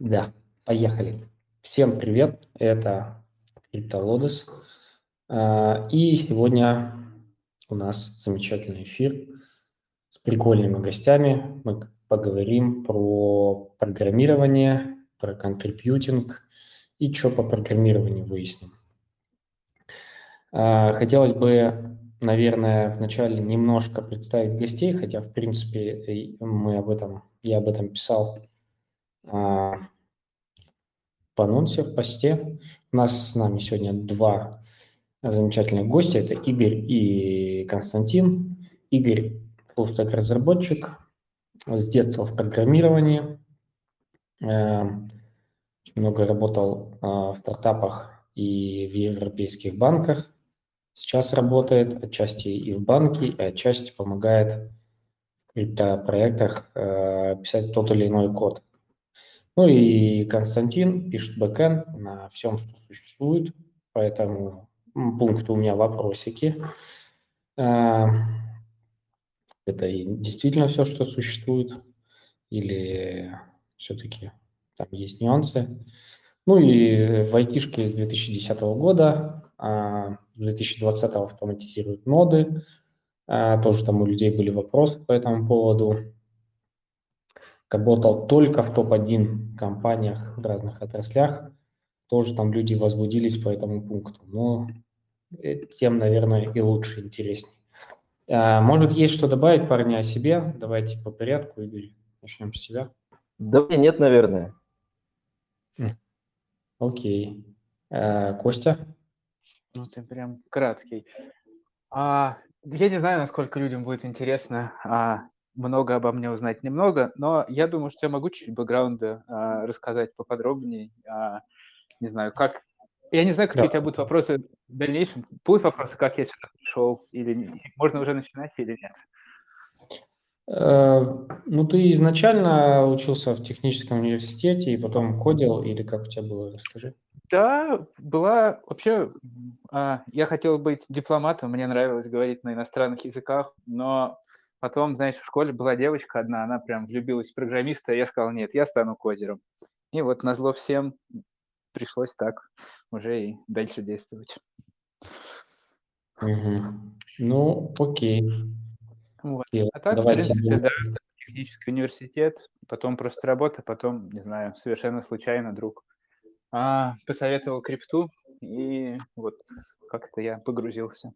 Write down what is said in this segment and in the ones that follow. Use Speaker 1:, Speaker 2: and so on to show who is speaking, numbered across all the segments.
Speaker 1: Да, поехали. Всем привет, это CryptoLotus. А, и сегодня у нас замечательный эфир с прикольными гостями. Мы поговорим про программирование, про контрибьютинг и что по программированию выясним. А, хотелось бы, наверное, вначале немножко представить гостей, хотя, в принципе, мы об этом, я об этом писал в анонсе, в посте. У нас с нами сегодня два замечательных гостя. Это Игорь и Константин. Игорь – full разработчик с детства в программировании. Э, очень много работал а, в стартапах и в европейских банках. Сейчас работает отчасти и в банке, и отчасти помогает в криптопроектах э, писать тот или иной код. Ну и Константин пишет бэкэнд на всем, что существует, поэтому пункты у меня вопросики. А, это действительно все, что существует, или все-таки там есть нюансы. Ну и в айтишке с 2010 года, а с 2020 автоматизируют ноды, а, тоже там у людей были вопросы по этому поводу работал только в топ-1 компаниях в разных отраслях. Тоже там люди возбудились по этому пункту. Но э, тем, наверное, и лучше, интереснее. А, может, есть что добавить, парни, о себе? Давайте по порядку, Игорь. Начнем с тебя.
Speaker 2: Да нет, наверное.
Speaker 1: Окей. А, Костя?
Speaker 3: Ну, ты прям краткий. А, я не знаю, насколько людям будет интересно а, много обо мне узнать немного, но я думаю, что я могу чуть бэкграунда а, рассказать поподробнее. А, не знаю, как... Я не знаю, какие да. у тебя будут вопросы в дальнейшем. Будут вопросы, как я сюда пришел, или можно уже начинать, или нет?
Speaker 1: Э, ну, ты изначально учился в техническом университете и потом кодил, или как у тебя было, расскажи.
Speaker 3: Да, была вообще... А, я хотел быть дипломатом, мне нравилось говорить на иностранных языках, но Потом, знаешь, в школе была девочка одна, она прям влюбилась в программиста, и я сказал, нет, я стану кодером. И вот на зло всем пришлось так уже и дальше действовать.
Speaker 1: Угу. Ну, окей.
Speaker 3: Вот. А так, Давайте в принципе, да, технический университет, потом просто работа, потом, не знаю, совершенно случайно друг а, посоветовал крипту, и вот как-то я погрузился.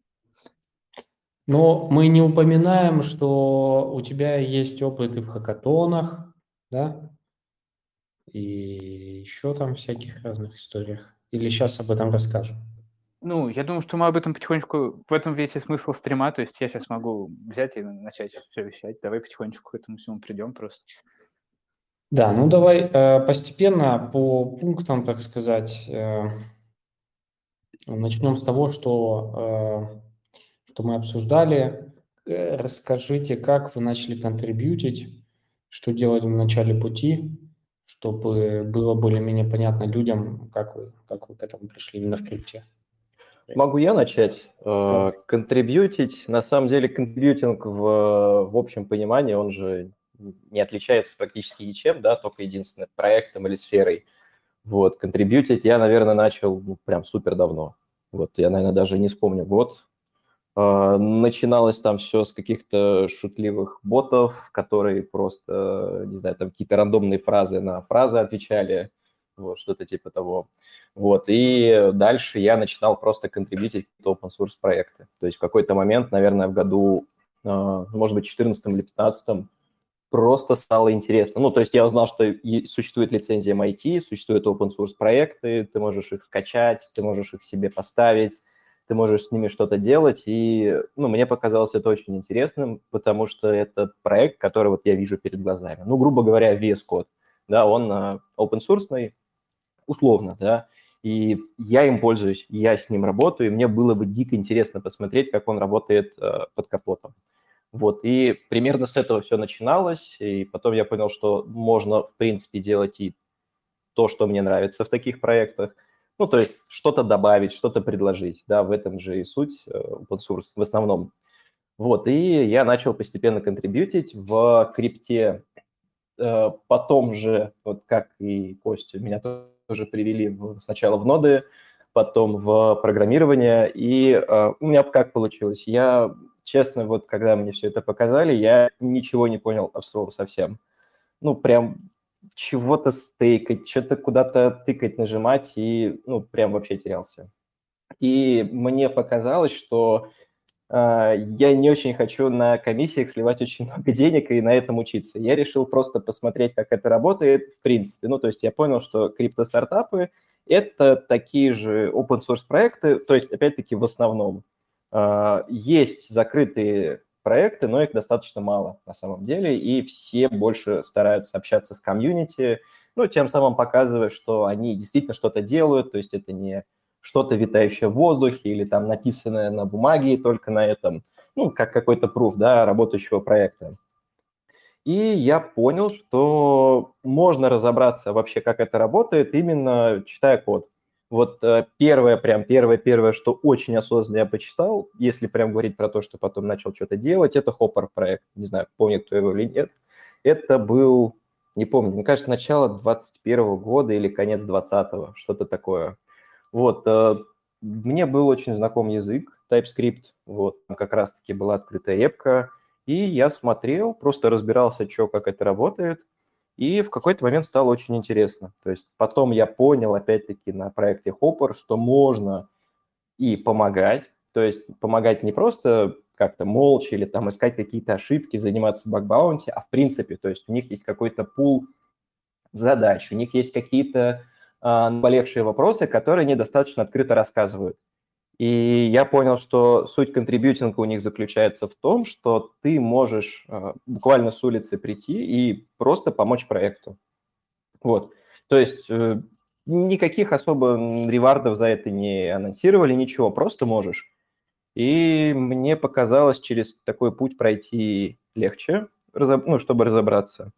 Speaker 1: Но мы не упоминаем, что у тебя есть опыт и в хакатонах, да, и еще там всяких разных историях. Или сейчас об этом расскажем?
Speaker 3: Ну, я думаю, что мы об этом потихонечку, в этом весь и смысл стрима, то есть я сейчас могу взять и начать все вещать. Давай потихонечку к этому всему придем просто.
Speaker 1: Да, ну давай э, постепенно по пунктам, так сказать, э, начнем с того, что э, что мы обсуждали. Э, расскажите, как вы начали контрибьютить, что делать в начале пути, чтобы было более-менее понятно людям, как вы, как вы к этому пришли именно в крипте.
Speaker 2: Могу я начать? Э, контрибьютить. На самом деле, контрибьютинг в, в общем понимании, он же не отличается практически ничем, да, только единственным проектом или сферой. Вот, контрибьютить я, наверное, начал ну, прям супер давно. Вот, я, наверное, даже не вспомню год, начиналось там все с каких-то шутливых ботов, которые просто, не знаю, там какие-то рандомные фразы на фразы отвечали, вот, что-то типа того. Вот, и дальше я начинал просто контрибьютить open source проекты. То есть в какой-то момент, наверное, в году, а, может быть, 14 или 15 просто стало интересно. Ну, то есть я узнал, что существует лицензия MIT, существуют open source проекты, ты можешь их скачать, ты можешь их себе поставить, ты можешь с ними что-то делать, и, ну, мне показалось это очень интересным, потому что это проект, который вот я вижу перед глазами. Ну, грубо говоря, VS Code, да, он uh, open source, условно, да, и я им пользуюсь, я с ним работаю, и мне было бы дико интересно посмотреть, как он работает uh, под капотом. Вот, и примерно с этого все начиналось, и потом я понял, что можно, в принципе, делать и то, что мне нравится в таких проектах, ну, то есть что-то добавить, что-то предложить, да, в этом же и суть э, open source в основном. Вот, и я начал постепенно контрибьютить в крипте. э, потом же, вот как и Костя, меня тоже привели сначала в ноды, потом в программирование, и э, у меня как получилось? Я, честно, вот когда мне все это показали, я ничего не понял от совсем. Ну, прям чего-то стейкать, что-то куда-то тыкать, нажимать, и, ну, прям вообще терялся. И мне показалось, что э, я не очень хочу на комиссиях сливать очень много денег и на этом учиться. Я решил просто посмотреть, как это работает в принципе. Ну, то есть я понял, что крипто-стартапы – это такие же open-source проекты, то есть, опять-таки, в основном. Э, есть закрытые проекты, но их достаточно мало на самом деле, и все больше стараются общаться с комьюнити, ну, тем самым показывая, что они действительно что-то делают, то есть это не что-то витающее в воздухе или там написанное на бумаге только на этом, ну, как какой-то пруф, да, работающего проекта. И я понял, что можно разобраться вообще, как это работает, именно читая код. Вот э, первое, прям первое-первое, что очень осознанно я почитал, если прям говорить про то, что потом начал что-то делать, это Hopper проект. Не знаю, помнит кто его или нет. Это был, не помню, мне кажется, начало 21 года или конец 20-го, что-то такое. Вот, э, мне был очень знаком язык TypeScript, вот, как раз-таки была открытая репка, и я смотрел, просто разбирался, что, как это работает, и в какой-то момент стало очень интересно. То есть потом я понял, опять-таки, на проекте Hopper, что можно и помогать, то есть помогать не просто как-то молча или там искать какие-то ошибки, заниматься баг-баунти, а в принципе, то есть у них есть какой-то пул задач, у них есть какие-то а, наболевшие вопросы, которые недостаточно открыто рассказывают. И я понял, что суть контрибьютинга у них заключается в том, что ты можешь а, буквально с улицы прийти и просто помочь проекту. Вот. То есть э, никаких особо ревардов за это не анонсировали, ничего, просто можешь. И мне показалось через такой путь пройти легче, ну, чтобы разобраться.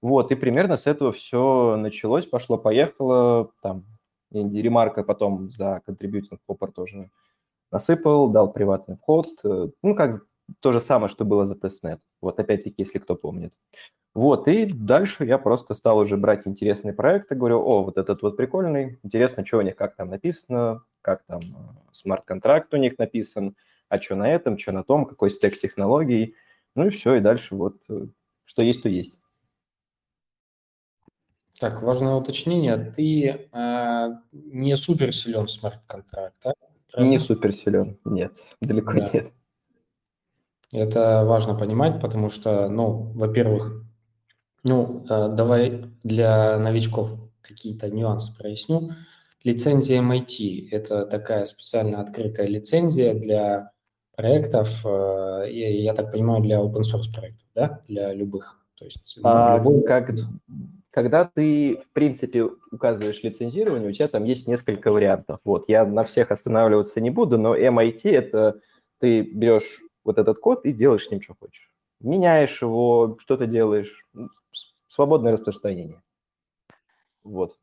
Speaker 2: Вот, и примерно с этого все началось, пошло-поехало, там, ремарка потом за контрибьютинг попор тоже насыпал, дал приватный вход, э, ну, как то же самое, что было за тестнет, вот опять-таки, если кто помнит. Вот, и дальше я просто стал уже брать интересные проекты, говорю, о, вот этот вот прикольный, интересно, что у них, как там написано, как там э, смарт-контракт у них написан, а что на этом, что на том, какой стек технологий, ну и все, и дальше вот э, что есть, то есть.
Speaker 1: Так, важное уточнение. Ты э, не супер силен в смарт-контракт, да?
Speaker 2: Не супер силен, нет, далеко да. нет.
Speaker 1: Это важно понимать, потому что, ну, во-первых, ну, э, давай для новичков какие-то нюансы проясню. Лицензия MIT – это такая специально открытая лицензия для проектов, э, я так понимаю, для open source проектов, да, для любых.
Speaker 2: То есть ну, а, любой... как, когда ты, в принципе, указываешь лицензирование, у тебя там есть несколько вариантов. Вот, я на всех останавливаться не буду, но MIT – это ты берешь вот этот код и делаешь с ним, что хочешь. Меняешь его, что-то делаешь. Свободное распространение. Вот.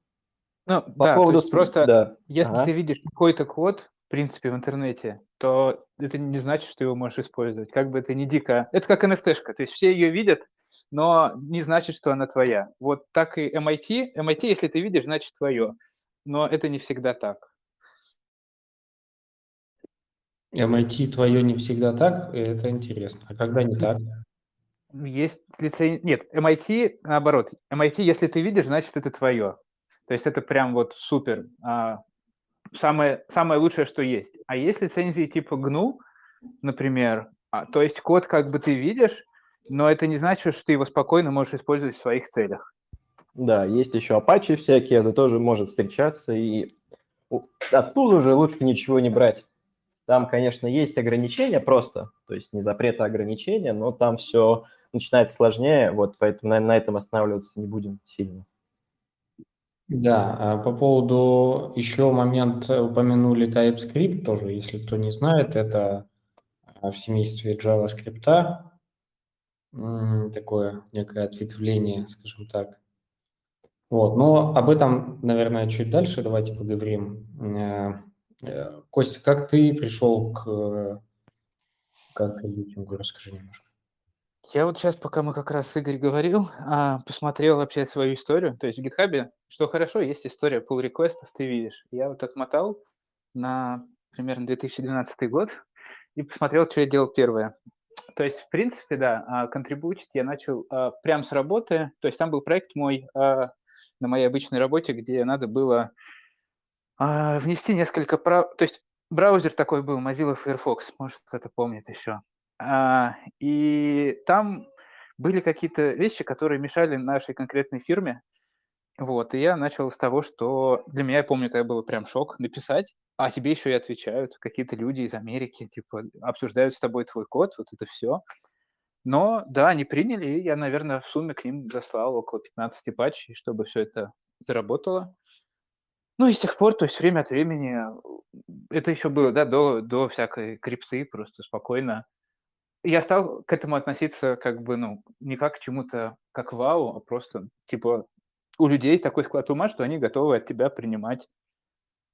Speaker 3: Ну, По да, поводу... просто да. если ага. ты видишь какой-то код, в принципе, в интернете, то это не значит, что его можешь использовать. Как бы это ни дико... Это как NFT-шка, то есть все ее видят, но не значит, что она твоя. Вот так и MIT. MIT, если ты видишь, значит твое. Но это не всегда так.
Speaker 1: MIT твое не всегда так, это интересно. А когда не так?
Speaker 3: Есть лицензия... Нет, MIT наоборот. MIT, если ты видишь, значит это твое. То есть это прям вот супер. А, самое, самое лучшее, что есть. А есть лицензии типа GNU, например, а, то есть код как бы ты видишь, но это не значит, что ты его спокойно можешь использовать в своих целях.
Speaker 2: Да, есть еще Apache всякие, это тоже может встречаться, и оттуда уже лучше ничего не брать. Там, конечно, есть ограничения просто, то есть не запреты, а ограничения, но там все начинается сложнее, вот поэтому на, на этом останавливаться не будем сильно.
Speaker 1: Да, а по поводу еще момент упомянули TypeScript тоже, если кто не знает, это в семействе JavaScript, такое некое ответвление, скажем так. Вот, но об этом, наверное, чуть дальше давайте поговорим. Э, э, Костя, как ты пришел к контрибьютингу? Расскажи немножко.
Speaker 3: Я вот сейчас, пока мы как раз Игорь говорил, а, посмотрел вообще свою историю. То есть в GitHub, что хорошо, есть история pull реквестов ты видишь. Я вот отмотал на примерно 2012 год и посмотрел, что я делал первое. То есть, в принципе, да, а, контрибутить я начал а, прямо с работы. То есть там был проект мой на моей обычной работе, где надо было внести несколько прав... То есть браузер такой был, Mozilla Firefox, может кто-то помнит еще. А, и там были какие-то вещи, которые мешали нашей конкретной фирме. Вот, и я начал с того, что для меня, я помню, это было прям шок написать, а тебе еще и отвечают какие-то люди из Америки, типа, обсуждают с тобой твой код, вот это все. Но да, они приняли, и я, наверное, в сумме к ним заслал около 15 патчей, чтобы все это заработало. Ну и с тех пор, то есть время от времени, это еще было, да, до, до всякой крипсы, просто спокойно я стал к этому относиться как бы, ну, не как к чему-то, как вау, а просто, типа, у людей такой склад ума, что они готовы от тебя принимать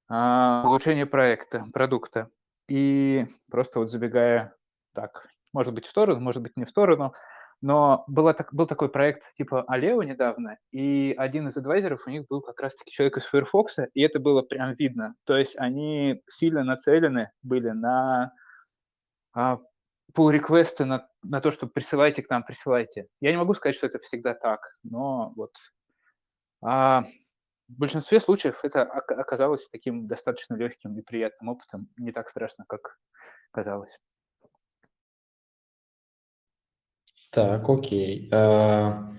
Speaker 3: а, улучшение проекта, продукта. И просто вот забегая так, может быть, в сторону, может быть, не в сторону, но была так, был такой проект типа Алео недавно, и один из адвайзеров у них был как раз-таки человек из Firefox, и это было прям видно. То есть они сильно нацелены были на а, pull реквесты на, на то, что присылайте к нам, присылайте. Я не могу сказать, что это всегда так, но вот а, в большинстве случаев это оказалось таким достаточно легким и приятным опытом, не так страшно, как казалось.
Speaker 1: Так, окей. А,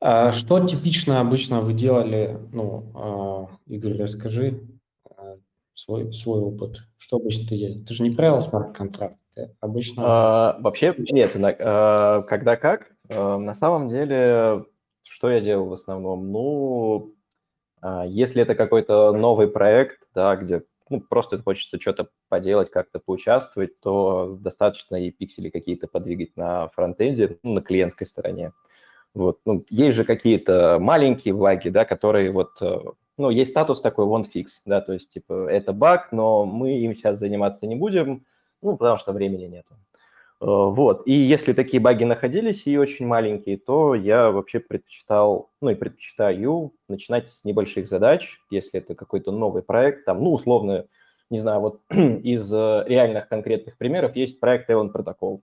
Speaker 1: а что типично обычно вы делали? Ну, а, Игорь, расскажи а, свой, свой опыт. Что обычно ты делаешь? Ты же не правил смарт-контракт. Обычно...
Speaker 2: А, вообще нет, а, когда как. На самом деле, что я делал в основном? Ну, если это какой-то новый проект, да, где ну, просто хочется что-то поделать, как-то поучаствовать, то достаточно и пиксели какие-то подвигать на фронтенде, ну, на клиентской стороне. Вот. Ну, есть же какие-то маленькие баги, да, которые вот, э, ну, есть статус такой won't fix, да, то есть, типа, это баг, но мы им сейчас заниматься не будем, ну, потому что времени нету. Э, вот, и если такие баги находились и очень маленькие, то я вообще предпочитал, ну и предпочитаю начинать с небольших задач, если это какой-то новый проект, там, ну, условно, не знаю, вот из э, реальных конкретных примеров есть проект Eon Protocol.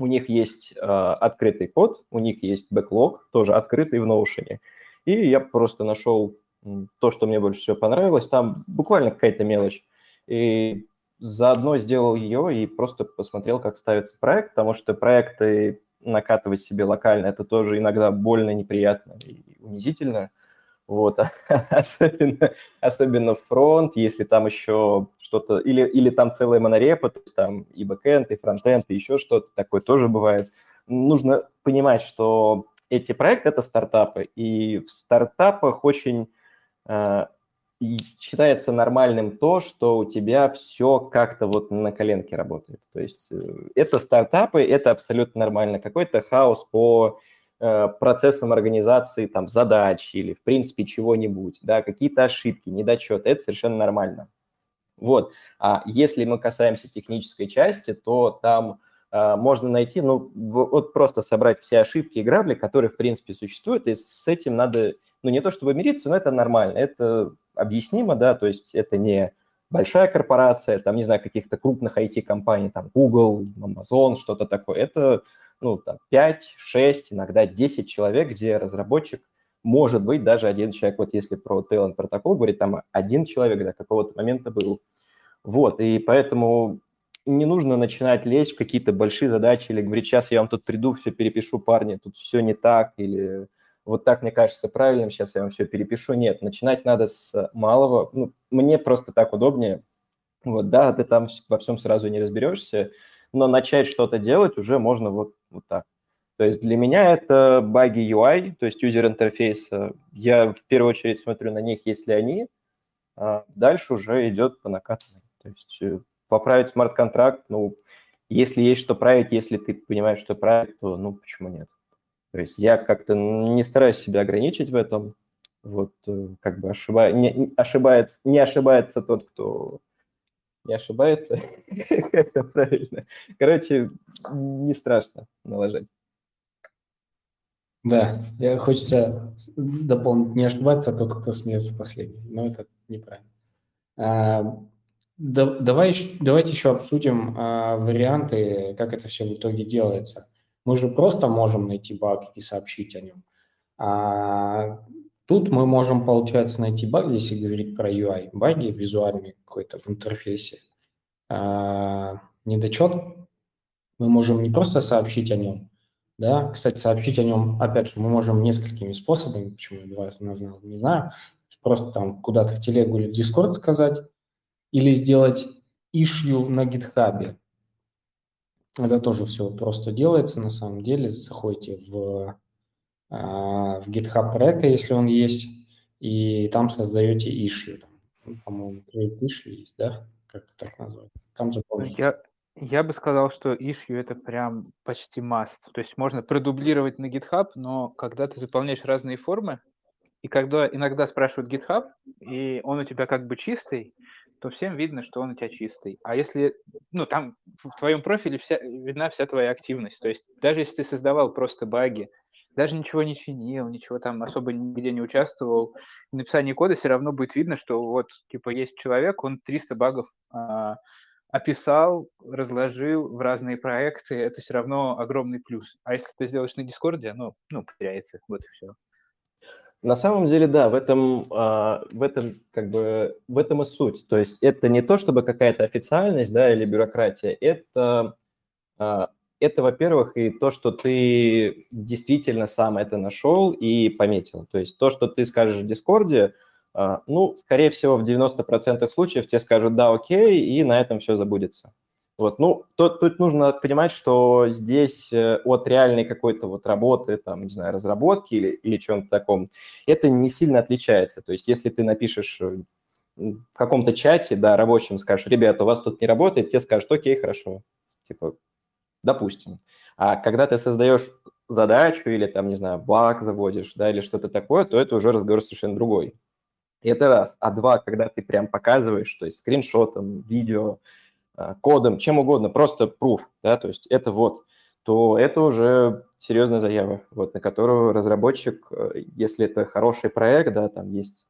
Speaker 2: У них есть э, открытый код, у них есть бэклог, тоже открытый в Notion. И я просто нашел то, что мне больше всего понравилось. Там буквально какая-то мелочь. И заодно сделал ее и просто посмотрел, как ставится проект, потому что проекты накатывать себе локально, это тоже иногда больно, неприятно и унизительно. Вот, особенно, особенно фронт, если там еще что-то, или, или там целая монорепа, то есть там и бэкэнд, и фронтенд, и еще что-то такое тоже бывает. Нужно понимать, что эти проекты – это стартапы, и в стартапах очень э, считается нормальным то, что у тебя все как-то вот на коленке работает. То есть э, это стартапы, это абсолютно нормально. Какой-то хаос по э, процессам организации там задач или в принципе чего-нибудь, да, какие-то ошибки, недочеты, это совершенно нормально. Вот. А если мы касаемся технической части, то там э, можно найти, ну, вот просто собрать все ошибки и грабли, которые, в принципе, существуют, и с этим надо, ну, не то чтобы мириться, но это нормально, это объяснимо, да, то есть это не большая корпорация, там, не знаю, каких-то крупных IT-компаний, там, Google, Amazon, что-то такое. Это, ну, там, 5, 6, иногда 10 человек, где разработчик может быть даже один человек, вот если про Talent протокол говорить, там один человек до какого-то момента был. Вот, и поэтому не нужно начинать лезть в какие-то большие задачи или говорить, сейчас я вам тут приду, все перепишу, парни, тут все не так, или вот так мне кажется правильным, сейчас я вам все перепишу. Нет, начинать надо с малого. Ну, мне просто так удобнее. Вот, да, ты там во всем сразу не разберешься, но начать что-то делать уже можно вот, вот так. То есть для меня это баги UI, то есть юзер интерфейса. Я в первую очередь смотрю на них, если они, а дальше уже идет по накатанной. То есть э, поправить смарт-контракт, ну, если есть что править, если ты понимаешь, что править, то ну почему нет? То есть я как-то не стараюсь себя ограничить в этом. Вот э, как бы ошиба... не, ошибается, не ошибается тот, кто не ошибается. Это правильно. Короче, не страшно налажать.
Speaker 1: Да, я хочется дополнить, не ошибаться, а тот, кто смеется последний, но это неправильно. А, да, давай, давайте еще обсудим а, варианты, как это все в итоге делается. Мы же просто можем найти баг и сообщить о нем. А тут мы можем, получается, найти баг, если говорить про UI, баги визуальные какой-то в интерфейсе. А, недочет, мы можем не просто сообщить о нем, да, кстати, сообщить о нем, опять же, мы можем несколькими способами, почему я два назвал, не знаю, просто там куда-то в телегу или в Discord сказать, или сделать issue на GitHub. Это тоже все просто делается на самом деле. Заходите в, а, в GitHub проекта, если он есть, и там создаете issue. По-моему, create issue есть, да? Как так назвать? Там
Speaker 3: заполняете. Я, я бы сказал, что issue это прям почти must. То есть можно продублировать на GitHub, но когда ты заполняешь разные формы, и когда иногда спрашивают GitHub, и он у тебя как бы чистый, то всем видно, что он у тебя чистый. А если, ну, там в твоем профиле вся, видна вся твоя активность. То есть даже если ты создавал просто баги, даже ничего не чинил, ничего там особо нигде не участвовал, в написании кода все равно будет видно, что вот, типа, есть человек, он 300 багов а, описал, разложил в разные проекты, это все равно огромный плюс. А если ты сделаешь на Дискорде, ну, ну, потеряется, вот и все.
Speaker 2: На самом деле, да, в этом, а, в этом как бы в этом и суть. То есть это не то, чтобы какая-то официальность, да, или бюрократия. Это, а, это, во-первых, и то, что ты действительно сам это нашел и пометил. То есть то, что ты скажешь в Дискорде, а, ну, скорее всего, в 90% случаев тебе скажут «да, окей», и на этом все забудется. Вот, ну, тут, тут нужно понимать, что здесь э, от реальной какой-то вот работы, там, не знаю, разработки или, или чем-то таком, это не сильно отличается. То есть если ты напишешь э, в каком-то чате, да, рабочем, скажешь, ребята, у вас тут не работает, тебе скажут, окей, хорошо, типа, допустим. А когда ты создаешь задачу или там, не знаю, баг заводишь, да, или что-то такое, то это уже разговор совершенно другой. Это раз. А два, когда ты прям показываешь, то есть скриншотом, видео, кодом, чем угодно, просто proof, да, то есть это вот, то это уже серьезная заява, вот, на которую разработчик, э, если это хороший проект, да, там есть,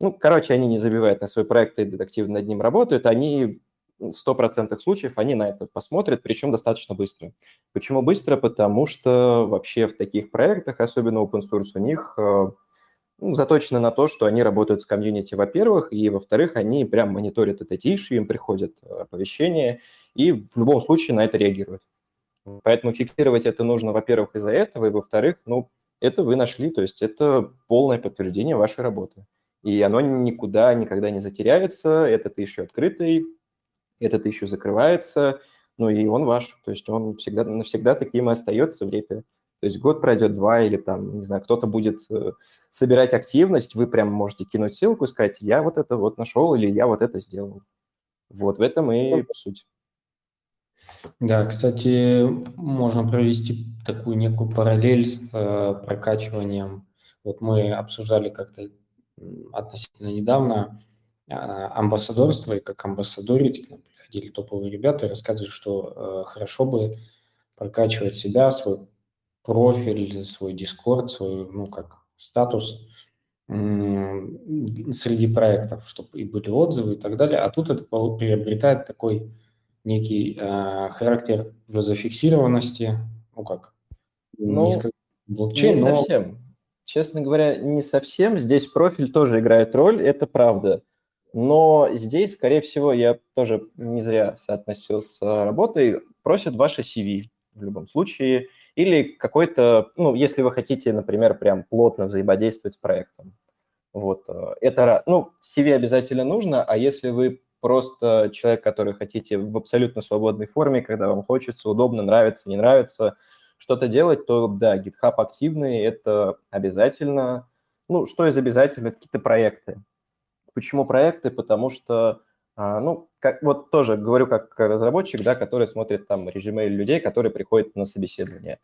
Speaker 2: ну, короче, они не забивают на свой проект и детективно над ним работают, они в 100% случаев они на это посмотрят, причем достаточно быстро. Почему быстро? Потому что вообще в таких проектах, особенно open source, у них э, ну, заточены на то, что они работают с комьюнити, во-первых, и, во-вторых, они прям мониторят это тишу, им приходят э, оповещения, и в любом случае на это реагируют. Поэтому фиксировать это нужно, во-первых, из-за этого, и, во-вторых, ну, это вы нашли, то есть это полное подтверждение вашей работы. И оно никуда никогда не затеряется, этот еще открытый, этот еще закрывается, ну и он ваш, то есть он всегда, навсегда таким и остается в репе. То есть год пройдет, два, или там, не знаю, кто-то будет э, собирать активность, вы прям можете кинуть ссылку и сказать, я вот это вот нашел или я вот это сделал. Вот в этом и ну, суть.
Speaker 1: Да, кстати, можно провести такую некую параллель с э, прокачиванием. Вот мы обсуждали как-то относительно недавно э, амбассадорство, и как амбассадорить к нам приходили топовые ребята и рассказывали, что э, хорошо бы прокачивать себя, свой профиль, свой Discord, свой, ну, как статус среди проектов, чтобы и были отзывы и так далее. А тут это приобретает такой некий э, характер уже зафиксированности, ну как,
Speaker 2: ну, не сказать блокчейн, не но... совсем. Честно говоря, не совсем. Здесь профиль тоже играет роль, это правда. Но здесь, скорее всего, я тоже не зря соотносил с работой, просят ваше CV в любом случае – или какой-то, ну, если вы хотите, например, прям плотно взаимодействовать с проектом. Вот, э, это, ну, CV обязательно нужно, а если вы просто человек, который хотите в абсолютно свободной форме, когда вам хочется, удобно, нравится, не нравится что-то делать, то да, GitHub активный, это обязательно. Ну, что из обязательно? Какие-то проекты. Почему проекты? Потому что а, ну, как, вот тоже говорю как разработчик, да, который смотрит там резюме людей, которые приходят на собеседование.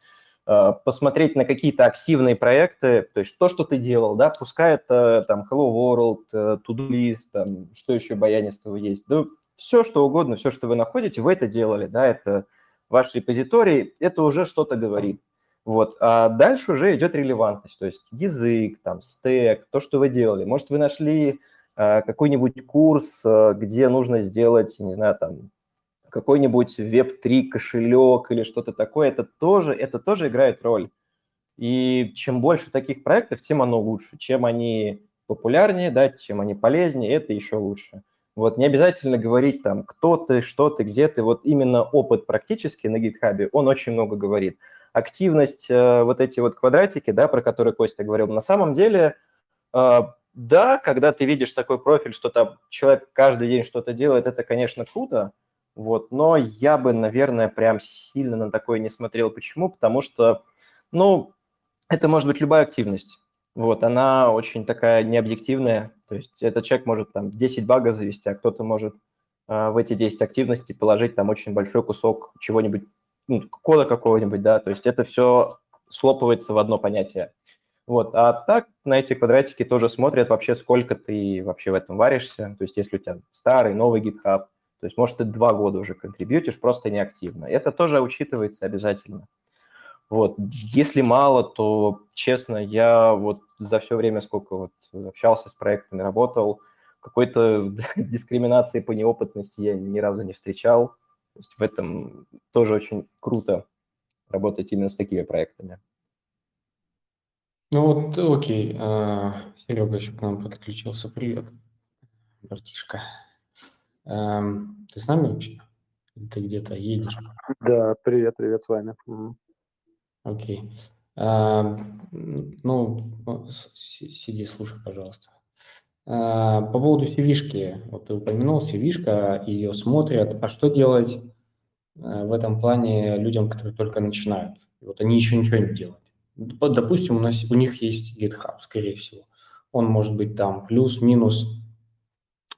Speaker 2: А, посмотреть на какие-то активные проекты, то есть то, что ты делал, да, пускай это там Hello World, э, To-Do List, там, что еще баянистого есть, да, все, что угодно, все, что вы находите, вы это делали, да, это ваш репозиторий, это уже что-то говорит. Вот. А дальше уже идет релевантность, то есть язык, там, стек, то, что вы делали. Может, вы нашли какой-нибудь курс, э, где нужно сделать, не знаю, там, какой-нибудь Web3 кошелек или что-то такое. Это тоже, это тоже играет роль. И чем больше таких проектов, тем оно лучше. Чем они популярнее, да, чем они полезнее, это еще лучше. Вот не обязательно говорить там, кто ты, что ты, где ты. Вот именно опыт практически на GitHub, он очень много говорит. Активность, э, вот эти вот квадратики, да, про которые Костя говорил, на самом деле, э, да, когда ты видишь такой профиль, что там человек каждый день что-то делает, это, конечно, круто, вот, но я бы, наверное, прям сильно на такое не смотрел. Почему? Потому что, ну, это может быть любая активность. Вот, она очень такая необъективная, то есть этот человек может там 10 багов завести, а кто-то может э, в эти 10 активностей положить там очень большой кусок чего-нибудь, ну, кода какого-нибудь, да, то есть это все слопывается в одно понятие. Вот, а так на эти квадратики тоже смотрят вообще, сколько ты вообще в этом варишься, то есть если у тебя старый, новый GitHub, то есть, может, ты два года уже контрибьютишь, просто неактивно. Это тоже учитывается обязательно. Вот. Если мало, то, честно, я вот за все время, сколько вот общался с проектами, работал, какой-то дискриминации по неопытности я ни разу не встречал. То есть в этом тоже очень круто работать именно с такими проектами.
Speaker 1: Ну вот, окей. А, Серега еще к нам подключился. Привет, братишка. Эм, ты с нами вообще? Ты где-то едешь?
Speaker 4: Да, привет, привет с вами.
Speaker 1: Окей. А, ну, сиди, слушай, пожалуйста. А, по поводу cv вот ты упомянул cv ее смотрят, а что делать э, в этом плане людям, которые только начинают? Вот они еще ничего не делают. Допустим, у, нас, у них есть GitHub, скорее всего. Он может быть там плюс-минус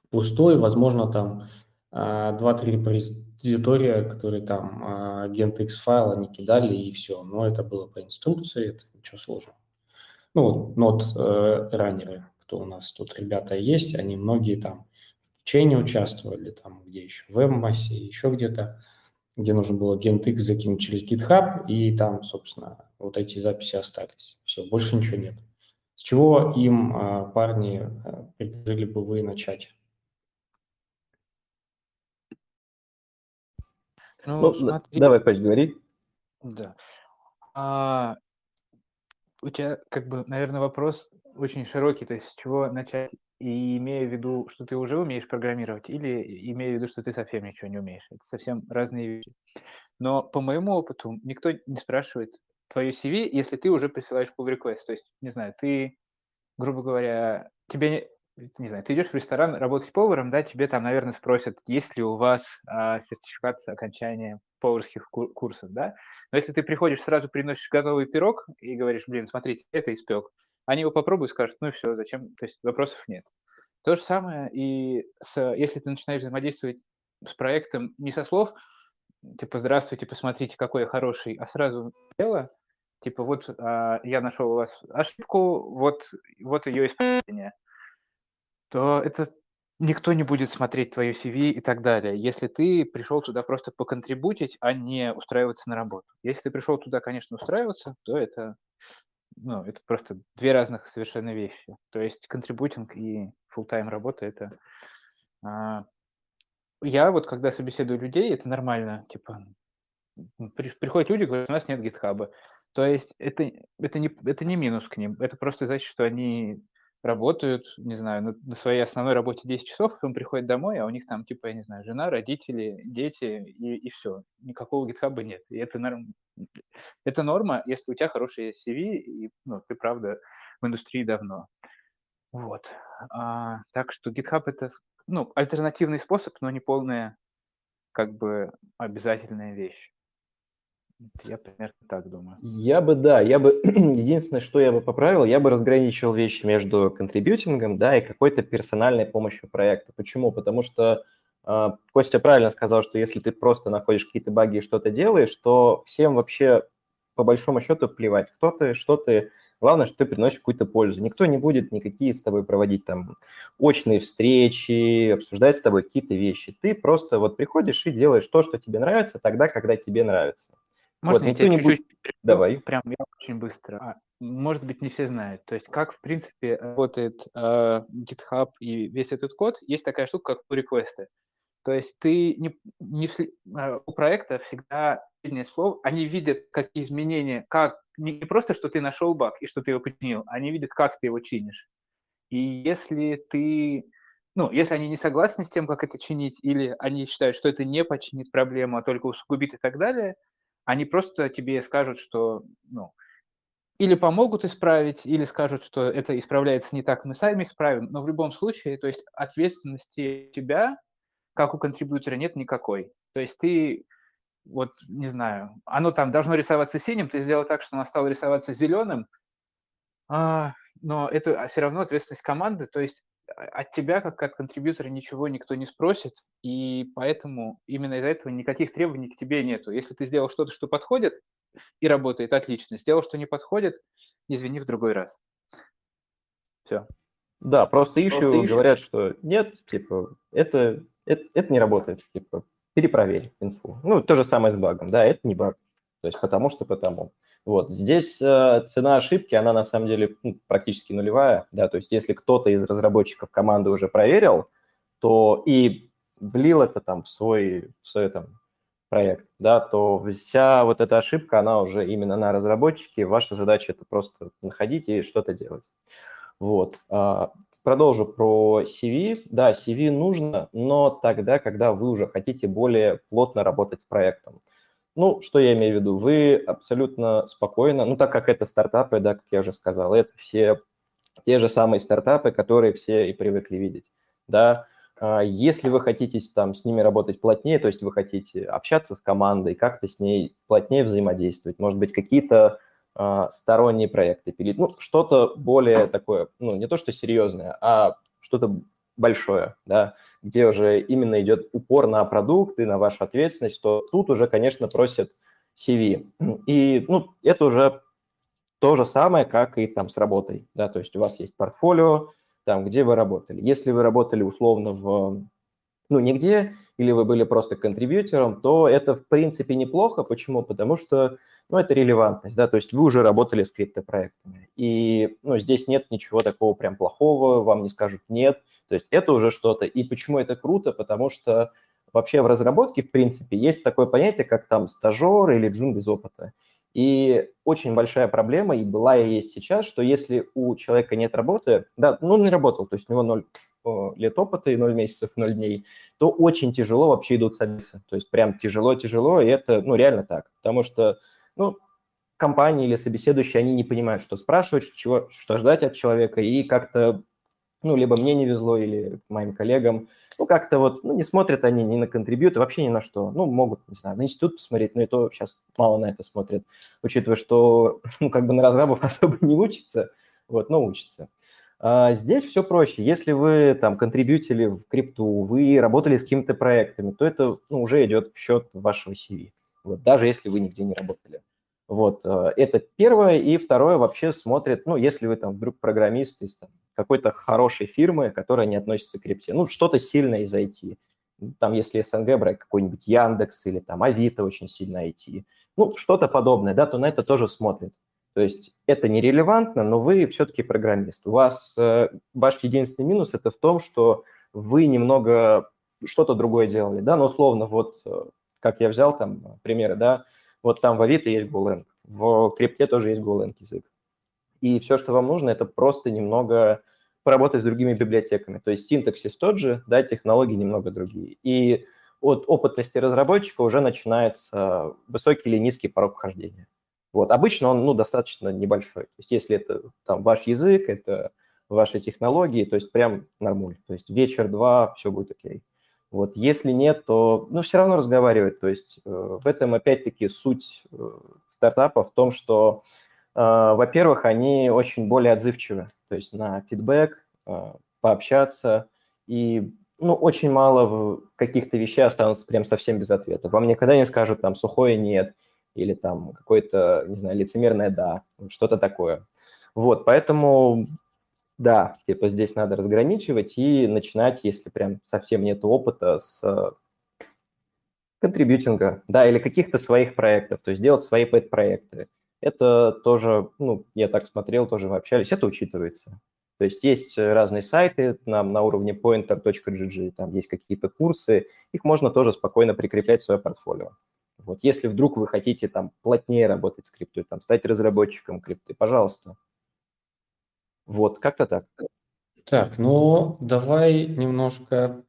Speaker 1: пустой, возможно, там 2-3 а, репозитория, которые там а, агент X-файл они кидали, и все. Но это было по инструкции, это ничего сложного. Ну, вот нот э, раннеры, кто у нас тут ребята есть, они многие там в чейне участвовали, там где еще, в Эммасе, еще где-то, где нужно было агент X закинуть через GitHub, и там, собственно, вот эти записи остались. Все, больше ничего нет. С чего им, а, парни, э, предложили бы вы начать?
Speaker 2: Ну, ну смотри. Давай, Паш, говори.
Speaker 3: Да. А, у тебя, как бы, наверное, вопрос очень широкий, то есть с чего начать, и имея в виду, что ты уже умеешь программировать, или имея в виду, что ты совсем ничего не умеешь. Это совсем разные вещи. Но по моему опыту никто не спрашивает твое CV, если ты уже присылаешь pull request. То есть, не знаю, ты, грубо говоря, тебе не знаю, ты идешь в ресторан работать поваром, да, тебе там, наверное, спросят, есть ли у вас а, сертификат окончания поварских кур- курсов, да. Но если ты приходишь, сразу приносишь готовый пирог и говоришь, блин, смотрите, это испек, они его попробуют, скажут, ну и все, зачем, то есть вопросов нет. То же самое и с, если ты начинаешь взаимодействовать с проектом не со слов, типа, здравствуйте, посмотрите, какой я хороший, а сразу дело, типа, вот а, я нашел у вас ошибку, вот, вот ее исправление – то это никто не будет смотреть твое CV и так далее, если ты пришел туда просто поконтрибутить, а не устраиваться на работу. Если ты пришел туда, конечно, устраиваться, то это, ну, это просто две разных совершенно вещи. То есть контрибутинг и full-time работа – это... А, я вот, когда собеседую людей, это нормально, типа, при, приходят люди, говорят, у нас нет гитхаба. То есть это, это, не, это не минус к ним, это просто значит, что они работают, не знаю, на, на своей основной работе 10 часов, потом приходят домой, а у них там, типа, я не знаю, жена, родители, дети и, и все. Никакого гитхаба нет. И это, норм... это норма, если у тебя хорошие CV, и ну, ты, правда, в индустрии давно. Вот. А, так что GitHub это ну, альтернативный способ, но не полная как бы обязательная вещь. Я примерно так думаю.
Speaker 2: Я бы, да, я бы, единственное, что я бы поправил, я бы разграничивал вещи между контрибьютингом, да, и какой-то персональной помощью проекта. Почему? Потому что э, Костя правильно сказал, что если ты просто находишь какие-то баги и что-то делаешь, то всем вообще по большому счету плевать, кто ты, что ты, Главное, что ты приносишь какую-то пользу. Никто не будет никакие с тобой проводить там очные встречи, обсуждать с тобой какие-то вещи. Ты просто вот приходишь и делаешь то, что тебе нравится, тогда, когда тебе нравится.
Speaker 3: Можно
Speaker 2: Вот,
Speaker 3: я
Speaker 2: никто
Speaker 3: тебя чуть-чуть
Speaker 2: Давай.
Speaker 3: Прям я очень быстро. А, может быть, не все знают. То есть, как, в принципе, работает э, GitHub и весь этот код, есть такая штука, как pull-реквесты. То есть ты не, не всли- э, у проекта всегда последнее слово, они видят, какие изменения, как не не просто, что ты нашел баг и что ты его починил, они видят, как ты его чинишь. И если ты, ну, если они не согласны с тем, как это чинить, или они считают, что это не починит проблему, а только усугубит и так далее, они просто тебе скажут, что, ну, или помогут исправить, или скажут, что это исправляется не так, мы сами исправим. Но в любом случае, то есть ответственности тебя, как у контрибьютора, нет никакой. То есть ты, вот, не знаю, оно там должно рисоваться синим, ты сделал так, что оно стало рисоваться зеленым, а, но это все равно ответственность команды, то есть а, от тебя, как от контрибьютора, ничего никто не спросит, и поэтому именно из-за этого никаких требований к тебе нету. Если ты сделал что-то, что подходит и работает отлично, сделал, что не подходит, извини, в другой раз. Все.
Speaker 2: Да, просто ищу, говорят, что нет, типа, это, это, это не работает, типа, перепроверь инфу. Ну, то же самое с багом, да, это не баг, то есть потому что потому. Вот, здесь э, цена ошибки, она на самом деле ну, практически нулевая, да, то есть если кто-то из разработчиков команды уже проверил, то и влил это там в свой, в свой там проект, да, то вся вот эта ошибка, она уже именно на разработчике, ваша задача это просто находить и что-то делать. Вот. а, Продолжу про CV. Да, CV нужно, но тогда, когда вы уже хотите более плотно работать с проектом. Ну, что я имею в виду? Вы абсолютно спокойно, ну, так как это стартапы, да, как я уже сказал, это все те же самые стартапы, которые все и привыкли видеть, да. А Если вы хотите там с ними работать плотнее, то есть вы хотите общаться с командой, как-то с ней плотнее взаимодействовать, может быть, какие-то а, сторонние проекты пилить, ну, что-то более такое, ну, не то что серьезное, а что-то большое, да, где уже именно идет упор на продукт и на вашу ответственность, то тут уже, конечно, просят CV. И, ну, это уже то же самое, как и там с работой, да, то есть у вас есть портфолио, там, где вы работали. Если вы работали условно в, ну, нигде, или вы были просто контрибьютором, то это, в принципе, неплохо. Почему? Потому что, ну, это релевантность, да, то есть вы уже работали с криптопроектами. И, ну, здесь нет ничего такого прям плохого, вам не скажут нет, то есть это уже что-то. И почему это круто? Потому что вообще в разработке, в принципе, есть такое понятие, как там стажер или джун без опыта. И очень большая проблема, и была и есть сейчас, что если у человека нет работы, да, ну, он не работал, то есть у него ноль лет опыта и ноль месяцев, ноль дней, то очень тяжело вообще идут собесы. То есть прям тяжело-тяжело, и это, ну, реально так. Потому что, ну, компании или собеседующие, они не понимают, что спрашивать, чего, что ждать от человека, и как-то, ну, либо мне не везло, или моим коллегам, ну, как-то вот, ну, не смотрят они ни на контрибьюты, вообще ни на что. Ну, могут, не знаю, на институт посмотреть, но и то сейчас мало на это смотрят, учитывая, что, ну, как бы на разрабов особо не учатся, вот, но учатся. А здесь все проще. Если вы там контрибьютили в крипту, вы работали с какими-то проектами, то это ну, уже идет в счет вашего CV, вот, даже если вы нигде не работали. Вот, это первое. И второе, вообще смотрят, ну, если вы там вдруг программист из там, какой-то хорошей фирмы, которая не относится к крипте, ну, что-то сильное из IT. Там, если СНГ брать какой-нибудь Яндекс или там Авито очень сильно IT, ну, что-то подобное, да, то на это тоже смотрят. То есть это нерелевантно, но вы все-таки программист. У вас э, ваш единственный минус это в том, что вы немного что-то другое делали, да, но условно вот э, как я взял там примеры, да, вот там в Авито есть Golang, в крипте тоже есть Golang язык. И все, что вам нужно, это просто немного поработать с другими библиотеками. То есть синтаксис тот же, да, технологии немного другие. И от опытности разработчика уже начинается высокий или низкий порог вхождения. Вот. Обычно он ну, достаточно небольшой. То есть если это там, ваш язык, это ваши технологии, то есть прям нормуль. То есть вечер-два, все будет окей. Вот. Если нет, то ну, все равно разговаривать. То есть э, в этом опять-таки суть э, стартапа в том, что, э, во-первых, они очень более отзывчивы. То есть на фидбэк, э, пообщаться. И ну, очень мало каких-то вещей останутся прям совсем без ответа. Вам никогда не скажут там сухое «нет», или там какое-то, не знаю, лицемерное «да», что-то такое. Вот, поэтому, да, типа здесь надо разграничивать и начинать, если прям совсем нет опыта, с контрибьютинга, да, или каких-то своих проектов, то есть делать свои пэт-проекты. Это тоже, ну, я так смотрел, тоже мы общались, это учитывается. То есть есть разные сайты нам на уровне pointer.gg, там есть какие-то курсы, их можно тоже спокойно прикреплять в свое портфолио. Вот если вдруг вы хотите там плотнее работать с криптой, там стать разработчиком крипты, пожалуйста. Вот, как-то так.
Speaker 1: Так, ну давай немножко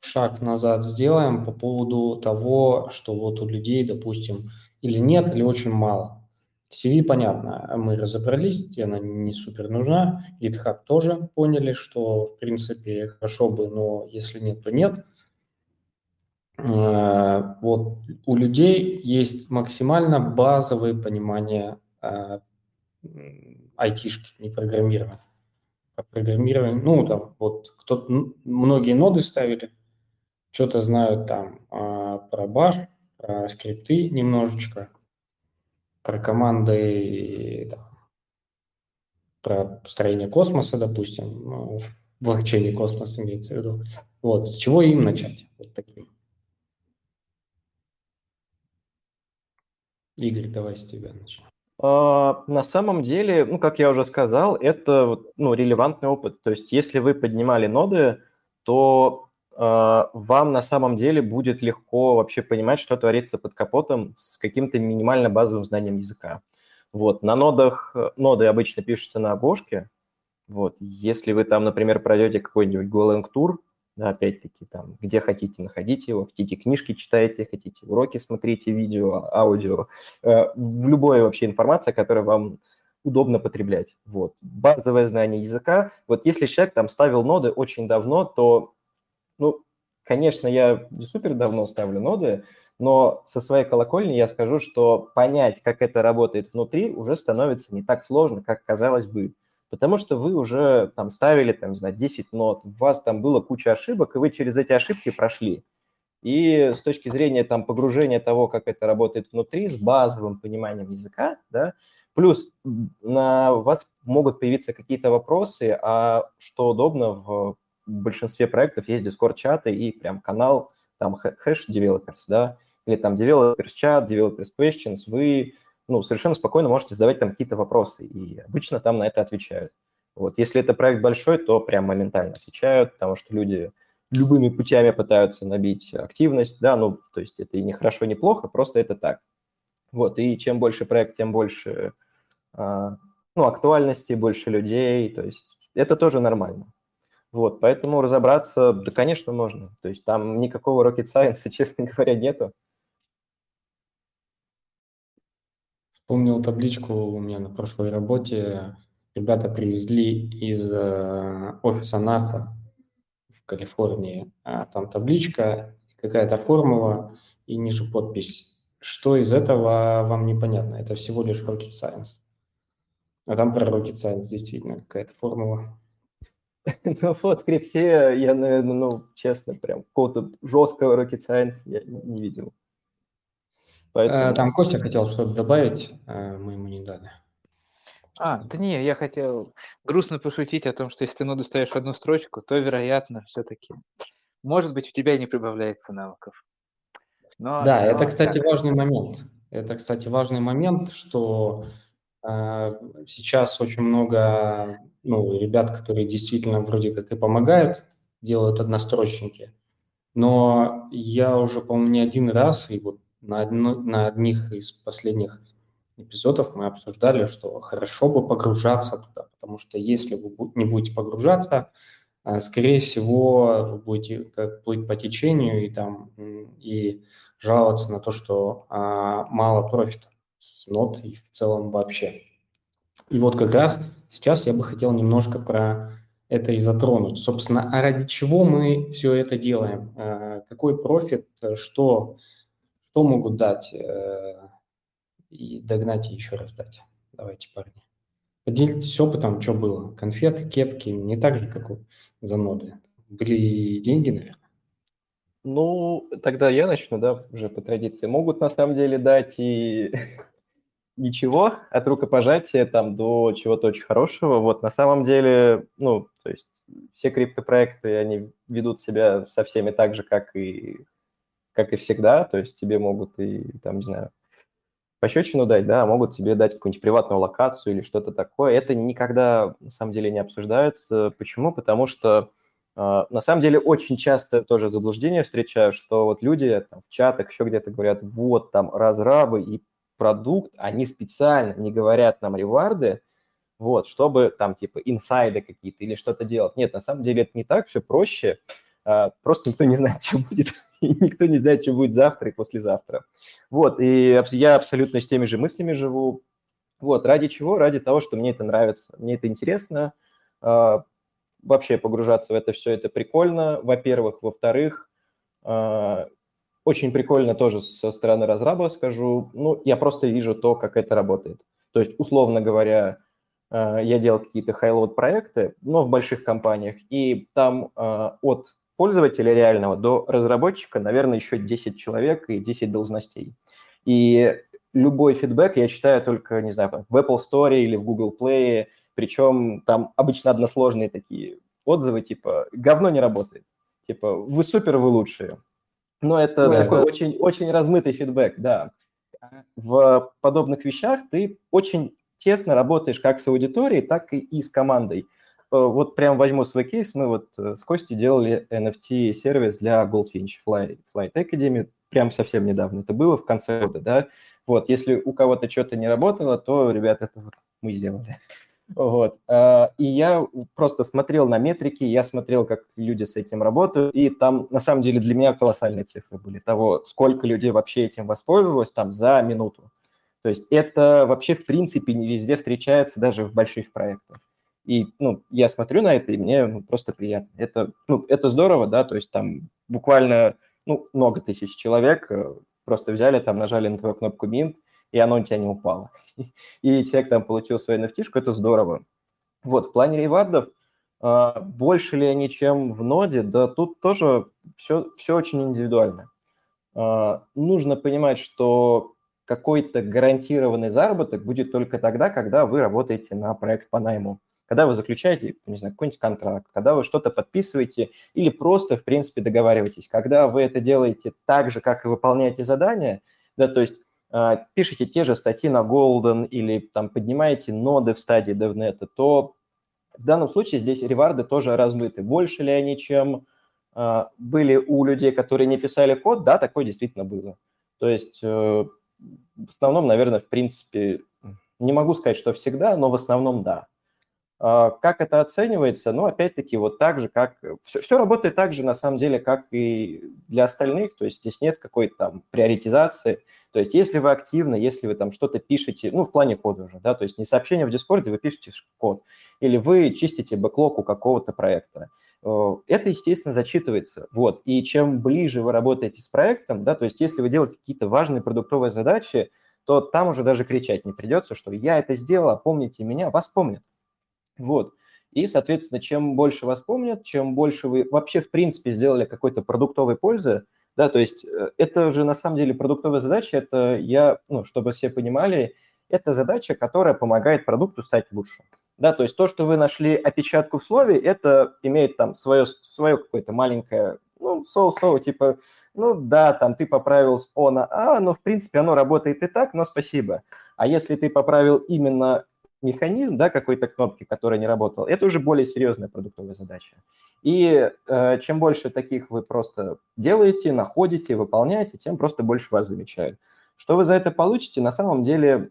Speaker 1: шаг назад сделаем по поводу того, что вот у людей, допустим, или нет, или очень мало. CV понятно, мы разобрались, она не супер нужна. GitHub тоже поняли, что в принципе хорошо бы, но если нет, то нет. Э, вот у людей есть максимально базовое понимание э, айтишки, не программирования. Программирование, ну, там, вот кто многие ноды ставили, что-то знают там а, про баш, про скрипты немножечко, про команды, там, про построение космоса, допустим, ну, в блокчейне космоса имеется в виду. Вот, с чего им начать? Вот таким. Игорь, давай с тебя начнем.
Speaker 2: А, на самом деле, ну, как я уже сказал, это ну, релевантный опыт. То есть, если вы поднимали ноды, то а, вам на самом деле будет легко вообще понимать, что творится под капотом с каким-то минимально базовым знанием языка. Вот, на нодах, э, ноды обычно пишутся на обложке. Вот, если вы там, например, пройдете какой-нибудь Golang Tour, да, опять-таки, там, где хотите, находите его, хотите книжки читаете, хотите уроки смотрите, видео, аудио, э, любая вообще информация, которая вам удобно потреблять. Вот. Базовое знание языка. Вот если человек там ставил ноды очень давно, то ну, конечно, я не супер давно ставлю ноды, но со своей колокольни я скажу, что понять, как это работает внутри, уже становится не так сложно, как казалось бы. Потому что вы уже там ставили, там, не знаю, 10 нот, у вас там было куча ошибок, и вы через эти ошибки прошли. И с точки зрения там погружения того, как это работает внутри, с базовым пониманием языка, да, плюс на вас могут появиться какие-то вопросы, а что удобно в большинстве проектов есть Discord-чаты и прям канал, там хэш developers, да, или там developers чат, developers questions, вы ну, совершенно спокойно можете задавать там какие-то вопросы, и обычно там на это отвечают. Вот. Если это проект большой, то прям моментально отвечают, потому что люди любыми путями пытаются набить активность, да, ну, то есть это и не хорошо, не плохо, просто это так. Вот, и чем больше проект, тем больше, а, ну, актуальности, больше людей, то есть это тоже нормально. Вот, поэтому разобраться, да, конечно, можно. То есть там никакого rocket science, честно говоря, нету.
Speaker 1: Вспомнил табличку у меня на прошлой работе. Ребята привезли из э, офиса НАСА в Калифорнии. А там табличка, какая-то формула и ниже подпись. Что из этого вам непонятно? Это всего лишь rocket science. А там про rocket science действительно какая-то формула.
Speaker 2: Ну вот, крипте я, наверное, ну, честно, прям какого-то жесткого rocket science я не видел.
Speaker 1: Поэтому... Там Костя хотел что-то добавить, а мы ему не дали.
Speaker 3: А, да не, я хотел грустно пошутить о том, что если ты ноду ставишь в одну строчку, то, вероятно, все-таки, может быть, у тебя не прибавляется навыков.
Speaker 1: Но, да, но это, кстати, так. важный момент. Это, кстати, важный момент, что э, сейчас очень много ну, ребят, которые действительно вроде как и помогают, делают однострочники. Но я уже, по-моему, не один раз, и вот на, одно, на одних из последних эпизодов мы обсуждали, что хорошо бы погружаться туда, потому что если вы не будете погружаться, а, скорее всего, вы будете как плыть по течению и там и жаловаться на то, что а, мало профита с нот и в целом вообще. И вот как раз сейчас я бы хотел немножко про это и затронуть. Собственно, а ради чего мы все это делаем? А, какой профит, что, что могут дать э, и догнать и еще раз дать? Давайте, парни. Поделитесь опытом, что было. Конфеты, кепки, не так же, как у заноды. Были деньги, наверное?
Speaker 2: Ну, тогда я начну, да, уже по традиции. Могут на самом деле дать и ничего, от рукопожатия там до чего-то очень хорошего. Вот на самом деле, ну, то есть все криптопроекты, они ведут себя со всеми так же, как и, как и всегда. То есть тебе могут и, там, не знаю, пощечину дать, да, а могут тебе дать какую-нибудь приватную локацию или что-то такое. Это никогда, на самом деле, не обсуждается. Почему? Потому что а, на самом деле очень часто тоже заблуждение встречаю, что вот люди там, в чатах еще где-то говорят, вот там разрабы и продукт, они специально не говорят нам реварды, вот, чтобы там типа инсайды какие-то или что-то делать. Нет, на самом деле это не так, все проще. А, просто никто не знает, что будет, и никто не знает, что будет завтра и послезавтра. Вот, и я абсолютно с теми же мыслями живу. Вот, ради чего? Ради того, что мне это нравится, мне это интересно, а, вообще погружаться в это все, это прикольно, во-первых. Во-вторых, а, очень прикольно тоже со стороны разраба скажу, ну, я просто вижу то, как это работает. То есть, условно говоря, а, я делал какие-то highload проекты, но в больших компаниях, и там от пользователя реального до разработчика, наверное, еще 10 человек и 10 должностей. И любой фидбэк я читаю только, не знаю, в Apple Store или в Google Play, причем там обычно односложные такие отзывы, типа «говно не работает», типа «вы супер, вы лучшие». Но это да, такой да. очень, очень размытый фидбэк, да. В подобных вещах ты очень тесно работаешь как с аудиторией, так и с командой. Э, вот прям возьму свой кейс. Мы вот э, с Костей делали NFT-сервис для Goldfinch Flight, Flight Academy прям совсем недавно. Это было в конце года, да. Вот, если у кого-то что-то не работало, то, ребят, это вот мы сделали. Вот. А, и я просто смотрел на метрики, я смотрел, как люди с этим работают, и там, на самом деле, для меня колоссальные цифры были того, сколько людей вообще этим воспользовалось там за минуту. То есть это вообще, в принципе, не везде встречается, даже в больших проектах. И, ну, я смотрю на это, и мне ну, просто приятно. Это, ну, это здорово, да, то есть там буквально, ну, много тысяч человек э, просто взяли, там, нажали на твою кнопку Mint, и оно у тебя не упало. И человек там получил свою nft это здорово. Вот, в плане ревардов, а, больше ли они, чем в ноде, да тут тоже все, все очень индивидуально. А, нужно понимать, что какой-то гарантированный заработок будет только тогда, когда вы работаете на проект по найму, когда вы заключаете, не знаю, какой-нибудь контракт, когда вы что-то подписываете или просто, в принципе, договариваетесь. Когда вы это делаете так же, как и выполняете задания, да, то есть а, пишете те же статьи на Golden или там поднимаете ноды в стадии DevNet, то в данном случае здесь реварды тоже размыты. Больше ли они, чем а, были у людей, которые не писали код? Да, такое действительно было. То есть э, в основном, наверное, в принципе, не могу сказать, что всегда, но в основном да. А, как это оценивается? Ну, опять-таки, вот так же, как... Все, все работает так же, на самом деле, как и для остальных, то есть здесь нет какой-то там приоритизации. То есть если вы активны, если вы там что-то пишете, ну, в плане кода уже, да, то есть не сообщение в Дискорде, вы пишете код, или вы чистите бэклог у какого-то проекта, это, естественно, зачитывается. Вот. И чем ближе вы работаете с проектом, да, то есть если вы делаете какие-то важные продуктовые задачи, то там уже даже кричать не придется, что я это сделал, помните меня, вас помнят. Вот. И, соответственно, чем больше вас помнят, чем больше вы вообще, в принципе, сделали какой-то продуктовой пользы, да, то есть э, это же на самом деле продуктовая задача, это я, ну, чтобы все понимали, это задача, которая помогает продукту стать лучше. Да, то есть то, что вы нашли опечатку в слове, это имеет там свое, свое какое-то маленькое, ну, слово-слово, типа, ну да, там ты поправил с О на А, но в принципе оно работает и так, но спасибо. А если ты поправил именно механизм, да, какой-то кнопки, которая не работала, это уже более серьезная продуктовая задача. И э, чем больше таких вы просто делаете, находите, выполняете, тем просто больше вас замечают. Что вы за это получите? На самом деле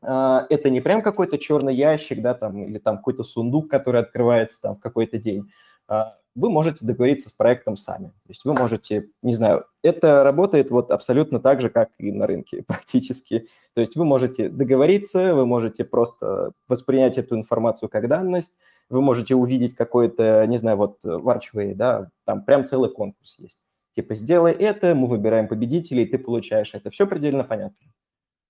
Speaker 2: э, это не прям какой-то черный ящик, да, там, или там какой-то сундук, который открывается там в какой-то день. Э, вы можете договориться с проектом сами. То есть вы можете, не знаю, это работает вот абсолютно так же, как и на рынке практически. То есть вы можете договориться, вы можете просто воспринять эту информацию как данность, вы можете увидеть какой-то, не знаю, вот в Archway, да, там прям целый конкурс есть. Типа сделай это, мы выбираем победителей, ты получаешь это. Все предельно понятно.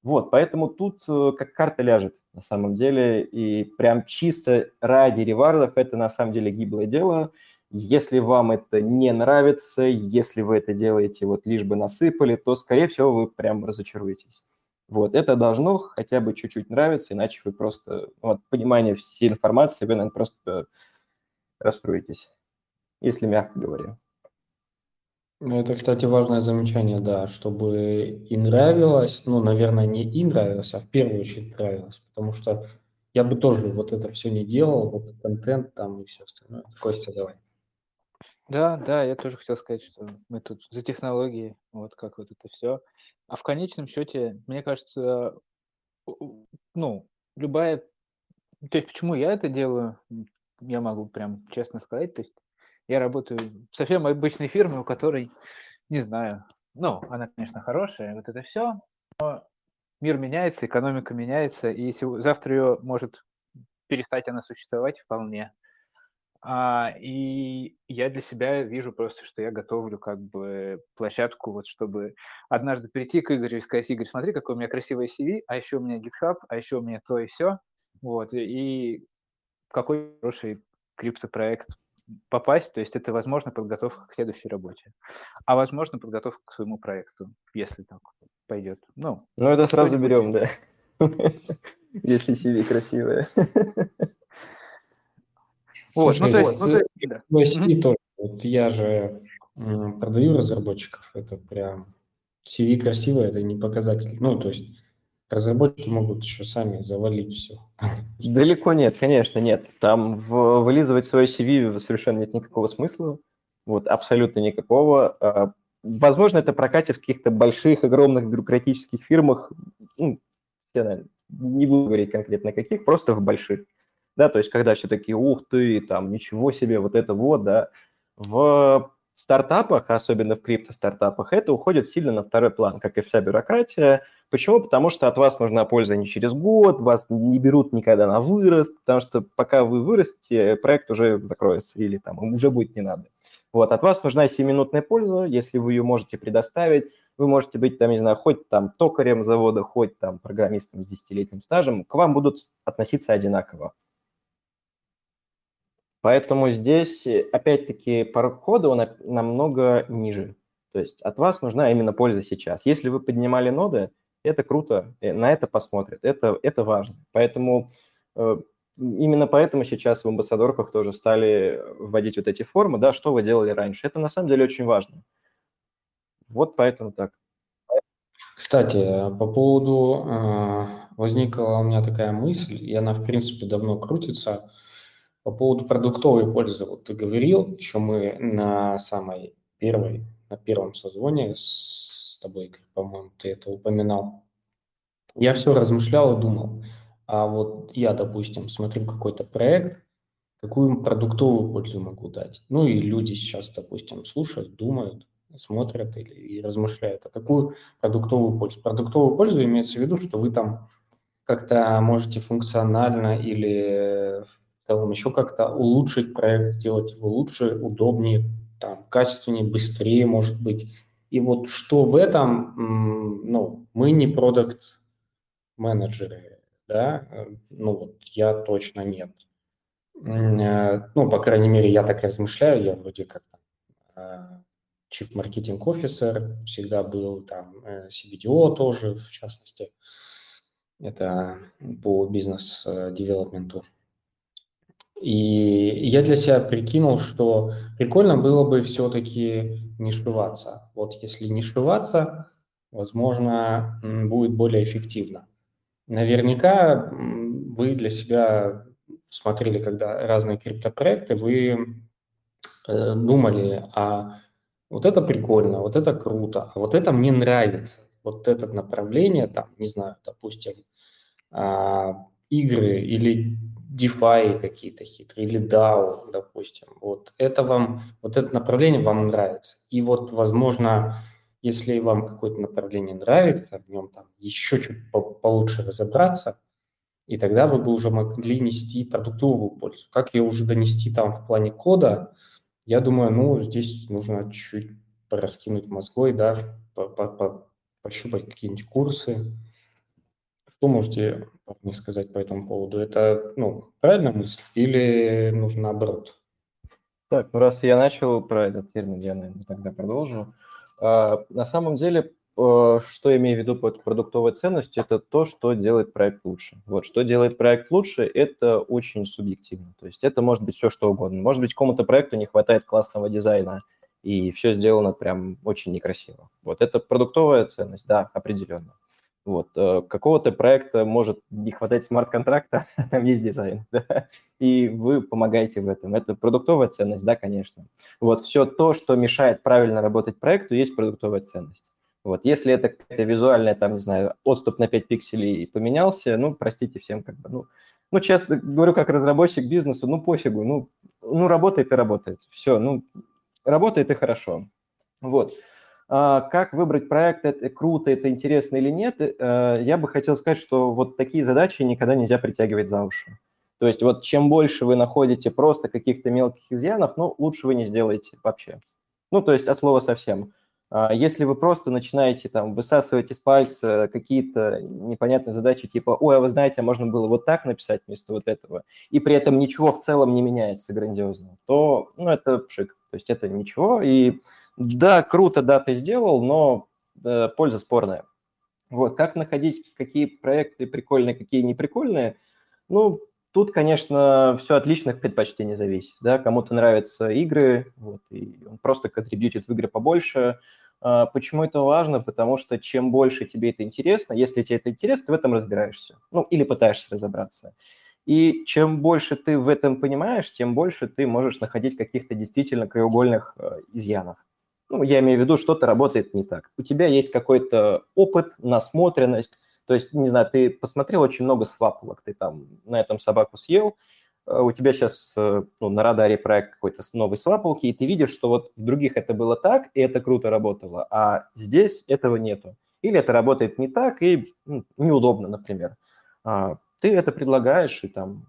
Speaker 2: Вот, поэтому тут э, как карта ляжет на самом деле, и прям чисто ради ревардов это на самом деле гиблое дело – если вам это не нравится, если вы это делаете вот лишь бы насыпали, то, скорее всего, вы прям разочаруетесь. Вот, это должно хотя бы чуть-чуть нравиться, иначе вы просто, ну, от всей информации, вы, наверное, просто расстроитесь, если мягко говоря.
Speaker 1: Ну, это, кстати, важное замечание, да, чтобы и нравилось, ну, наверное, не и нравилось, а в первую очередь нравилось, потому что я бы тоже вот это все не делал, вот контент там и все остальное. Костя, давай.
Speaker 3: Да, да, я тоже хотел сказать, что мы тут за технологии, вот как вот это все. А в конечном счете, мне кажется, ну, любая... То есть почему я это делаю, я могу прям честно сказать. То есть я работаю совсем обычной фирме, у которой, не знаю, ну, она, конечно, хорошая, вот это все, но мир меняется, экономика меняется, и завтра ее может перестать она существовать вполне. А, и я для себя вижу просто, что я готовлю как бы площадку, вот чтобы однажды прийти к Игорю и сказать, Игорь, смотри, какой у меня красивый CV, а еще у меня GitHub, а еще у меня то и все. Вот, и какой хороший криптопроект попасть, то есть это, возможно, подготовка к следующей работе, а возможно, подготовка к своему проекту, если так пойдет. Ну,
Speaker 2: ну это сразу берем, да. Если CV красивая.
Speaker 1: Вот, ну, то есть, ну, то есть, да. CV тоже. Вот я же продаю разработчиков, это прям CV красивое, это не показатель. Ну, то есть разработчики могут еще сами завалить все.
Speaker 2: Далеко нет, конечно, нет. Там в, вылизывать свое CV совершенно нет никакого смысла. Вот, абсолютно никакого. А, возможно, это прокатит в каких-то больших, огромных бюрократических фирмах. Ну, я, наверное, не буду говорить конкретно каких, просто в больших. Да, то есть, когда все такие, ух ты, там, ничего себе, вот это вот, да. В стартапах, особенно в крипто-стартапах, это уходит сильно на второй план, как и вся бюрократия. Почему? Потому что от вас нужна польза не через год, вас не берут никогда на вырост, потому что пока вы вырастете, проект уже закроется или там уже будет не надо. Вот, от вас нужна 7-минутная польза, если вы ее можете предоставить, вы можете быть, там, не знаю, хоть там токарем завода, хоть там программистом с десятилетним стажем, к вам будут относиться одинаково. Поэтому здесь, опять-таки, порог входа он намного ниже. То есть от вас нужна именно польза сейчас. Если вы поднимали ноды, это круто, э, на это посмотрят, это, это важно. Поэтому э, именно поэтому сейчас в амбассадорках тоже стали вводить вот эти формы, да, что вы делали раньше. Это на самом деле очень важно. Вот поэтому так.
Speaker 1: Кстати, по поводу, э, возникла у меня такая мысль, и она, в принципе, давно крутится – по поводу продуктовой пользы, вот ты говорил, еще мы на самой первой, на первом созвоне с тобой, по-моему, ты это упоминал. Я все размышлял и думал, а вот я, допустим, смотрю какой-то проект, какую продуктовую пользу могу дать? Ну и люди сейчас, допустим, слушают, думают, смотрят или и размышляют, а какую продуктовую пользу? Продуктовую пользу имеется в виду, что вы там как-то можете функционально или в целом еще как-то улучшить проект, сделать его лучше, удобнее, там, качественнее, быстрее, может быть. И вот что в этом, ну, мы не продукт менеджеры, да, ну вот я точно нет. Э, ну, по крайней мере, я так размышляю, я вроде как Chief Marketing Officer всегда был, там э, CBDO тоже, в частности, это по бизнес-девелопменту. И я для себя прикинул, что прикольно было бы все-таки не шиваться. Вот если не шиваться, возможно, будет более эффективно. Наверняка вы для себя смотрели, когда разные криптопроекты, вы э, думали, а вот это прикольно, вот это круто, а вот это мне нравится. Вот это направление, там, не знаю, допустим, а, игры или DeFi какие-то хитрые, или DAO, допустим. Вот это вам, вот это направление вам нравится. И вот, возможно, если вам какое-то направление нравится, в нем там еще чуть получше разобраться, и тогда вы бы уже могли нести продуктовую пользу. Как ее уже донести там в плане кода, я думаю, ну, здесь нужно чуть пораскинуть мозгой, да, пощупать какие-нибудь курсы, что можете мне сказать по этому поводу? Это ну, правильная мысль или нужно наоборот?
Speaker 2: Так, ну раз я начал про этот термин, я, наверное, тогда продолжу. А, на самом деле э, что я имею в виду под продуктовой ценностью, это то, что делает проект лучше. Вот, что делает проект лучше, это очень субъективно. То есть это может быть все, что угодно. Может быть, кому-то проекту не хватает классного дизайна, и все сделано прям очень некрасиво. Вот это продуктовая ценность, да, определенно. Вот. Э, какого-то проекта может не хватать смарт-контракта, там есть дизайн, да, и вы помогаете в этом. Это продуктовая ценность, да, конечно. Вот все то, что мешает правильно работать проекту, есть продуктовая ценность. Вот, если это какая-то визуальная, там, не знаю, отступ на 5 пикселей поменялся, ну, простите всем, как бы, ну, ну, честно говорю, как разработчик бизнеса, ну, пофигу, ну, ну, работает и работает, все, ну, работает и хорошо. Вот. А, как выбрать проект, это круто, это интересно или нет, э, я бы хотел сказать, что вот такие задачи никогда нельзя притягивать за уши. То есть вот чем больше вы находите просто каких-то мелких изъянов, ну, лучше вы не сделаете вообще. Ну, то есть от слова совсем. А, если вы просто начинаете там высасывать из пальца какие-то непонятные задачи, типа, ой, а вы знаете, а можно было вот так написать вместо вот этого, и при этом ничего в целом не меняется грандиозно, то, ну, это пшик. То есть это ничего, и да, круто, да, ты сделал, но э, польза спорная. Вот, как находить, какие проекты прикольные, какие неприкольные? Ну, тут, конечно, все от личных предпочтений зависит, да, кому-то нравятся игры, вот, и он просто контрибьютит в игры побольше. А, почему это важно? Потому что чем больше тебе это интересно, если тебе это интересно, ты в этом разбираешься, ну, или пытаешься разобраться. И чем больше ты в этом понимаешь, тем больше ты можешь находить каких-то действительно краеугольных э, изъянов. Ну, я имею в виду, что-то работает не так. У тебя есть какой-то опыт, насмотренность. То есть, не знаю, ты посмотрел очень много свапулок, ты там на этом собаку съел, э, у тебя сейчас э, ну, на радаре проект какой-то новой свапулки, и ты видишь, что вот в других это было так, и это круто работало, а здесь этого нету. Или это работает не так, и ну, неудобно, например. А, ты это предлагаешь, и там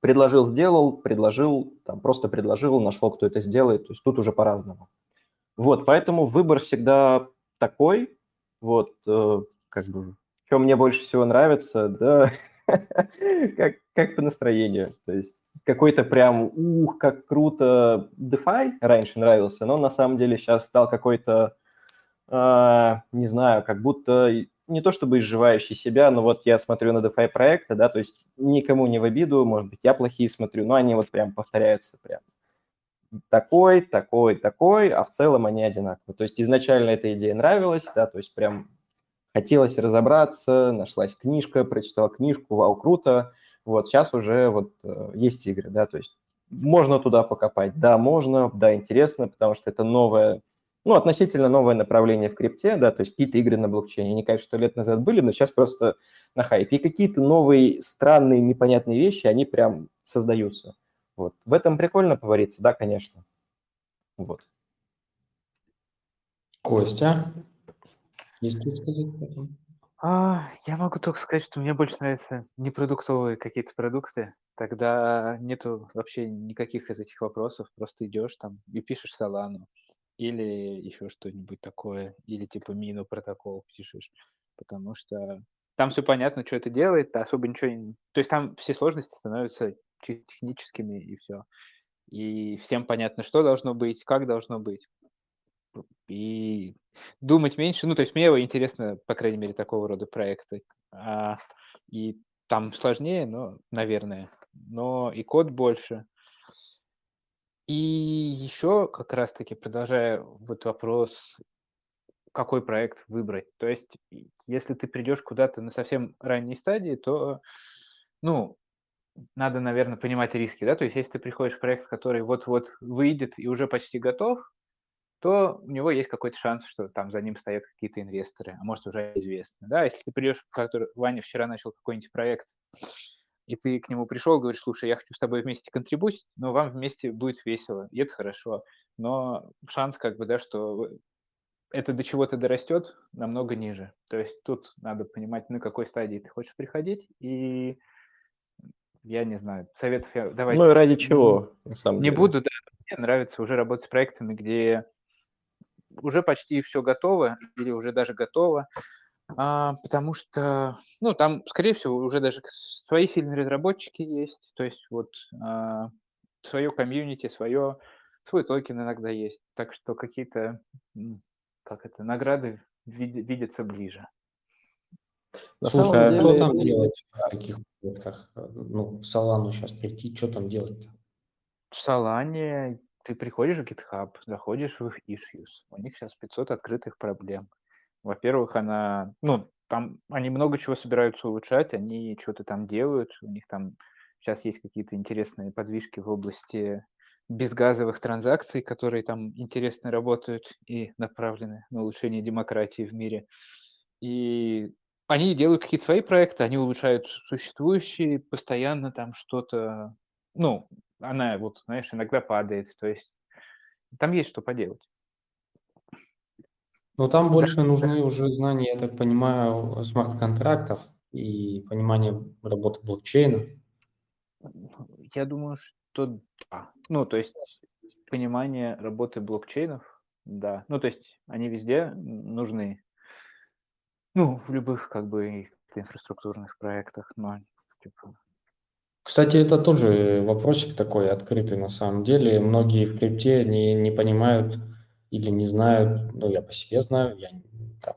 Speaker 2: предложил, сделал, предложил, там просто предложил, нашел, кто это сделает. То есть тут уже по-разному. Вот, поэтому выбор всегда такой, вот, э, как бы, что мне больше всего нравится, да, как, как по настроению. То есть какой-то прям, ух, как круто DeFi раньше нравился, но на самом деле сейчас стал какой-то, э, не знаю, как будто не то чтобы изживающий себя, но вот я смотрю на DeFi проекты, да, то есть никому не в обиду, может быть, я плохие смотрю, но они вот прям повторяются прям такой, такой, такой, а в целом они одинаковые. То есть изначально эта идея нравилась, да, то есть прям хотелось разобраться, нашлась книжка, прочитал книжку, вау, круто. Вот сейчас уже вот э, есть игры, да, то есть можно туда покопать. Да, можно, да, интересно, потому что это новое, ну, относительно новое направление в крипте, да, то есть какие-то игры на блокчейне. Они, конечно, сто лет назад были, но сейчас просто на хайпе. И какие-то новые, странные, непонятные вещи, они прям создаются. Вот. В этом прикольно повариться, да, конечно. Вот.
Speaker 1: Костя, есть что сказать потом?
Speaker 3: А, я могу только сказать, что мне больше нравятся непродуктовые какие-то продукты. Тогда нету вообще никаких из этих вопросов. Просто идешь там и пишешь Солану. Или еще что-нибудь такое. Или типа мину протокол пишешь. Потому что там все понятно, что это делает, особо ничего не... То есть там все сложности становятся чисто техническими и все. И всем понятно, что должно быть, как должно быть. И думать меньше. Ну, то есть мне интересно, по крайней мере, такого рода проекты. А, и там сложнее, но, наверное. Но и код больше. И еще как раз-таки, продолжая вот вопрос, какой проект выбрать. То есть, если ты придешь куда-то на совсем ранней стадии, то, ну, надо, наверное, понимать риски, да, то есть если ты приходишь в проект, который вот-вот выйдет и уже почти готов, то у него есть какой-то шанс, что там за ним стоят какие-то инвесторы, а может уже известно, да, если ты придешь, который Ваня вчера начал какой-нибудь проект, и ты к нему пришел, говоришь, слушай, я хочу с тобой вместе контрибутить, но вам вместе будет весело, и это хорошо, но шанс как бы, да, что это до чего-то дорастет намного ниже. То есть тут надо понимать, на какой стадии ты хочешь приходить, и я не знаю, советов я... Давайте.
Speaker 2: Ну и ради чего, на самом
Speaker 3: не деле. буду, да. Мне нравится уже работать с проектами, где уже почти все готово или уже даже готово, а, потому что, ну, там, скорее всего, уже даже свои сильные разработчики есть, то есть вот а, свое комьюнити, свое, свой токен иногда есть, так что какие-то, как это, награды видятся ближе.
Speaker 1: На Слушай, а деле... что там делать в таких проектах? Ну, в Solana сейчас прийти, что там делать-то?
Speaker 3: В Solana ты приходишь в GitHub, заходишь в их issues. У них сейчас 500 открытых проблем. Во-первых, она, ну, там они много чего собираются улучшать, они что-то там делают, у них там сейчас есть какие-то интересные подвижки в области безгазовых транзакций, которые там интересно работают и направлены на улучшение демократии в мире. И они делают какие-то свои проекты, они улучшают существующие, постоянно там что-то, ну, она вот, знаешь, иногда падает, то есть там есть что поделать.
Speaker 1: Но там больше да. нужны уже знания, я так понимаю, смарт-контрактов и понимание работы блокчейна.
Speaker 3: Я думаю, что да. Ну, то есть понимание работы блокчейнов, да. Ну, то есть они везде нужны. Ну, в любых как бы инфраструктурных проектах, но типа...
Speaker 1: Кстати, это тоже вопросик такой открытый на самом деле. Многие в крипте не, не понимают или не знают, ну, я по себе знаю, я там,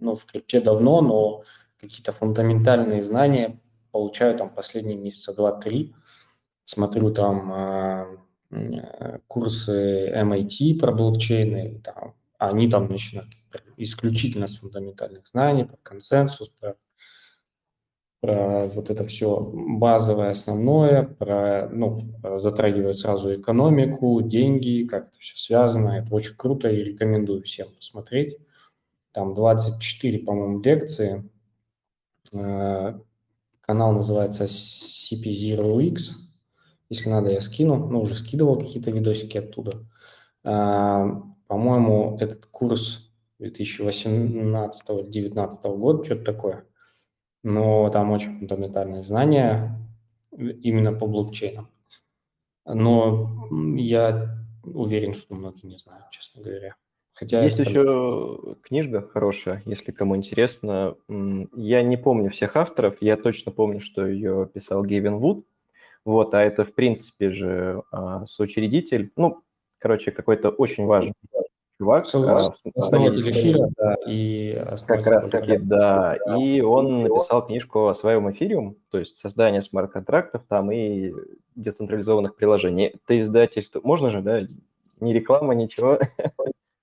Speaker 1: ну, в крипте давно, но какие-то фундаментальные знания получаю там последние месяца два-три. Смотрю там э, курсы MIT про блокчейны, там, они там начинают исключительно с фундаментальных знаний, про консенсус, про, про вот это все базовое, основное, про, ну, затрагивают сразу экономику, деньги, как это все связано. Это очень круто и рекомендую всем посмотреть. Там 24, по-моему, лекции. Э, канал называется CP0X. Если надо, я скину. Ну, уже скидывал какие-то видосики оттуда. Э, по-моему, этот курс 2018-2019 года, что-то такое. Но там очень фундаментальные знания именно по блокчейнам. Но я уверен, что многие не знают, честно говоря.
Speaker 2: Хотя Есть это... еще книжка хорошая, если кому интересно. Я не помню всех авторов, я точно помню, что ее писал Гевин Вуд. Вот, а это, в принципе же, а, соучредитель, ну, короче, какой-то очень важный чувак.
Speaker 1: Основатель эфира, да,
Speaker 2: и Как раз таки, да. И он написал книжку о своем эфириум, то есть создание смарт-контрактов там и децентрализованных приложений. Это издательство, можно же, да? Ни реклама, ничего.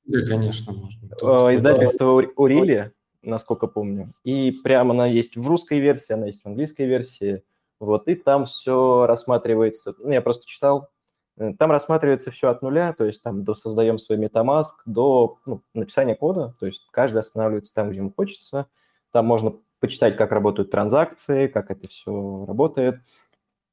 Speaker 1: Да, конечно, можно.
Speaker 2: Тут, издательство Урили, насколько помню. И прямо она есть в русской версии, она есть в английской версии. Вот, и там все рассматривается. Ну, я просто читал, Э, там рассматривается все от нуля, то есть там до создаем свой MetaMask, до ну, написания кода, то есть каждый останавливается там, где ему хочется. Там можно почитать, как работают транзакции, как это все работает.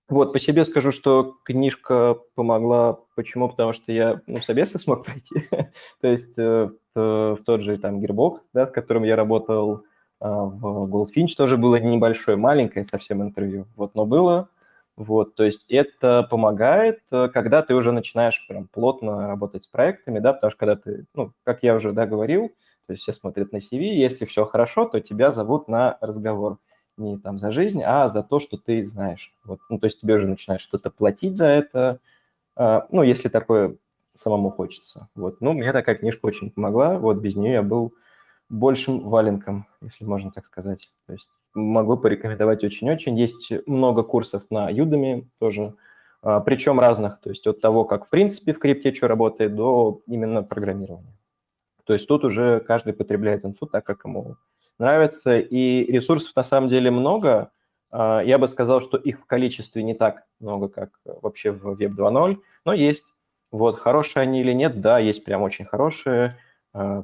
Speaker 2: Вот, по себе скажу, что книжка помогла. Почему? Потому что я ну, собесы смог пройти. То есть э, в, тот же там Gearbox, да, с которым я работал, а, в Goldfinch тоже было небольшое, маленькое совсем интервью. Вот, но было. Вот, то есть это помогает, э, когда ты уже начинаешь прям плотно работать с проектами, да, потому что когда ты, ну, как я уже, да, говорил, то есть все смотрят на CV, если все хорошо, то тебя зовут на разговор не там за жизнь, а за то, что ты знаешь. Вот, ну, то есть тебе уже начинают что-то платить за это, а, ну, если такое самому хочется. Вот, ну, мне такая книжка очень помогла, вот без нее я был большим валенком, если можно так сказать. То есть могу порекомендовать очень-очень. Есть много курсов на Udemy тоже, а, причем разных, то есть от того, как в принципе в крипте что работает, до именно программирования. То есть тут уже каждый потребляет инфу так, как ему нравится, и ресурсов на самом деле много. А, я бы сказал, что их в количестве не так много, как вообще в Web 2.0, но есть. Вот, хорошие они или нет, да, есть прям очень хорошие,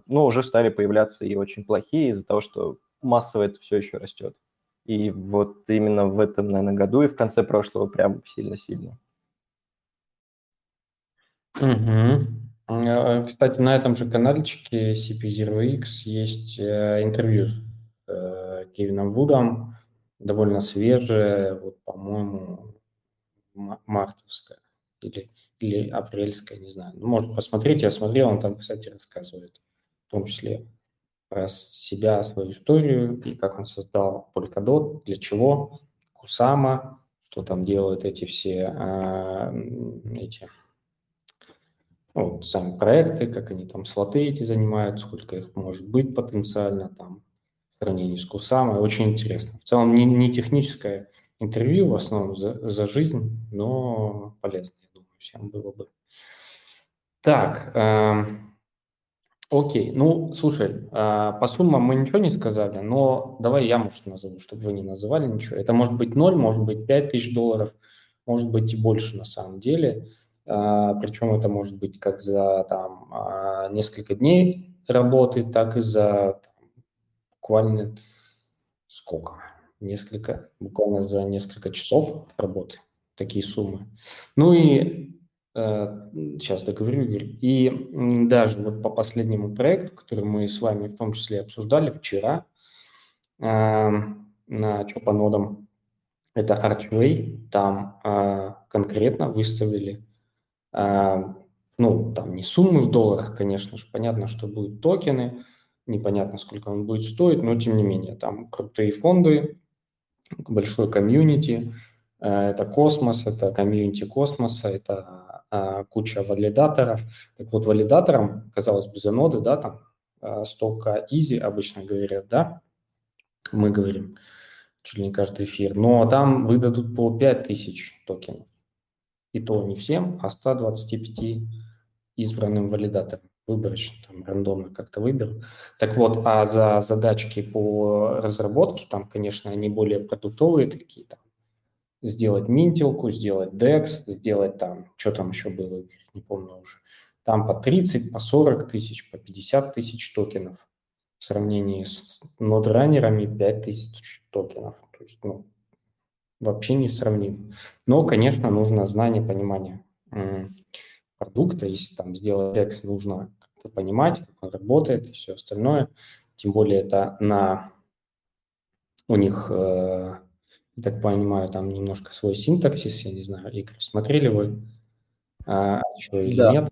Speaker 2: но уже стали появляться и очень плохие из-за того, что массово это все еще растет. И вот именно в этом, наверное, году и в конце прошлого прям сильно-сильно.
Speaker 1: Угу. Кстати, на этом же каналчике CP0X есть э, интервью с э, Кевином Вудом, довольно свежее, вот, по-моему, мартовское или, или апрельское, не знаю. Ну, может, посмотреть, я смотрел, он там, кстати, рассказывает, в том числе про себя, свою историю и как он создал Polkadot, для чего, Кусама, что там делают эти все э, эти ну, вот сами проекты, как они там слоты эти занимают, сколько их может быть потенциально там в сравнении с курсами. Очень интересно. В целом не, не техническое интервью, в основном за, за жизнь, но полезно, всем было бы. Так, э, окей, ну, слушай, э, по суммам мы ничего не сказали, но давай я, может, назову, чтобы вы не называли ничего. Это может быть 0, может быть 5 тысяч долларов, может быть и больше на самом деле. Э, причем это может быть как за там, э, несколько дней работы, так и за там, буквально сколько? Несколько, буквально за несколько часов работы такие суммы. Ну и сейчас договорю, Игорь. И даже вот по последнему проекту, который мы с вами в том числе обсуждали вчера на Чопанодом, это Archway, там конкретно выставили, ну, там не суммы в долларах, конечно же, понятно, что будут токены, непонятно, сколько он будет стоить, но тем не менее, там крутые фонды, большой комьюнити, это космос, это комьюнити космоса, это а, куча валидаторов. Так вот, валидаторам, казалось бы, за ноды, да, там а, столько easy обычно говорят, да, мы говорим чуть ли не каждый эфир, но там выдадут по 5000 токенов. И то не всем, а 125 избранным валидаторам выборочно, там, рандомно как-то выберут. Так вот, а за задачки по разработке, там, конечно, они более продуктовые такие, там, сделать минтилку, сделать DEX, сделать там, что там еще было, не помню уже. Там по 30, по 40 тысяч, по 50 тысяч токенов в сравнении с нодранерами 5 тысяч токенов. То есть, ну, вообще не сравним. Но, конечно, нужно знание, понимание продукта. Если там сделать DEX, нужно как-то понимать, как он работает и все остальное. Тем более это на у них э, так понимаю, там немножко свой синтаксис, я не знаю, Игорь, смотрели вы а, что или
Speaker 2: да.
Speaker 1: нет?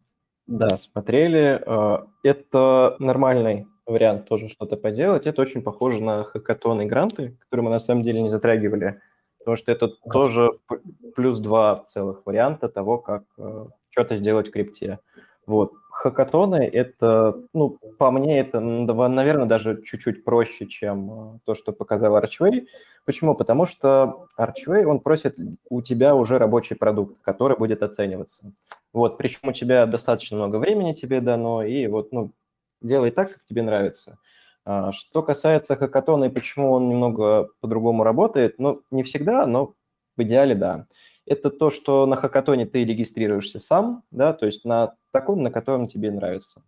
Speaker 2: Да, смотрели. А, это нормальный вариант тоже что-то поделать. Это очень похоже на хакатоны и гранты, которые мы на самом деле не затрагивали, потому что это Хорошо. тоже плюс два целых варианта того, как э, что-то сделать в крипте. Вот. Хакатоны – это, ну, по мне, это, наверное, даже чуть-чуть проще, чем э, то, что показал Archway. Почему? Потому что Archway, он просит у тебя уже рабочий продукт, который будет оцениваться. Вот, причем у тебя достаточно много времени тебе дано, и вот, ну, делай так, как тебе нравится. А, что касается хакатона и почему он немного по-другому работает, ну, не всегда, но в идеале да это то, что на хакатоне ты регистрируешься сам, да, то есть на таком, на котором тебе нравится.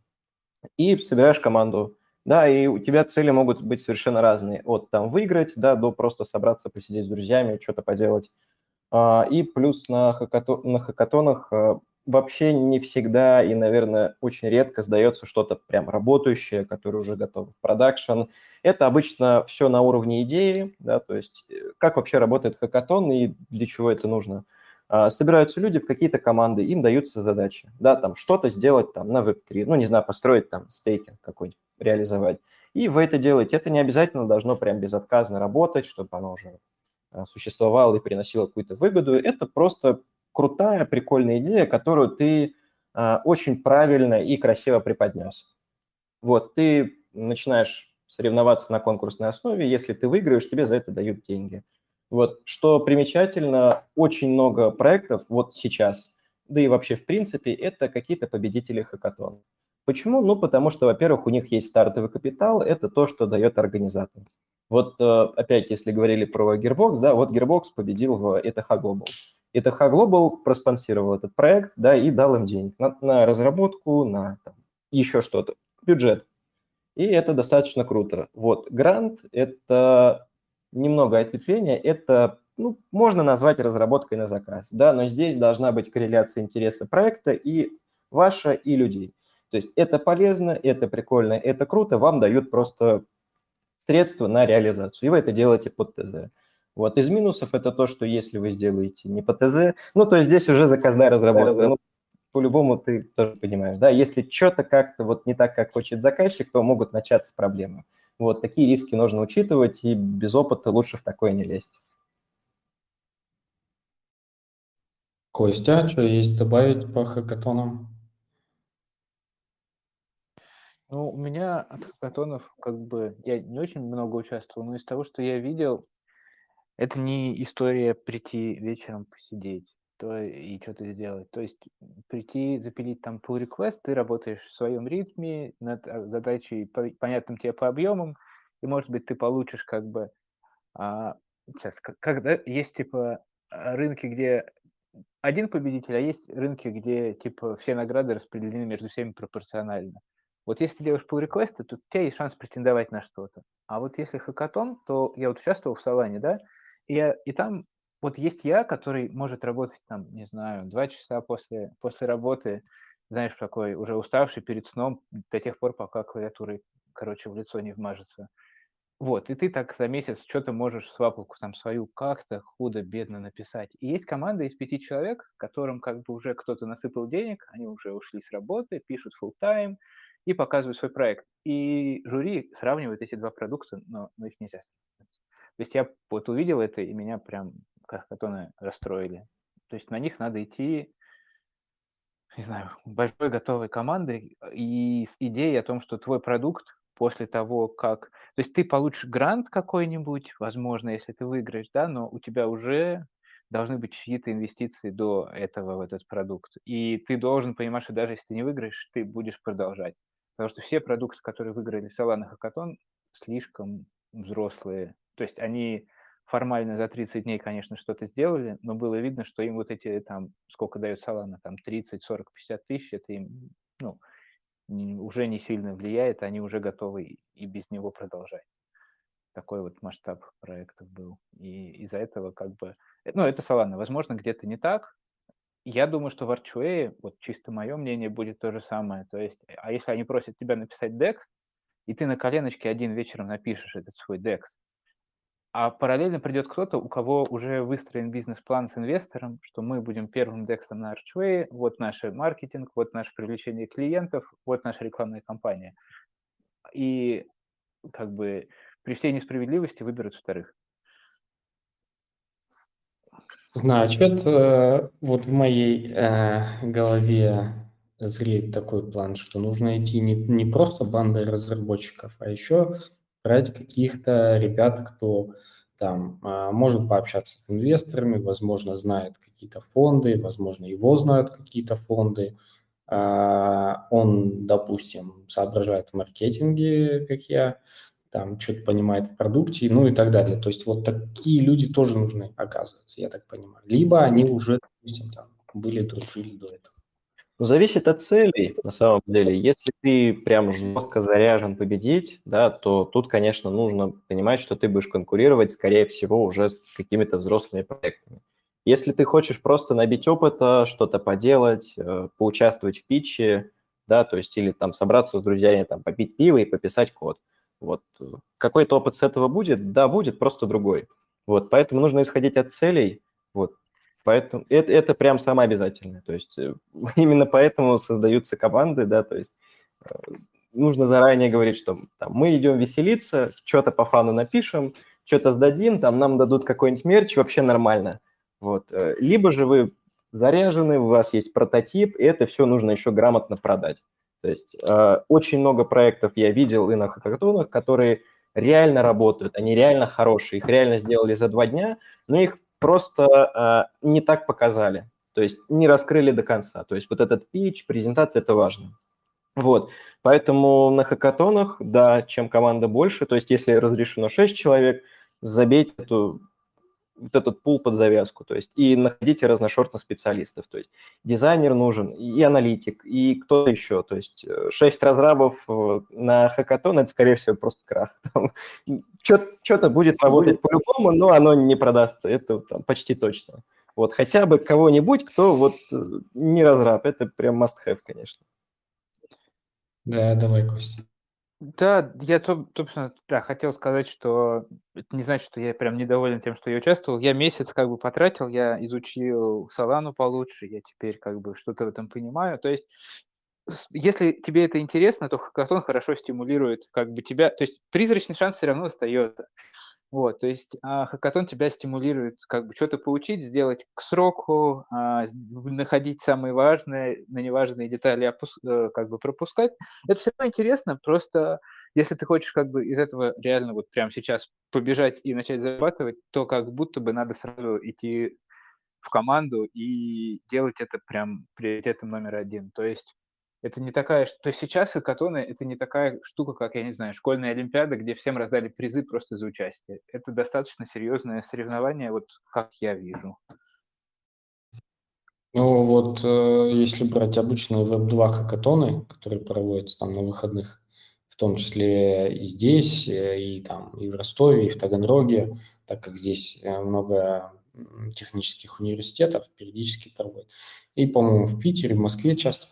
Speaker 2: И собираешь команду, да, и у тебя цели могут быть совершенно разные, от там выиграть, да, до просто собраться, посидеть с друзьями, что-то поделать. А, и плюс на, хакато, на хакатонах а, вообще не всегда и, наверное, очень редко сдается что-то прям работающее, которое уже готово в продакшн. Это обычно все на уровне идеи, да, то есть э, как вообще работает хакатон и для чего это нужно. А, собираются люди в какие-то команды, им даются задачи, да, там что-то сделать там на Web3, ну, не знаю, построить там стейкинг какой-нибудь, реализовать. И вы это делаете. Это не обязательно должно прям безотказно работать, чтобы оно уже а, существовало и приносило какую-то выгоду. Это просто крутая, прикольная идея, которую ты э, очень правильно и красиво преподнес. Вот, ты начинаешь соревноваться на конкурсной основе, если ты выиграешь, тебе за это дают деньги. Вот, что примечательно, очень много проектов вот сейчас, да и вообще в принципе, это какие-то победители хакатона. Почему? Ну, потому что, во-первых, у них есть стартовый капитал, это то, что дает организатор. Вот э, опять, если говорили про Gearbox, да, вот Gearbox победил в ETH Global. ETH Global проспонсировал этот проект, да, и дал им денег на, на разработку, на там, еще что-то, бюджет. И это достаточно круто. Вот, грант – это немного ответвления, это, ну, можно назвать разработкой на заказ, да, но здесь должна быть корреляция интереса проекта и ваша, и людей. То есть это полезно, это прикольно, это круто, вам дают просто средства на реализацию, и вы это делаете под ТЗ. Вот из минусов это то, что если вы сделаете не по ТЗ, ну, то есть здесь уже заказная разработка. Ну, по-любому ты тоже понимаешь, да, если что-то как-то вот не так, как хочет заказчик, то могут начаться проблемы. Вот такие риски нужно учитывать, и без опыта лучше в такое не лезть.
Speaker 1: Костя, что есть добавить по хакатонам?
Speaker 3: Ну, у меня от хакатонов как бы... Я не очень много участвовал, но из того, что я видел, это не история прийти вечером посидеть то и что-то сделать. То есть прийти, запилить там pull request, ты работаешь в своем ритме над а, задачей, понятным тебе по объемам, и, может быть, ты получишь как бы... А, сейчас, когда есть, типа, рынки, где один победитель, а есть рынки, где, типа, все награды распределены между всеми пропорционально. Вот если ты делаешь pull реквесты то у тебя есть шанс претендовать на что-то. А вот если хакатон, то я вот участвовал в Салане, да, и, и там вот есть я, который может работать там, не знаю, два часа после, после работы, знаешь, такой уже уставший перед сном до тех пор, пока клавиатурой, короче, в лицо не вмажется. Вот, и ты так за месяц что-то можешь свапалку там свою как-то худо-бедно написать. И есть команда из пяти человек, которым как бы уже кто-то насыпал денег, они уже ушли с работы, пишут full time и показывают свой проект. И жюри сравнивает эти два продукта, но, но их нельзя. То есть я вот увидел это, и меня прям катоны расстроили. То есть на них надо идти, не знаю, большой готовой командой и с идеей о том, что твой продукт после того, как... То есть ты получишь грант какой-нибудь, возможно, если ты выиграешь, да, но у тебя уже должны быть чьи-то инвестиции до этого в этот продукт. И ты должен понимать, что даже если ты не выиграешь, ты будешь продолжать. Потому что все продукты, которые выиграли Solana Hackathon, слишком взрослые. То есть они формально за 30 дней, конечно, что-то сделали, но было видно, что им вот эти там, сколько дает Solana, там 30, 40, 50 тысяч, это им, ну, уже не сильно влияет, они уже готовы и без него продолжать. Такой вот масштаб проектов был. И из-за этого как бы... Ну, это Solana. Возможно, где-то не так. Я думаю, что в Archway, вот чисто мое мнение, будет то же самое. То есть, а если они просят тебя написать DEX, и ты на коленочке один вечером напишешь этот свой DEX, а параллельно придет кто-то, у кого уже выстроен бизнес-план с инвестором, что мы будем первым дексом на Archway, вот наш маркетинг, вот наше привлечение клиентов, вот наша рекламная кампания. И как бы при всей несправедливости выберут вторых.
Speaker 1: Значит, э, вот в моей э, голове зреет такой план, что нужно идти не, не просто бандой разработчиков, а еще брать каких-то ребят, кто там а, может пообщаться с инвесторами, возможно, знает какие-то фонды, возможно, его знают какие-то фонды. А, он, допустим, соображает в маркетинге, как я, там что-то понимает в продукте, ну и так далее. То есть вот такие люди тоже нужны, оказывается, я так понимаю. Либо они уже, допустим, там были, дружили до этого.
Speaker 2: Ну, зависит от целей, на самом деле. Если ты прям жестко заряжен победить, да, то тут, конечно, нужно понимать, что ты будешь конкурировать, скорее всего, уже с какими-то взрослыми проектами. Если ты хочешь просто набить опыта, что-то поделать, э, поучаствовать в питче, да, то есть или там собраться с друзьями, там, попить пиво и пописать код. Вот. Какой-то опыт с этого будет? Да, будет, просто другой. Вот, поэтому нужно исходить от целей, вот, Поэтому это, это прям самое обязательное. То есть э, именно поэтому создаются команды, да, то есть э, нужно заранее говорить, что там, мы идем веселиться, что-то по фану напишем, что-то сдадим, там нам дадут какой-нибудь мерч, вообще нормально. Вот. Э, либо же вы заряжены, у вас есть прототип, и это все нужно еще грамотно продать. То есть э, очень много проектов я видел и на хакатонах, которые реально работают, они реально хорошие, их реально сделали за два дня, но их просто э, не так показали, то есть не раскрыли до конца. То есть вот этот пич, презентация – это важно. Вот, поэтому на хакатонах, да, чем команда больше, то есть если разрешено 6 человек, забейте эту вот этот пул под завязку, то есть и находите разношерстных специалистов, то есть дизайнер нужен, и аналитик, и кто-то еще, то есть э, шесть разрабов э, на хакатон – это, скорее всего, просто крах. Что-то будет работать по-любому, но оно не продастся, это там, почти точно. Вот хотя бы кого-нибудь, кто вот э, не разраб, это прям must-have, конечно.
Speaker 1: Да, давай, Костя.
Speaker 3: Да, я, собственно, да, хотел сказать, что это не значит, что я прям недоволен тем, что я участвовал. Я месяц как бы потратил, я изучил Солану получше, я теперь как бы что-то в этом понимаю. То есть, если тебе это интересно, то хакатон хорошо стимулирует как бы тебя. То есть призрачный шанс все равно остается. Вот, то есть а, хакатон тебя стимулирует как бы что-то получить, сделать к сроку, а, находить самые важные, на неважные детали опус, э, как бы пропускать. Это все равно интересно, просто если ты хочешь как бы из этого реально вот прямо сейчас побежать и начать зарабатывать, то как будто бы надо сразу идти в команду и делать это прям приоритетом номер один. То есть это не такая... То есть сейчас хакатоны — это не такая штука, как, я не знаю, школьная олимпиада, где всем раздали призы просто за участие. Это достаточно серьезное соревнование, вот как я вижу.
Speaker 1: Ну вот, э, если брать обычные веб-2 хакатоны, которые проводятся там на выходных, в том числе и здесь, э, и там, и в Ростове, и в Таганроге, так как здесь э, много технических университетов периодически проводят. И, по-моему, в Питере, в Москве часто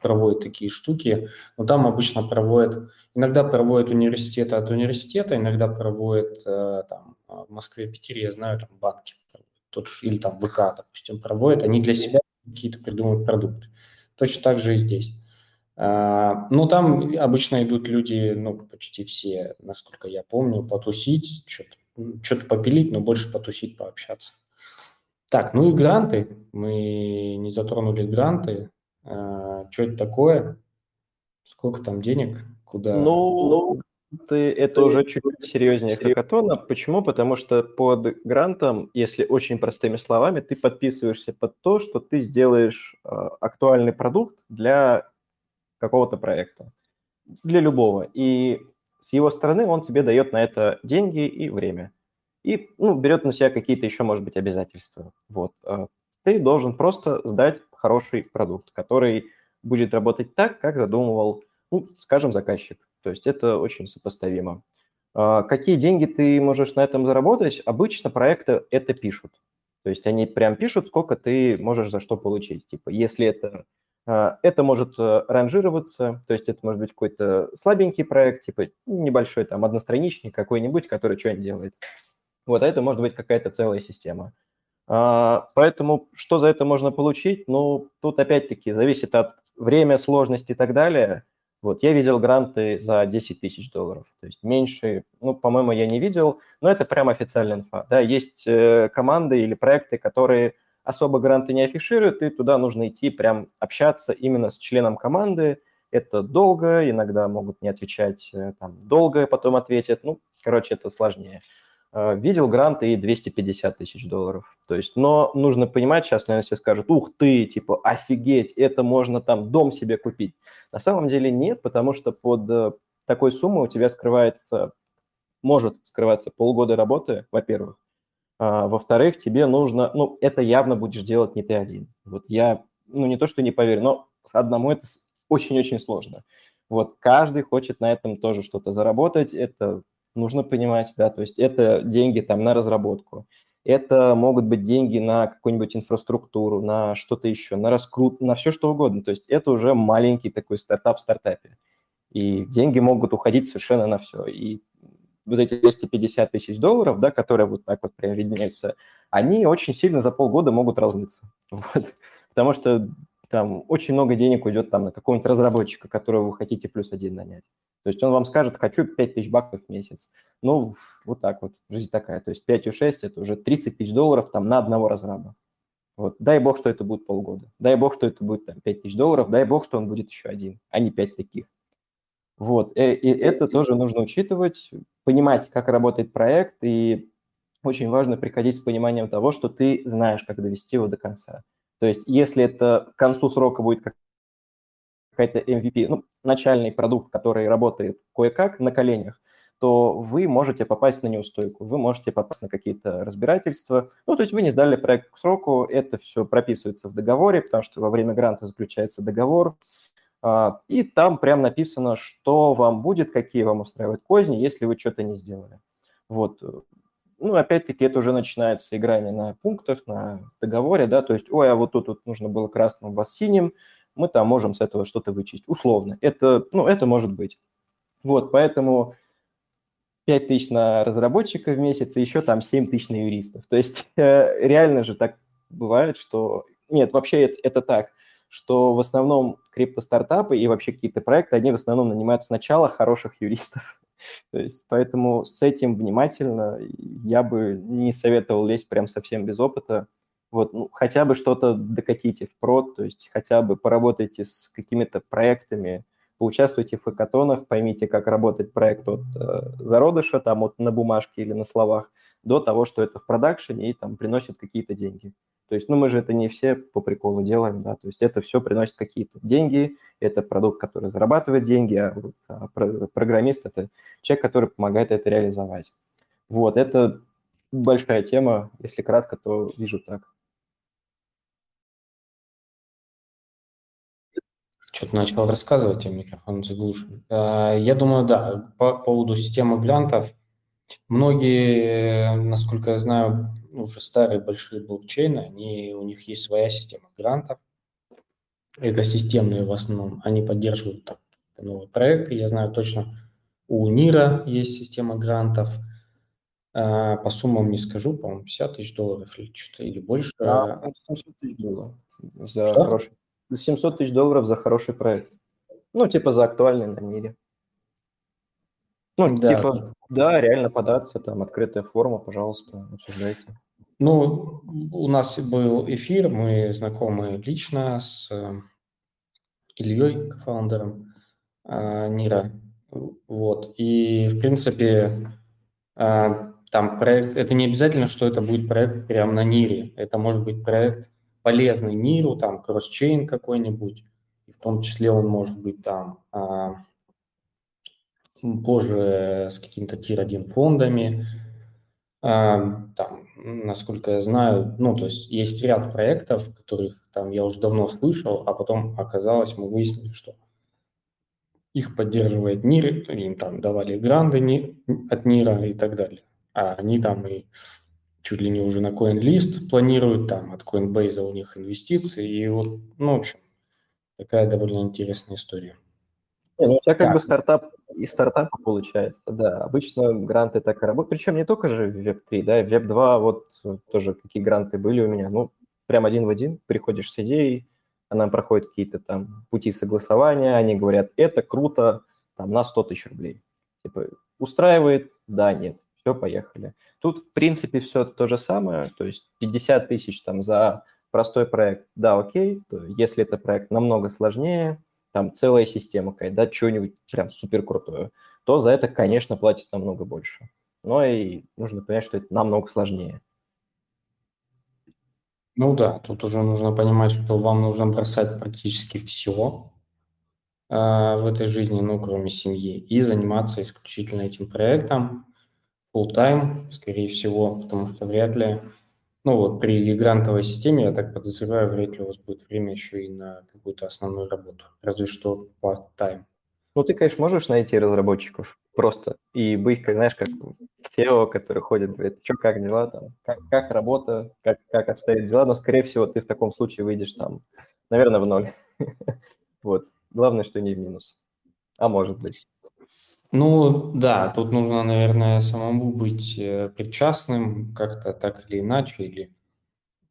Speaker 1: проводят такие штуки. Но там обычно проводят, иногда проводят университеты от университета, иногда проводят э, там, в Москве, Питере, я знаю, там банки тот, или там ВК, допустим, проводят. Они для себя какие-то придумывают продукты. Точно так же и здесь. А, ну, там обычно идут люди, ну, почти все, насколько я помню, потусить, что-то что попилить, но больше потусить, пообщаться. Так, ну и гранты. Мы не затронули гранты. А, что это такое? Сколько там денег? Куда?
Speaker 2: Ну, ты, это ты, уже чуть-чуть серьезнее хакатона. Почему? Потому что под грантом, если очень простыми словами, ты подписываешься под то, что ты сделаешь э, актуальный продукт для какого-то проекта, для любого. И с его стороны он тебе дает на это деньги и время и ну, берет на себя какие-то еще, может быть, обязательства. Вот. А ты должен просто сдать хороший продукт, который будет работать так, как задумывал, ну, скажем, заказчик. То есть это очень сопоставимо. А какие деньги ты можешь на этом заработать? Обычно проекты это пишут. То есть они прям пишут, сколько ты можешь за что получить. Типа, если это а, это может ранжироваться, то есть это может быть какой-то слабенький проект, типа небольшой там одностраничник какой-нибудь, который что-нибудь делает. Вот, а это может быть какая-то целая система. А, поэтому что за это можно получить? Ну, тут опять-таки зависит от времени, сложности и так далее. Вот, я видел гранты за 10 тысяч долларов, то есть меньше, ну, по-моему, я не видел, но это прям официальная инфа. Да, есть э, команды или проекты, которые особо гранты не афишируют, и туда нужно идти прям общаться именно с членом команды. Это долго, иногда могут не отвечать э, там, долго, потом ответят. Ну, короче, это сложнее. Э, видел гранты и 250 тысяч долларов. То есть, но нужно понимать, сейчас, наверное, все скажут, ух ты, типа, офигеть, это можно там дом себе купить. На самом деле нет, потому что под э, такой суммой у тебя скрывается, может скрываться полгода работы, во-первых. А, во-вторых, тебе нужно, ну, это явно будешь делать не ты один. Вот я, ну, не то, что не поверю, но одному это очень-очень сложно. Вот каждый хочет на этом тоже что-то заработать, это нужно понимать, да, то есть это деньги там на разработку, это могут быть деньги на какую-нибудь инфраструктуру, на что-то еще, на раскрут, на все что угодно. То есть это уже маленький такой стартап в стартапе. И деньги могут уходить совершенно на все. И вот эти 250 тысяч долларов, да, которые вот так вот прям виднеются, они очень сильно за полгода могут размыться. Вот. Потому что там очень много денег уйдет там на какого-нибудь разработчика, которого вы хотите плюс один нанять. То есть он вам скажет, хочу 5 тысяч баксов в месяц. Ну, вот так вот, жизнь такая. То есть 5 и 6 – это уже 30 тысяч долларов там на одного разраба. Вот. Дай бог, что это будет полгода. Дай бог, что это будет там 5 тысяч долларов. Дай бог, что он будет еще один, а не 5 таких. Вот. И, э, и это тоже нужно учитывать, понимать, как работает проект, и очень важно приходить с пониманием того, что ты знаешь, как довести его до конца. То есть если это к концу срока будет какая-то MVP, ну, начальный продукт, который работает кое-как на коленях, то вы можете попасть на неустойку, вы можете попасть на какие-то разбирательства. Ну, то есть вы не сдали проект к сроку, это все прописывается в договоре, потому что во время гранта заключается договор, а, и там прям написано, что вам будет, какие вам устраивают козни, если вы что-то не сделали. Вот. Ну, опять-таки, это уже начинается играние на пунктах, на договоре, да, то есть, ой, а вот тут вот нужно было красным, вас синим, мы там можем с этого что-то вычесть, условно. Это, ну, это может быть. Вот, поэтому 5 тысяч на разработчика в месяц и еще там 7 тысяч на юристов. То есть э, реально же так бывает, что... Нет, вообще это, это так, что в основном крипто-стартапы и вообще какие-то проекты, они в основном нанимают сначала хороших юристов, То есть, поэтому с этим внимательно я бы не советовал лезть прям совсем без опыта. Вот, ну, хотя бы что-то докатите в прод, то есть хотя бы поработайте с какими-то проектами, поучаствуйте в хакатонах, поймите, как работает проект от э, зародыша, там, вот на бумажке или на словах, до того, что это в продакшене и там приносит какие-то деньги. То есть, ну, мы же это не все по приколу делаем, да, то есть это все приносит какие-то деньги, это продукт, который зарабатывает деньги, а, а программист – это человек, который помогает это реализовать. Вот, это большая тема, если кратко, то вижу так.
Speaker 1: Что-то начал рассказывать, а микрофон заглушен. А, я думаю, да, по поводу системы грантов. Многие, насколько я знаю, уже старые большие блокчейны, они, у них есть своя система грантов, экосистемные в основном, они поддерживают так, новые проекты. Я знаю точно, у НИРа есть система грантов, а, по суммам не скажу, по-моему, 50 тысяч долларов или что-то, или больше.
Speaker 2: Да, 700 тысяч долларов за что? хороший. 700 тысяч долларов за хороший проект. Ну, типа за актуальный на мире. Ну, да. типа, да, реально податься, там, открытая форма, пожалуйста, обсуждайте.
Speaker 1: Ну, у нас был эфир, мы знакомы лично с э, Ильей, фаундером э, Нира. Вот. И, в принципе, э, там проект, это не обязательно, что это будет проект прямо на Нире. Это может быть проект полезный Ниру, там, кросс-чейн какой-нибудь. И в том числе он может быть там позже с каким-то тир-1 фондами, там, насколько я знаю, ну, то есть есть ряд проектов, которых там я уже давно слышал, а потом оказалось, мы выяснили, что их поддерживает НИР, им там давали гранды от НИРа и так далее. А они там и чуть ли не уже на CoinList планируют, там от Coinbase у них инвестиции, и вот, ну, в общем, такая довольно интересная история.
Speaker 2: Не, ну, у тебя как бы стартап и стартапа получается, да. Обычно гранты так и работают. Причем не только же в Web3, да, в Web2 вот тоже какие гранты были у меня. Ну, прям один в один приходишь с идеей, она проходит какие-то там пути согласования, они говорят, это круто, там, на 100 тысяч рублей. Типа, устраивает? Да, нет. Все, поехали. Тут, в принципе, все то же самое, то есть 50 тысяч там за простой проект, да, окей. Если это проект намного сложнее, там целая система какая-то, да, что-нибудь прям супер крутое, то за это, конечно, платят намного больше. Но и нужно понять, что это намного сложнее.
Speaker 1: Ну да, тут уже нужно понимать, что вам нужно бросать практически все э, в этой жизни, ну, кроме семьи, и заниматься исключительно этим проектом full time, скорее всего, потому что вряд ли ну вот при грантовой системе, я так подозреваю, вряд ли у вас будет время еще и на какую-то основную работу, разве что part-time.
Speaker 2: Ну, ты, конечно, можешь найти разработчиков просто и быть, как, знаешь, как Тео, который ходит, говорит, что, как дела там, как, как работа, как, как обстоят дела, но, скорее всего, ты в таком случае выйдешь там, наверное, в ноль. Вот. Главное, что не в минус. А может быть.
Speaker 1: Ну да, тут нужно, наверное, самому быть э, причастным как-то так или иначе, или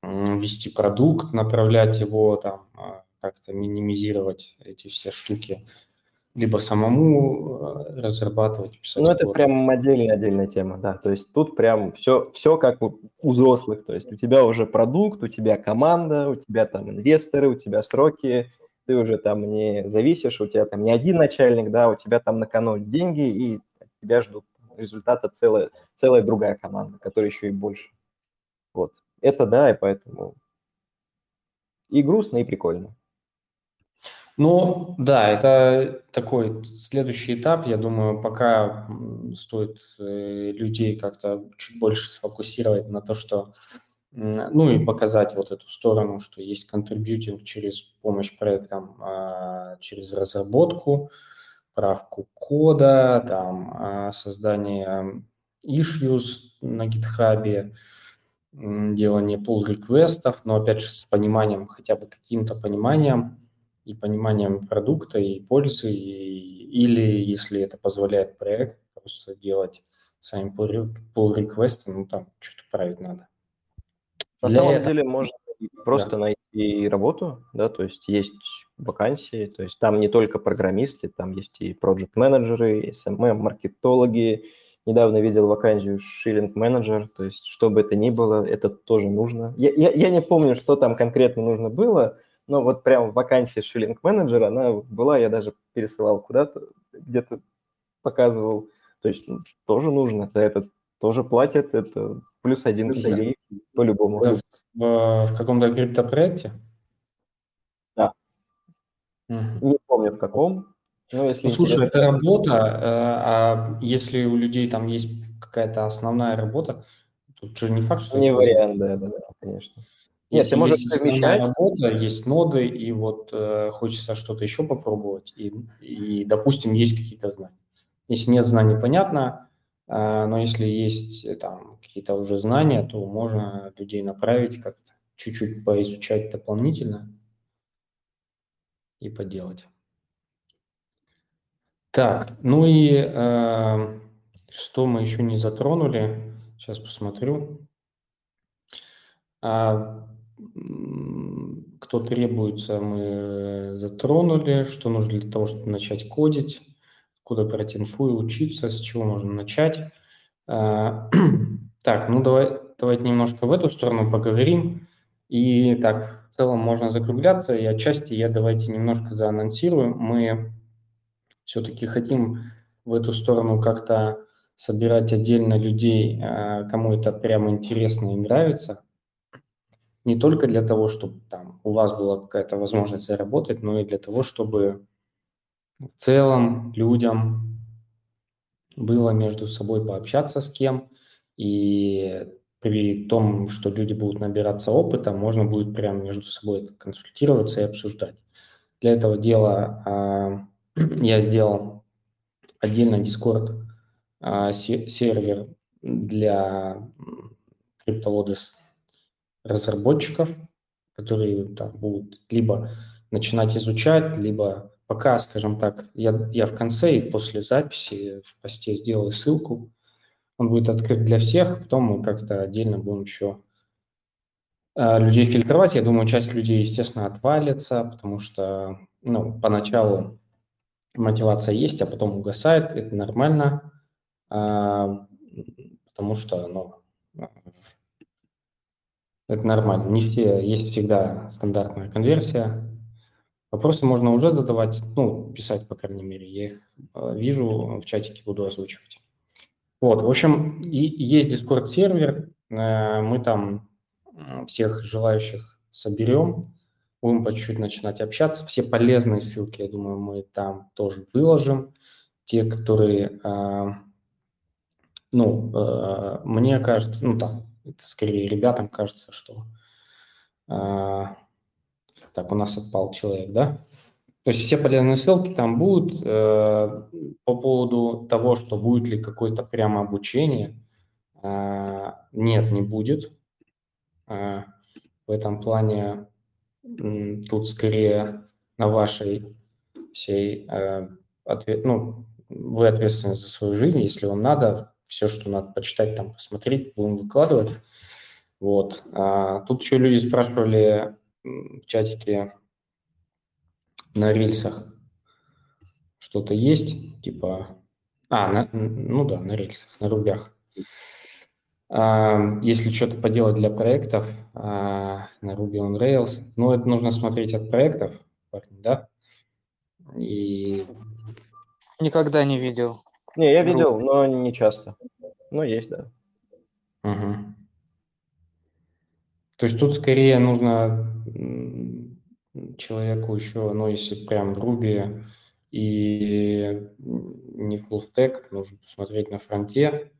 Speaker 1: вести продукт, направлять его, там, а, как-то минимизировать эти все штуки, либо самому э, разрабатывать,
Speaker 2: писать. Ну, это код. прям отдельная отдельная тема, да. То есть тут прям все, все как у взрослых. То есть у тебя уже продукт, у тебя команда, у тебя там инвесторы, у тебя сроки, ты уже там не зависишь, у тебя там не один начальник, да, у тебя там на кону деньги, и тебя ждут результата целая, целая другая команда, которая еще и больше. Вот. Это да, и поэтому и грустно, и прикольно.
Speaker 1: Ну, да, это такой следующий этап. Я думаю, пока стоит э, людей как-то чуть больше сфокусировать на то, что ну и показать вот эту сторону, что есть контрибьютинг через помощь проектам, а, через разработку, правку кода, там, а, создание issues на GitHub, делание pull реквестов но опять же с пониманием, хотя бы каким-то пониманием и пониманием продукта и пользы, и, или если это позволяет проект, просто делать сами pull реквесты ну там что-то править надо.
Speaker 2: На Для самом этого... деле можно просто да. найти работу, да, то есть есть вакансии. То есть там не только программисты, там есть и проект-менеджеры, SMM, маркетологи. Недавно видел вакансию шиллинг-менеджер, то есть что бы это ни было, это тоже нужно. Я, я, я не помню, что там конкретно нужно было, но вот прям вакансия шиллинг-менеджера, она была, я даже пересылал куда-то, где-то показывал. То есть ну, тоже нужно, за это тоже платят, это плюс один KDA по-любому.
Speaker 1: В, в каком-то криптопроекте?
Speaker 2: Да. Угу. Не помню в каком.
Speaker 1: Но если ну, слушай, это работа, э, а если у людей там есть какая-то основная работа, тут же не факт, что...
Speaker 2: Не вариант, да, да, да, конечно.
Speaker 1: Нет, если ты можешь есть совмещать. работа, есть ноды, и вот э, хочется что-то еще попробовать, и, и, допустим, есть какие-то знания. Если нет знаний, понятно, но если есть э, там какие-то уже знания, то можно людей направить как-то, чуть-чуть поизучать дополнительно и поделать. Так, ну и э, что мы еще не затронули? Сейчас посмотрю. А, кто требуется, мы затронули. Что нужно для того, чтобы начать кодить? Куда брать инфу и учиться? С чего можно начать? А, так, ну давай, давайте немножко в эту сторону поговорим. И так, в целом можно закругляться. И отчасти я давайте немножко заанонсирую. Мы все-таки хотим в эту сторону как-то собирать отдельно людей, а, кому это прямо интересно и нравится. Не только для того, чтобы там у вас была какая-то возможность заработать, но и для того, чтобы в целом людям было между собой пообщаться с кем, и при том, что люди будут набираться опыта, можно будет прямо между собой консультироваться и обсуждать. Для этого дела а, я сделал отдельно Discord а, сервер для CryptoLodes разработчиков, которые там будут либо начинать изучать, либо пока, скажем так, я, я в конце и после записи в посте сделаю ссылку. Он будет открыт для всех, потом мы как-то отдельно будем еще а, людей фильтровать. Я думаю, часть людей, естественно, отвалится, потому что ну, поначалу мотивация есть, а потом угасает, это нормально, а, потому что, ну, это нормально. Не все, есть всегда стандартная конверсия. Вопросы можно уже задавать, ну, писать, по крайней мере. Я их а, вижу, в чатике буду озвучивать. Вот, в общем, есть Discord-сервер, э, мы там всех желающих соберем, будем по чуть-чуть начинать общаться. Все полезные ссылки, я думаю, мы там тоже выложим. Те, которые, э, ну, э, мне кажется, ну, там, это скорее ребятам кажется, что... Так, у нас отпал человек, да? То есть все полезные ссылки там будут. Э, по поводу того, что будет ли какое-то прямо обучение, э, нет, не будет. Э, в этом плане тут скорее на вашей всей э, ответ, ну, вы ответственны за свою жизнь, если вам надо, все, что надо почитать, там, посмотреть, будем выкладывать. Вот. А, тут еще люди спрашивали в чатике на рельсах что-то есть, типа... А, на, ну да, на рельсах, на рубях. Если что-то поделать для проектов а, на Ruby on Rails, ну, это нужно смотреть от проектов, да?
Speaker 3: И... Никогда не видел.
Speaker 2: Не, я видел, но не часто. Но есть, да.
Speaker 1: Угу. То есть тут скорее нужно человеку еще, ну, если прям Ruby и не full stack, нужно посмотреть на фронте,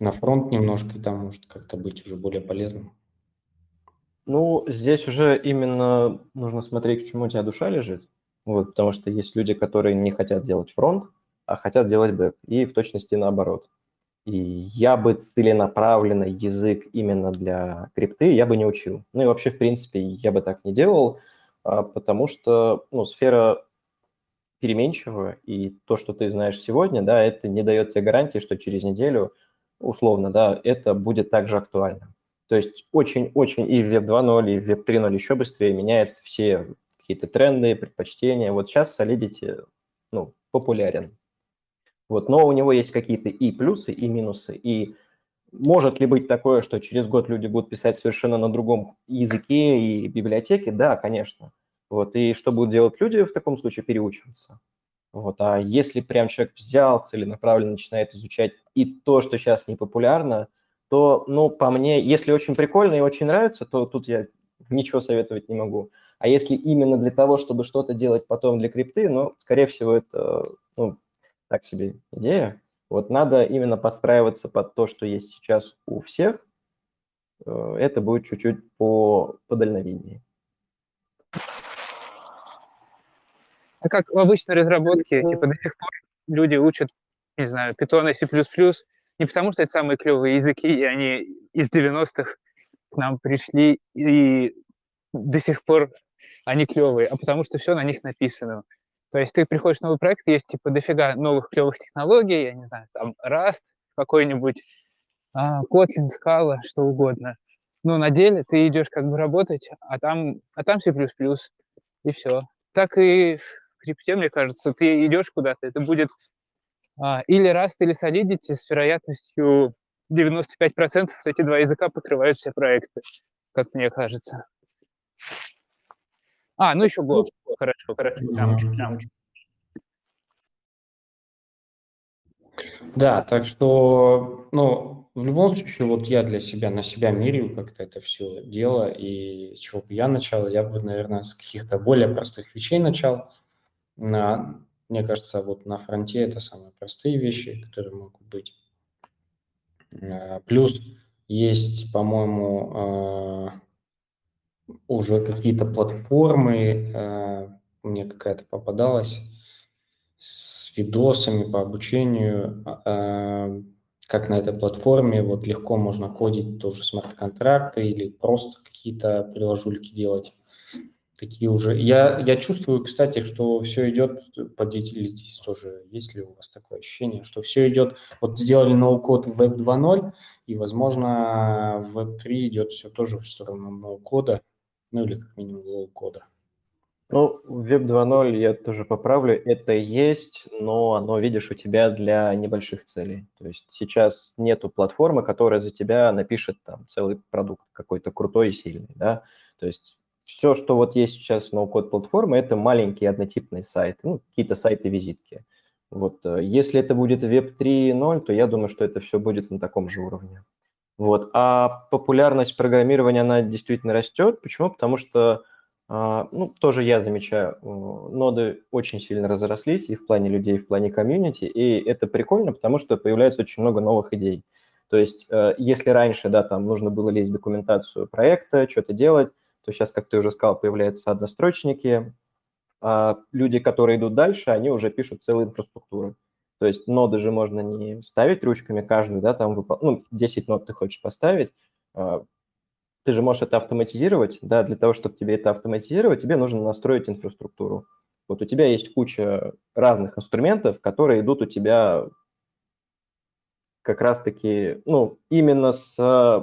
Speaker 1: на фронт немножко, и там может как-то быть уже более полезным?
Speaker 2: Ну, здесь уже именно нужно смотреть, к чему у тебя душа лежит. Вот, потому что есть люди, которые не хотят делать фронт, а хотят делать бэк, и в точности наоборот. И я бы целенаправленный язык именно для крипты я бы не учил. Ну и вообще, в принципе, я бы так не делал, а, потому что ну, сфера переменчивая, и то, что ты знаешь сегодня, да, это не дает тебе гарантии, что через неделю – условно, да, это будет также актуально. То есть очень-очень и в Web 2.0, и в Web 3.0 еще быстрее меняются все какие-то тренды, предпочтения. Вот сейчас Solidity ну, популярен. Вот, но у него есть какие-то и плюсы, и минусы. И может ли быть такое, что через год люди будут писать совершенно на другом языке и библиотеке? Да, конечно. Вот, и что будут делать люди в таком случае? Переучиваться. Вот, а если прям человек взял целенаправленно, начинает изучать и то, что сейчас не популярно, то, ну, по мне, если очень прикольно и очень нравится, то тут я ничего советовать не могу. А если именно для того, чтобы что-то делать потом для крипты, ну, скорее всего, это, ну, так себе идея. Вот надо именно подстраиваться под то, что есть сейчас у всех. Э, это будет чуть-чуть по, по дальновиднее.
Speaker 3: А как в обычной разработке, типа до сих пор люди учат, не знаю, Python и C++, не потому что это самые клевые языки, и они из 90-х к нам пришли, и до сих пор они клевые, а потому что все на них написано. То есть ты приходишь в новый проект, есть типа дофига новых клевых технологий, я не знаю, там Rust какой-нибудь, а, Kotlin, Scala, что угодно. Но на деле ты идешь как бы работать, а там, а там C++, и все. Так и в крипте, мне кажется, ты идешь куда-то, это будет а, или Rust, или Solidity с вероятностью 95% эти два языка покрывают все проекты, как мне кажется. А, ну еще Go. Хорошо, хорошо. Прям, прям.
Speaker 1: Да, так что, ну, в любом случае, вот я для себя, на себя меряю как-то это все дело, и с чего бы я начал, я бы, наверное, с каких-то более простых вещей начал. На, мне кажется, вот на фронте это самые простые вещи, которые могут быть. А, плюс есть, по-моему, а, уже какие-то платформы, э, мне какая-то попадалась с видосами по обучению, э, как на этой платформе вот легко можно кодить тоже смарт-контракты или просто какие-то приложульки делать. Такие уже. Я, я чувствую, кстати, что все идет, поделитесь тоже, есть ли у вас такое ощущение, что все идет, вот сделали no-code в Web 2.0, и, возможно, в Web 3 идет все тоже в сторону no-code а, ну или как минимум low-code а.
Speaker 2: Ну, Web 2.0 я тоже поправлю, это есть, но оно, видишь, у тебя для небольших целей. То есть сейчас нету платформы, которая за тебя напишет там целый продукт какой-то крутой и сильный, да. То есть все, что вот есть сейчас ноу-код платформы, это маленькие однотипные сайты, ну, какие-то сайты-визитки. Вот, э, если это будет Web 3.0, то я думаю, что это все будет на таком же уровне. Вот. А популярность программирования, она действительно растет. Почему? Потому что, а, ну, тоже я замечаю, ноды очень сильно разрослись и в плане людей, и в плане комьюнити, и это прикольно, потому что появляется очень много новых идей. То есть, э, если раньше, да, там нужно было лезть в документацию проекта, что-то делать, то сейчас, как ты уже сказал, появляются однострочники, а люди, которые идут дальше, они уже пишут целые инфраструктуры. То есть ноды же можно не ставить ручками каждую, да, там, выпол... ну, 10 нод ты хочешь поставить, а, ты же можешь это автоматизировать, да, для того, чтобы тебе это автоматизировать, тебе нужно настроить инфраструктуру. Вот у тебя есть куча разных инструментов, которые идут у тебя как раз-таки, ну, именно с,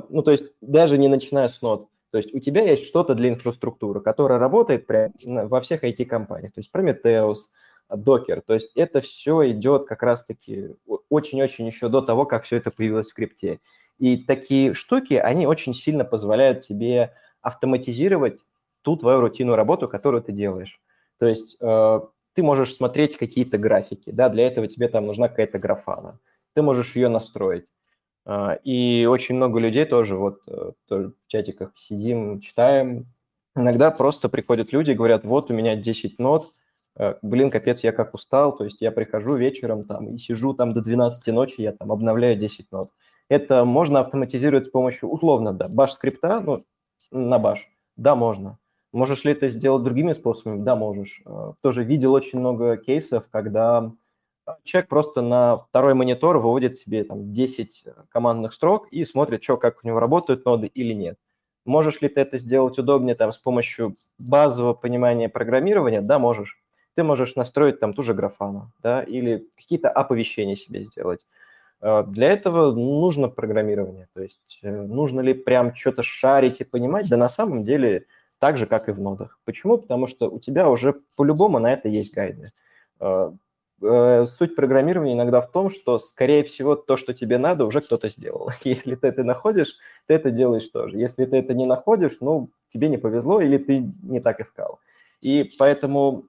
Speaker 2: ну, то есть даже не начиная с нод. То есть у тебя есть что-то для инфраструктуры, которая работает прям во всех IT-компаниях. То есть Prometheus, докер. То есть это все идет как раз-таки очень-очень еще до того, как все это появилось в крипте. И такие штуки, они очень сильно позволяют тебе автоматизировать ту твою рутинную работу, которую ты делаешь. То есть э, ты можешь смотреть какие-то графики, да, для этого тебе там нужна какая-то графана. Ты можешь ее настроить. Э, и очень много людей тоже вот э, тоже в чатиках сидим, читаем. Иногда просто приходят люди и говорят, вот у меня 10 нот, блин, капец, я как устал, то есть я прихожу вечером там и сижу там до 12 ночи, я там обновляю 10 нот. Это можно автоматизировать с помощью, условно, да, баш-скрипта, ну, на баш, да, можно. Можешь ли это сделать другими способами? Да, можешь. Э, тоже видел очень много кейсов, когда человек просто на второй монитор выводит себе там 10 командных строк и смотрит, что, как у него работают ноды или нет. Можешь ли ты это сделать удобнее там с помощью базового понимания программирования? Да, можешь ты можешь настроить там ту же графану, да, или какие-то оповещения себе сделать. А, для этого нужно программирование, то есть э, нужно ли прям что-то шарить и понимать, да на самом деле так же, как и в нодах. Почему? Потому что у тебя уже по-любому на это есть гайды. Э, суть программирования иногда в том, что, скорее всего, то, что тебе надо, уже кто-то сделал. Если ты это находишь, ты это делаешь тоже. Если ты это не находишь, ну, тебе не повезло или ты не так искал. И поэтому,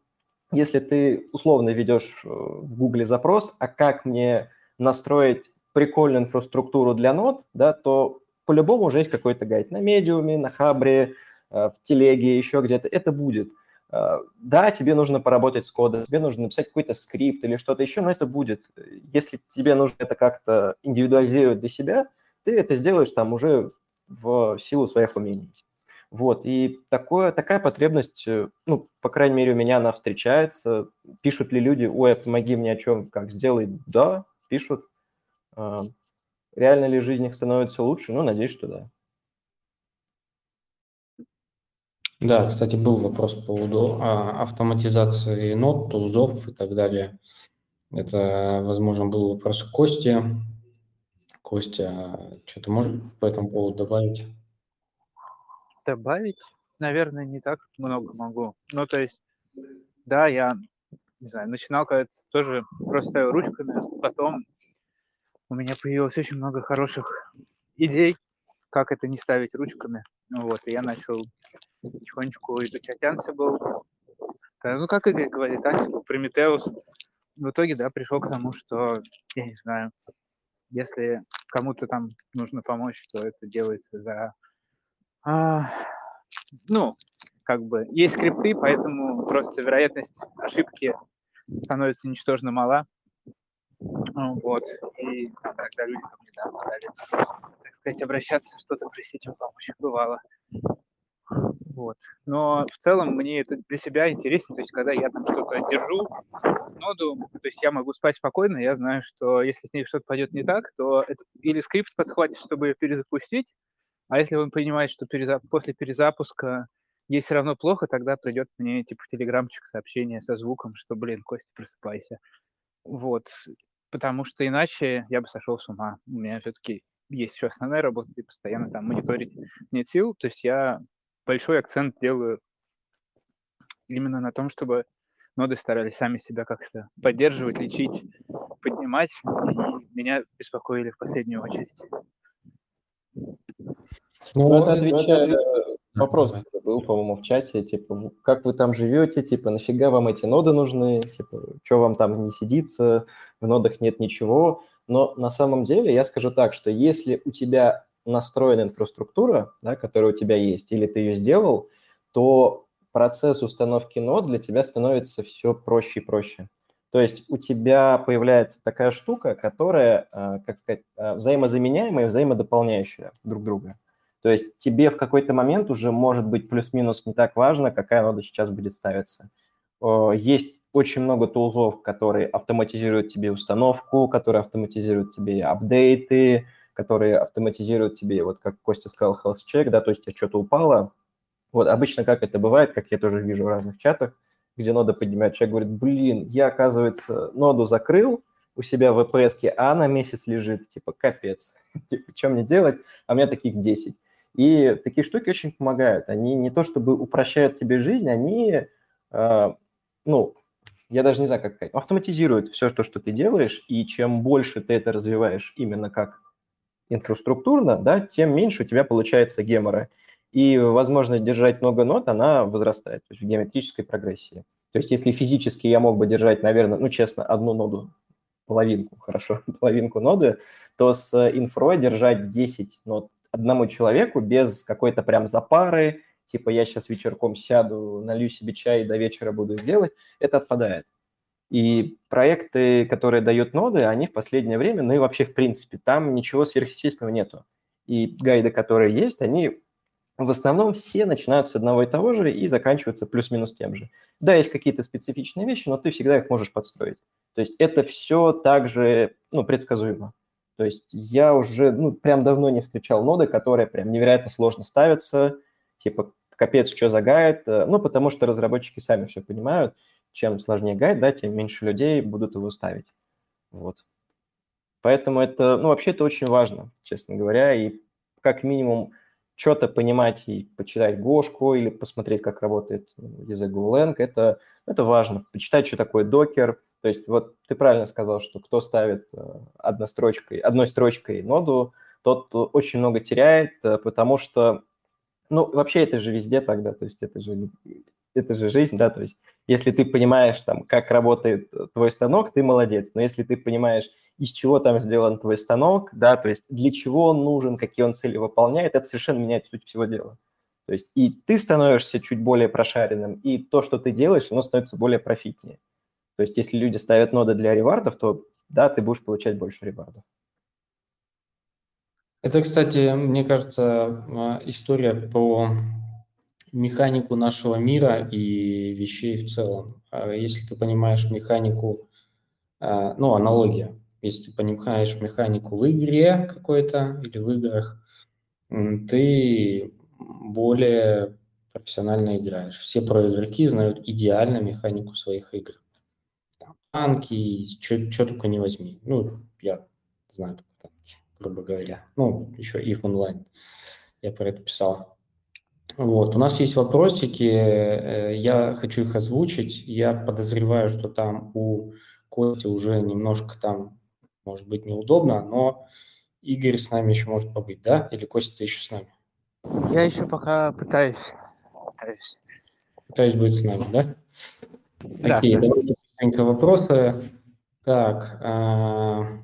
Speaker 2: если ты условно ведешь э, в Гугле запрос, а как мне настроить прикольную инфраструктуру для нод, да, то по-любому уже есть какой-то гайд на медиуме, на хабре, э, в телеге, еще где-то. Это будет. Э, да, тебе нужно поработать с кодом, тебе нужно написать какой-то скрипт или что-то еще, но это будет. Если тебе нужно это как-то индивидуализировать для себя, ты это сделаешь там уже в силу своих умений. Вот, и такое, такая потребность, э, ну, по крайней мере, у меня она встречается. Пишут ли люди, ой, помоги мне о чем, как сделай? Да, пишут. А, реально ли жизнь их становится лучше? Ну, надеюсь, что да.
Speaker 1: Да, кстати, был вопрос по поводу а, автоматизации нот, тулзов и так далее. Это, возможно, был вопрос Косте. Костя, что ты можешь по этому поводу добавить?
Speaker 3: Добавить, наверное, не так много могу. Ну, то есть, да, я, не знаю, начинал когда тоже просто ручками, потом у меня появилось очень много хороших идей, как это не ставить ручками. Ну, вот, и я начал потихонечку изучать Ansible. Да, ну, как Игорь говорит, Ansible, Prometheus. В итоге, да, пришел к тому, что, я не знаю, если кому-то там нужно помочь, то это делается за... А, ну, как бы есть скрипты, поэтому просто вероятность ошибки становится ничтожно мала. Вот. И там, когда люди там недавно стали, так сказать, обращаться, что-то просить о помощи, бывало. Вот. Но в целом мне это для себя интереснее, то есть когда я там что-то держу, ноду, то есть я могу спать спокойно, я знаю, что если с ней что-то пойдет не так, то это или скрипт подхватит, чтобы ее перезапустить, а если он понимает, что перезап... после перезапуска ей все равно плохо, тогда придет мне типа телеграмчик сообщение со звуком, что, блин, Костя, просыпайся. Вот. Потому что иначе я бы сошел с ума. У меня все-таки есть еще основная работа, и постоянно там мониторить нет сил. То есть я большой акцент делаю именно на том, чтобы ноды старались сами себя как-то поддерживать, лечить, поднимать, и меня беспокоили в последнюю очередь.
Speaker 2: Ну, ну это отвечая, вопрос был, по-моему, в чате, типа, как вы там живете, типа, нафига вам эти ноды нужны, типа, что вам там не сидится, в нодах нет ничего. Но на самом деле я скажу так, что если у тебя настроена инфраструктура, да, которая у тебя есть, или ты ее сделал, то процесс установки нод для тебя становится все проще и проще. То есть у тебя появляется такая штука, которая, а, как сказать, а, взаимозаменяемая и взаимодополняющая друг друга. То есть тебе в какой-то момент уже может быть плюс-минус не так важно, какая нода сейчас будет ставиться. Есть очень много тулзов, которые автоматизируют тебе установку, которые автоматизируют тебе апдейты, которые автоматизируют тебе, вот как Костя сказал, health check, да, то есть тебе что-то упало. Вот обычно как это бывает, как я тоже вижу в разных чатах, где нода поднимает, человек говорит, блин, я, оказывается, ноду закрыл у себя в VPS, а она месяц лежит, типа, капец, типа, что мне делать, а у меня таких 10. И такие штуки очень помогают. Они не то чтобы упрощают тебе жизнь, они, э, ну, я даже не знаю, как сказать, автоматизируют все то, что ты делаешь, и чем больше ты это развиваешь именно как инфраструктурно, да, тем меньше у тебя получается гемора. И возможность держать много нот, она возрастает, то есть в геометрической прогрессии. То есть если физически я мог бы держать, наверное, ну, честно, одну ноду, половинку, хорошо, половинку ноды, то с инфрой держать 10 нот одному человеку без какой-то прям запары, типа я сейчас вечерком сяду, налью себе чай и до вечера буду делать, это отпадает. И проекты, которые дают ноды, они в последнее время, ну и вообще в принципе, там ничего сверхъестественного нету. И гайды, которые есть, они в основном все начинают с одного и того же и заканчиваются плюс-минус тем же. Да, есть какие-то специфичные вещи, но ты всегда их можешь подстроить. То есть это все также ну, предсказуемо. То есть я уже ну, прям давно не встречал ноды, которые прям невероятно сложно ставятся, типа капец, что за гайд, э, ну, потому что разработчики сами все понимают, чем сложнее гайд, да, тем меньше людей будут его ставить. Вот. Поэтому это, ну, вообще это очень важно, честно говоря, и как минимум что-то понимать и почитать Гошку или посмотреть, как работает язык Golang, это, это важно. Почитать, что такое докер. То есть вот ты правильно сказал, что кто ставит э, однострочкой, одной строчкой ноду, тот очень много теряет, э, потому что, ну, вообще это же везде тогда, то есть это же, это же жизнь, да, то есть если ты понимаешь, там, как работает твой станок, ты молодец, но если ты понимаешь, из чего там сделан твой станок, да, то есть для чего он нужен, какие он цели выполняет, это совершенно меняет суть всего дела. То есть и ты становишься чуть более прошаренным, и то, что ты делаешь, оно становится более профитнее. То есть если люди ставят ноды для ревардов, то да, ты будешь получать больше ревардов.
Speaker 1: Это, кстати, мне кажется, а, история про механику нашего мира и вещей в целом. А если ты понимаешь механику, а, ну, аналогия, если ты понимаешь механику в игре какой-то или в играх, ты более профессионально играешь. Все про игроки знают идеально механику своих игр. Танки, что только не возьми. Ну, я знаю танки, грубо говоря. Ну, еще и в онлайн. Я про это писал. Вот, у нас есть вопросики, э, я хочу их озвучить. Я подозреваю, что там у Кости уже немножко там может быть неудобно, но Игорь с нами еще может побыть, да? Или Костя, ты еще с нами?
Speaker 3: Я еще пока пытаюсь. Пытаюсь,
Speaker 1: пытаюсь быть с нами, да?
Speaker 3: Да.
Speaker 1: Окей, давайте быстренько вопросы. Так, а,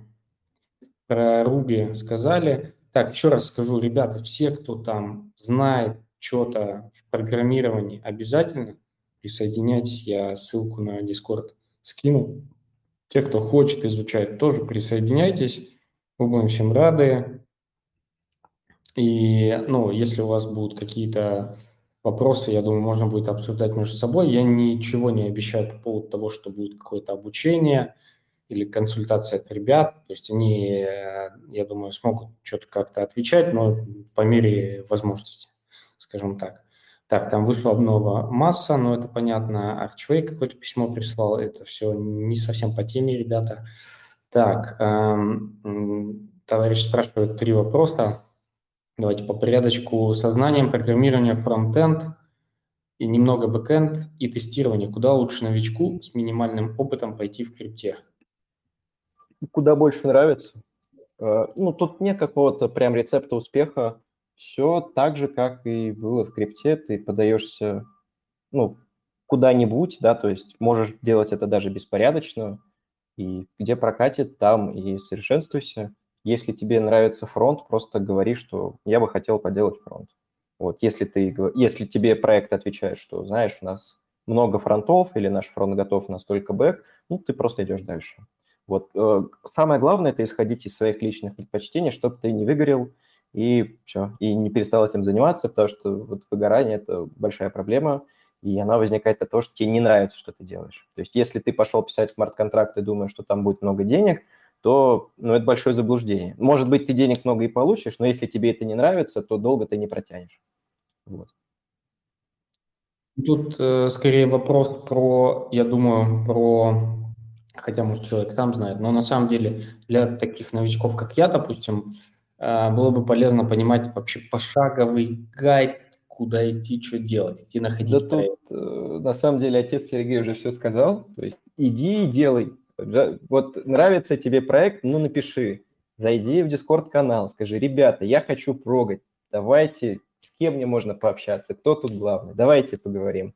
Speaker 1: про Руби сказали. Так, еще раз скажу, ребята, все, кто там знает что-то в программировании, обязательно присоединяйтесь. Я ссылку на Discord скину. Те, кто хочет изучать, тоже присоединяйтесь. Мы будем всем рады. И, ну, если у вас будут какие-то вопросы, я думаю, можно будет обсуждать между собой. Я ничего не обещаю по поводу того, что будет какое-то обучение или консультация от ребят. То есть они, я думаю, смогут что-то как-то отвечать, но по мере возможности, скажем так. Так, там вышла обнова масса, но это понятно. Арчвей какое-то письмо прислал. Это все не совсем по теме, ребята. Так, эм, товарищ спрашивает три вопроса. Давайте по порядочку. Со знанием программирования фронтенд и немного бэкенд и тестирование. Куда лучше новичку с минимальным опытом пойти в крипте?
Speaker 2: Куда больше нравится. Э, ну, тут нет какого-то прям рецепта успеха все так же, как и было в крипте, ты подаешься, ну, куда-нибудь, да, то есть можешь делать это даже беспорядочно, и где прокатит, там и совершенствуйся. Если тебе нравится фронт, просто говори, что я бы хотел поделать фронт. Вот, если, ты, если тебе проект отвечает, что, знаешь, у нас много фронтов или наш фронт готов, нужен только бэк, ну, ты просто идешь дальше. Вот. Э, самое главное – это исходить из своих личных предпочтений, чтобы ты не выгорел, и все, и не перестал этим заниматься, потому что вот выгорание – это большая проблема, и она возникает от того, что тебе не нравится, что ты делаешь. То есть если ты пошел писать смарт-контракт и думаешь, что там будет много денег, то ну, это большое заблуждение. Может быть, ты денег много и получишь, но если тебе это не нравится, то долго ты не протянешь. Вот.
Speaker 1: Тут э, скорее вопрос про, я думаю, про, хотя, может, человек сам знает, но на самом деле для таких новичков, как я, допустим, а, было бы полезно понимать вообще пошаговый гайд, куда идти, что делать, идти находить. Да
Speaker 2: тут, э, на самом деле, отец Сергей уже все сказал. То есть иди и делай. Вот нравится тебе проект, ну напиши. Зайди в Discord-канал, скажи, ребята, я хочу прогать, давайте, с кем мне можно пообщаться, кто тут главный, давайте поговорим.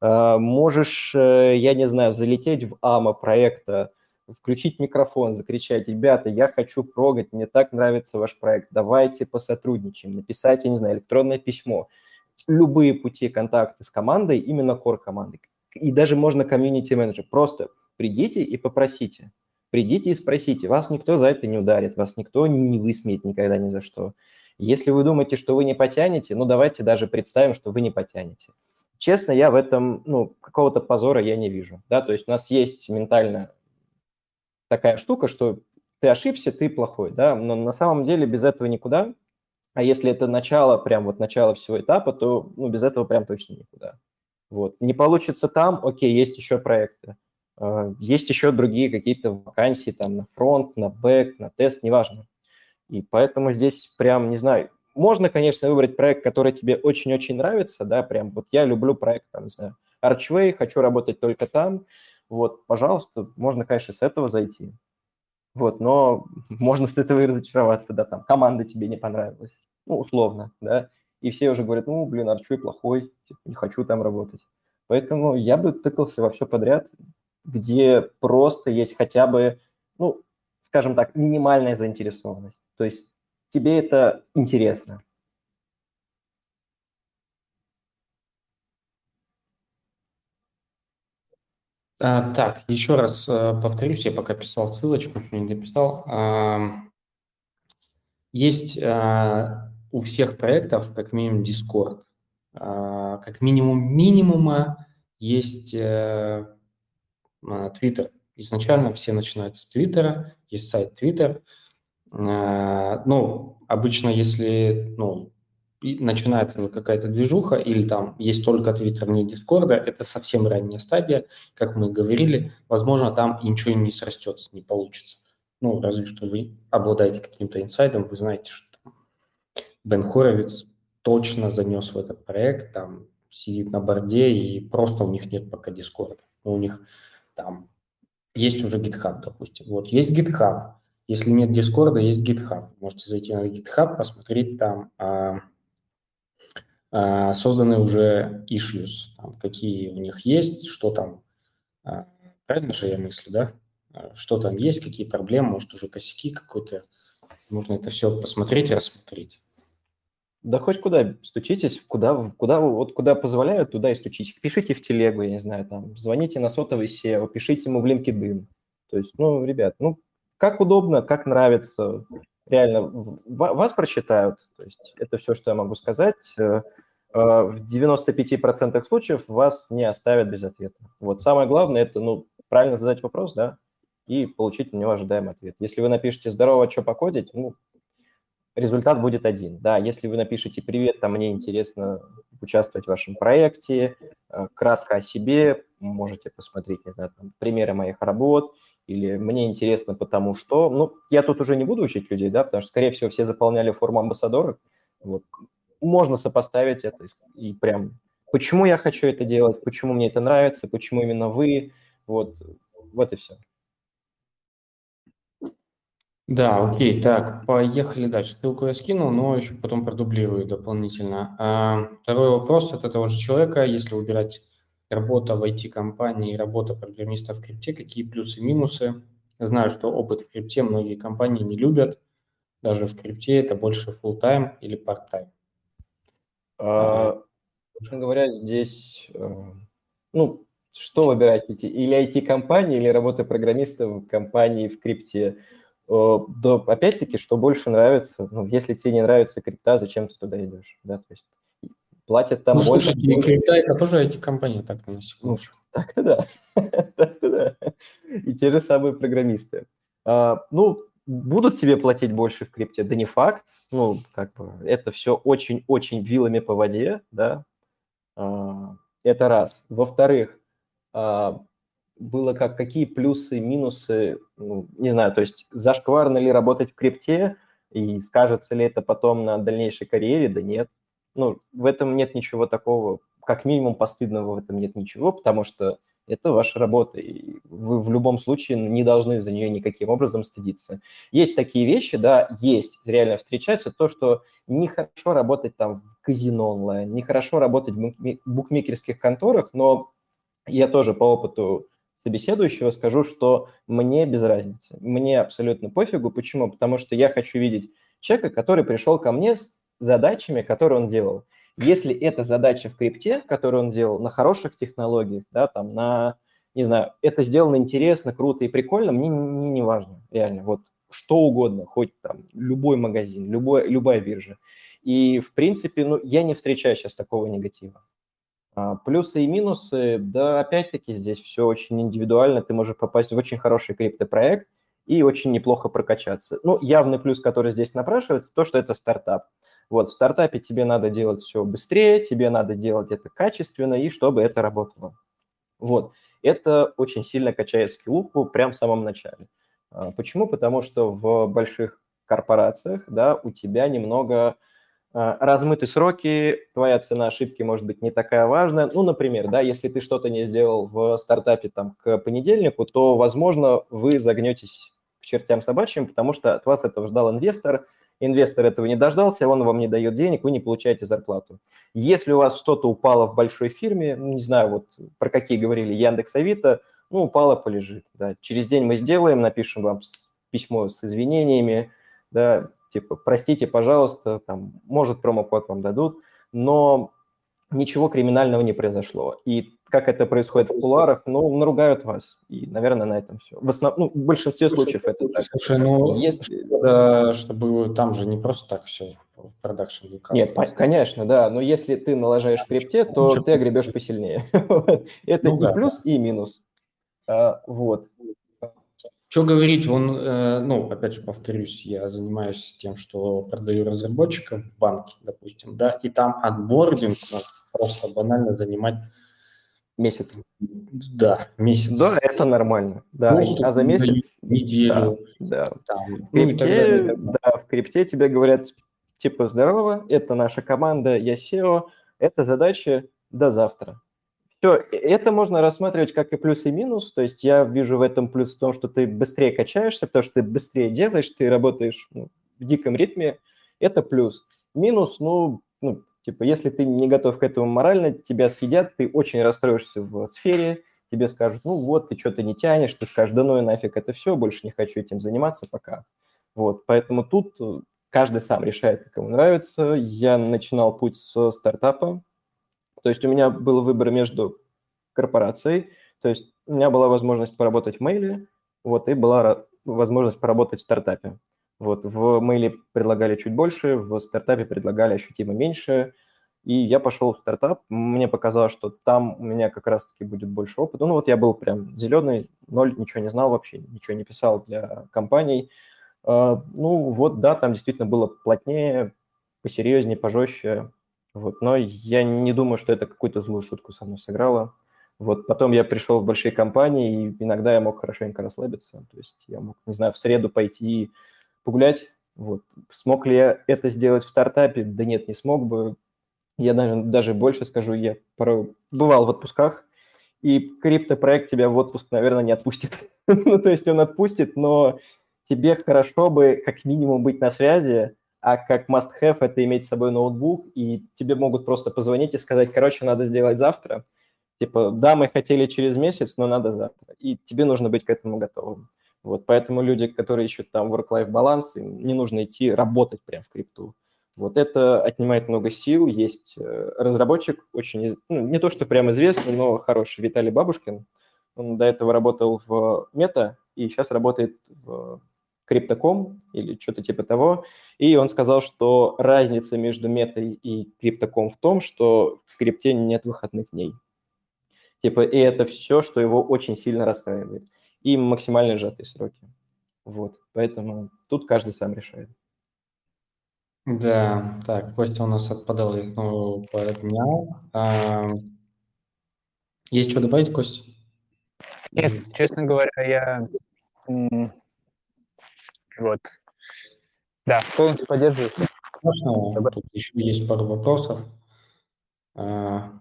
Speaker 2: А, можешь, э, я не знаю, залететь в АМА проекта, включить микрофон, закричать, ребята, я хочу прогать, мне так нравится ваш проект, давайте посотрудничаем, написать, я не знаю, электронное письмо, любые пути контакта с командой, именно core командой. И даже можно комьюнити менеджер. Просто придите и попросите. Придите и спросите. Вас никто за это не ударит, вас никто не высмеет никогда ни за что. Если вы думаете, что вы не потянете, ну давайте даже представим, что вы не потянете. Честно, я в этом, ну, какого-то позора я не вижу. Да, то есть у нас есть ментально такая штука, что ты ошибся, ты плохой, да, но на самом деле без этого никуда. А если это начало, прям вот начало всего этапа, то ну, без этого прям точно никуда. Вот. Не получится там, окей, есть еще проекты. А, есть еще другие какие-то вакансии там на фронт, на бэк, на тест, неважно. И поэтому здесь прям, не знаю, можно, конечно, выбрать проект, который тебе очень-очень нравится, да, прям вот я люблю проект, там, не знаю, Archway, хочу работать только там, вот, пожалуйста, можно, конечно, с этого зайти. Вот, но можно с этого и разочароваться, да, там, команда тебе не понравилась, ну, условно, да, и все уже говорят, ну, блин, Archway плохой, типа, не хочу там работать. Поэтому я бы тыкался во все подряд, где просто есть хотя бы, ну, скажем так, минимальная заинтересованность. То есть тебе это интересно.
Speaker 1: А, так, еще раз а, повторюсь, я пока писал ссылочку, что не дописал. А, есть а, у всех проектов как минимум Discord. А, как минимум минимума есть а, Twitter. Изначально все начинают с Твиттера, есть сайт Twitter. А, ну, обычно, если ну, начинается какая-то движуха или там есть только Твиттер, не Дискорда, это совсем ранняя стадия, как мы говорили, возможно, там ничего не срастется, не получится. Ну, разве что вы обладаете каким-то инсайдом, вы знаете, что Бен Хоровиц точно занес в этот проект, там сидит на борде, и просто у них нет пока Дискорда. У них там есть уже GitHub, допустим. Вот есть GitHub. Если нет Дискорда, есть GitHub. Можете зайти на GitHub, посмотреть там а, а, созданы уже issues, там, какие у них есть, что там, а, правильно же я мыслю, да? А, что там есть, какие проблемы, может, уже косяки какой-то. Нужно это все посмотреть рассмотреть.
Speaker 2: Да хоть куда стучитесь, куда, куда, вот куда позволяют, туда и стучитесь. Пишите в телегу, я не знаю, там, звоните на сотовый SEO, пишите ему в LinkedIn. То есть, ну, ребят, ну, как удобно, как нравится, реально, вас прочитают. То есть это все, что я могу сказать. Э, э, в 95% случаев вас не оставят без ответа. Вот самое главное – это, ну, правильно задать вопрос, да, и получить на него ожидаемый ответ. Если вы напишете «Здорово, что покодить», ну, результат будет один. Да, если вы напишете «Привет, там мне интересно участвовать в вашем проекте», э, кратко о себе, можете посмотреть, не знаю, там, примеры моих работ, или «Мне интересно, потому что…» Ну, я тут уже не буду учить людей, да, потому что, скорее всего, все заполняли форму амбассадора. Вот. Можно сопоставить это и прям почему я хочу это делать, почему мне это нравится, почему именно вы, вот, вот и все.
Speaker 1: Да, окей, так, поехали дальше. Ссылку я скинул, но еще потом продублирую дополнительно. А, второй вопрос от этого же человека. Если выбирать работа в IT-компании и работа программиста в крипте, какие плюсы и минусы? знаю, что опыт в крипте многие компании не любят. Даже в крипте это больше full-time или part-time.
Speaker 2: А, говоря, здесь, э, ну, что выбирать, или IT-компании, или работа программиста в компании в крипте? Да, опять-таки, что больше нравится, ну, если тебе не нравится крипта, зачем ты туда идешь, да, то есть платят там
Speaker 1: ну,
Speaker 2: больше.
Speaker 1: Слушайте, крипта это тоже эти компании, так на секундочку.
Speaker 2: Ну, так-то да, так-то да, и те же самые программисты. А, ну, будут тебе платить больше в крипте? Да не факт, ну, как бы, это все очень-очень вилами по воде, да, а, это раз. Во-вторых, а, было как, какие плюсы, минусы, ну, не знаю, то есть зашкварно ли работать в крипте, и скажется ли это потом на дальнейшей карьере, да нет. Ну, в этом нет ничего такого, как минимум постыдного в этом нет ничего, потому что это ваша работа, и вы в любом случае не должны за нее никаким образом стыдиться. Есть такие вещи, да, есть, реально встречается то, что нехорошо работать там в казино онлайн, нехорошо работать в букмекерских конторах, но я тоже по опыту собеседующего скажу, что мне без разницы. Мне абсолютно пофигу. Почему? Потому что я хочу видеть человека, который пришел ко мне с задачами, которые он делал. Если это задача в крипте, которую он делал на хороших технологиях, да, там на, не знаю, это сделано интересно, круто и прикольно, мне, мне не важно, реально, вот что угодно, хоть там любой магазин, любой, любая биржа. И, в принципе, ну, я не встречаю сейчас такого негатива. А, плюсы и минусы, да, опять-таки здесь все очень индивидуально. Ты можешь попасть в очень хороший криптопроект и очень неплохо прокачаться. Ну, явный плюс, который здесь напрашивается, то, что это стартап. Вот, в стартапе тебе надо делать все быстрее, тебе надо делать это качественно и чтобы это работало. Вот, это очень сильно качает скиллуху прямо в самом начале. А, почему? Потому что в больших корпорациях, да, у тебя немного размыты сроки, твоя цена ошибки может быть не такая важная. Ну, например, да, если ты что-то не сделал в стартапе там к понедельнику, то, возможно, вы загнетесь к чертям собачьим, потому что от вас этого ждал инвестор, инвестор этого не дождался, он вам не дает денег, вы не получаете зарплату. Если у вас что-то упало в большой фирме, ну, не знаю, вот про какие говорили, Яндекс, Авито, ну, упало, полежит. Да. Через день мы сделаем, напишем вам письмо с извинениями, да, типа, простите, пожалуйста, там, может, промокод вам дадут, но ничего криминального не произошло. И как это происходит в кулуарах, ну, наругают вас. И, наверное, на этом все. В, основ... ну, в большинстве слушай, случаев это так.
Speaker 1: Слушай, ну, если... да, чтобы там же не просто так все в продакшн
Speaker 2: Нет, конечно, да, но если ты налажаешь крипте, то ты огребешь посильнее. это ну, и да, плюс, и минус. А, вот.
Speaker 1: Что говорить, он, э, ну, опять же, повторюсь, я занимаюсь тем, что продаю разработчиков в банке, допустим, да, и там отбординг просто банально занимать
Speaker 2: месяц.
Speaker 1: Да, месяц.
Speaker 2: Да, это нормально. Да, Просто а за месяц...
Speaker 1: Неделю.
Speaker 2: Да, да. Там, в, крипте, ну, да, в крипте тебе говорят, типа, здорово, это наша команда, я SEO, это задача до завтра. Все, это можно рассматривать как и плюс, и минус. То есть я вижу в этом плюс в том, что ты быстрее качаешься, потому что ты быстрее делаешь, ты работаешь ну, в диком ритме. Это плюс. Минус, ну, ну, типа, если ты не готов к этому морально, тебя съедят, ты очень расстроишься в сфере, тебе скажут, ну вот, ты что-то не тянешь, ты скажешь, да ну и нафиг это все, больше не хочу этим заниматься пока. Вот, поэтому тут каждый сам решает, как ему нравится. Я начинал путь с стартапа, то есть у меня был выбор между корпорацией, то есть у меня была возможность поработать в мейле, вот, и была возможность поработать в стартапе. Вот, в мейле предлагали чуть больше, в стартапе предлагали ощутимо меньше, и я пошел в стартап, мне показалось, что там у меня как раз-таки будет больше опыта. Ну вот я был прям зеленый, ноль, ничего не знал вообще, ничего не писал для компаний. А, ну вот, да, там действительно было плотнее, посерьезнее, пожестче, вот, но я не думаю, что это какую-то злую шутку со мной сыграло. Вот потом я пришел в большие компании, и иногда я мог хорошенько расслабиться. То есть я мог, не знаю, в среду пойти погулять. Вот. Смог ли я это сделать в стартапе? Да нет, не смог бы. Я даже, даже больше скажу, я порой бывал в отпусках, и криптопроект тебя в отпуск, наверное, не отпустит. ну, то есть он отпустит, но тебе хорошо бы как минимум быть на связи, а как must-have это иметь с собой ноутбук, и тебе могут просто позвонить и сказать, короче, надо сделать завтра. Типа, да, мы хотели через месяц, но надо завтра. И тебе нужно быть к этому готовым. Вот, поэтому люди, которые ищут там work-life баланс, им не нужно идти работать прямо в крипту. Вот это отнимает много сил. Есть э, разработчик, очень, ну, не то что прям известный, но хороший, Виталий Бабушкин. Он до этого работал в Мета и сейчас работает в Криптоком или что-то типа того. И он сказал, что разница между метой и криптоком в том, что в крипте нет выходных дней. Типа, и это все, что его очень сильно расстраивает. И максимально сжатые сроки. Вот, поэтому тут каждый сам решает.
Speaker 1: Да, так, Костя у нас отпадал, я снова поднял. А, есть что добавить, Костя?
Speaker 3: Нет, честно говоря, я вот. Да, полностью поддерживаю.
Speaker 1: Конечно, тут еще есть пару вопросов. А,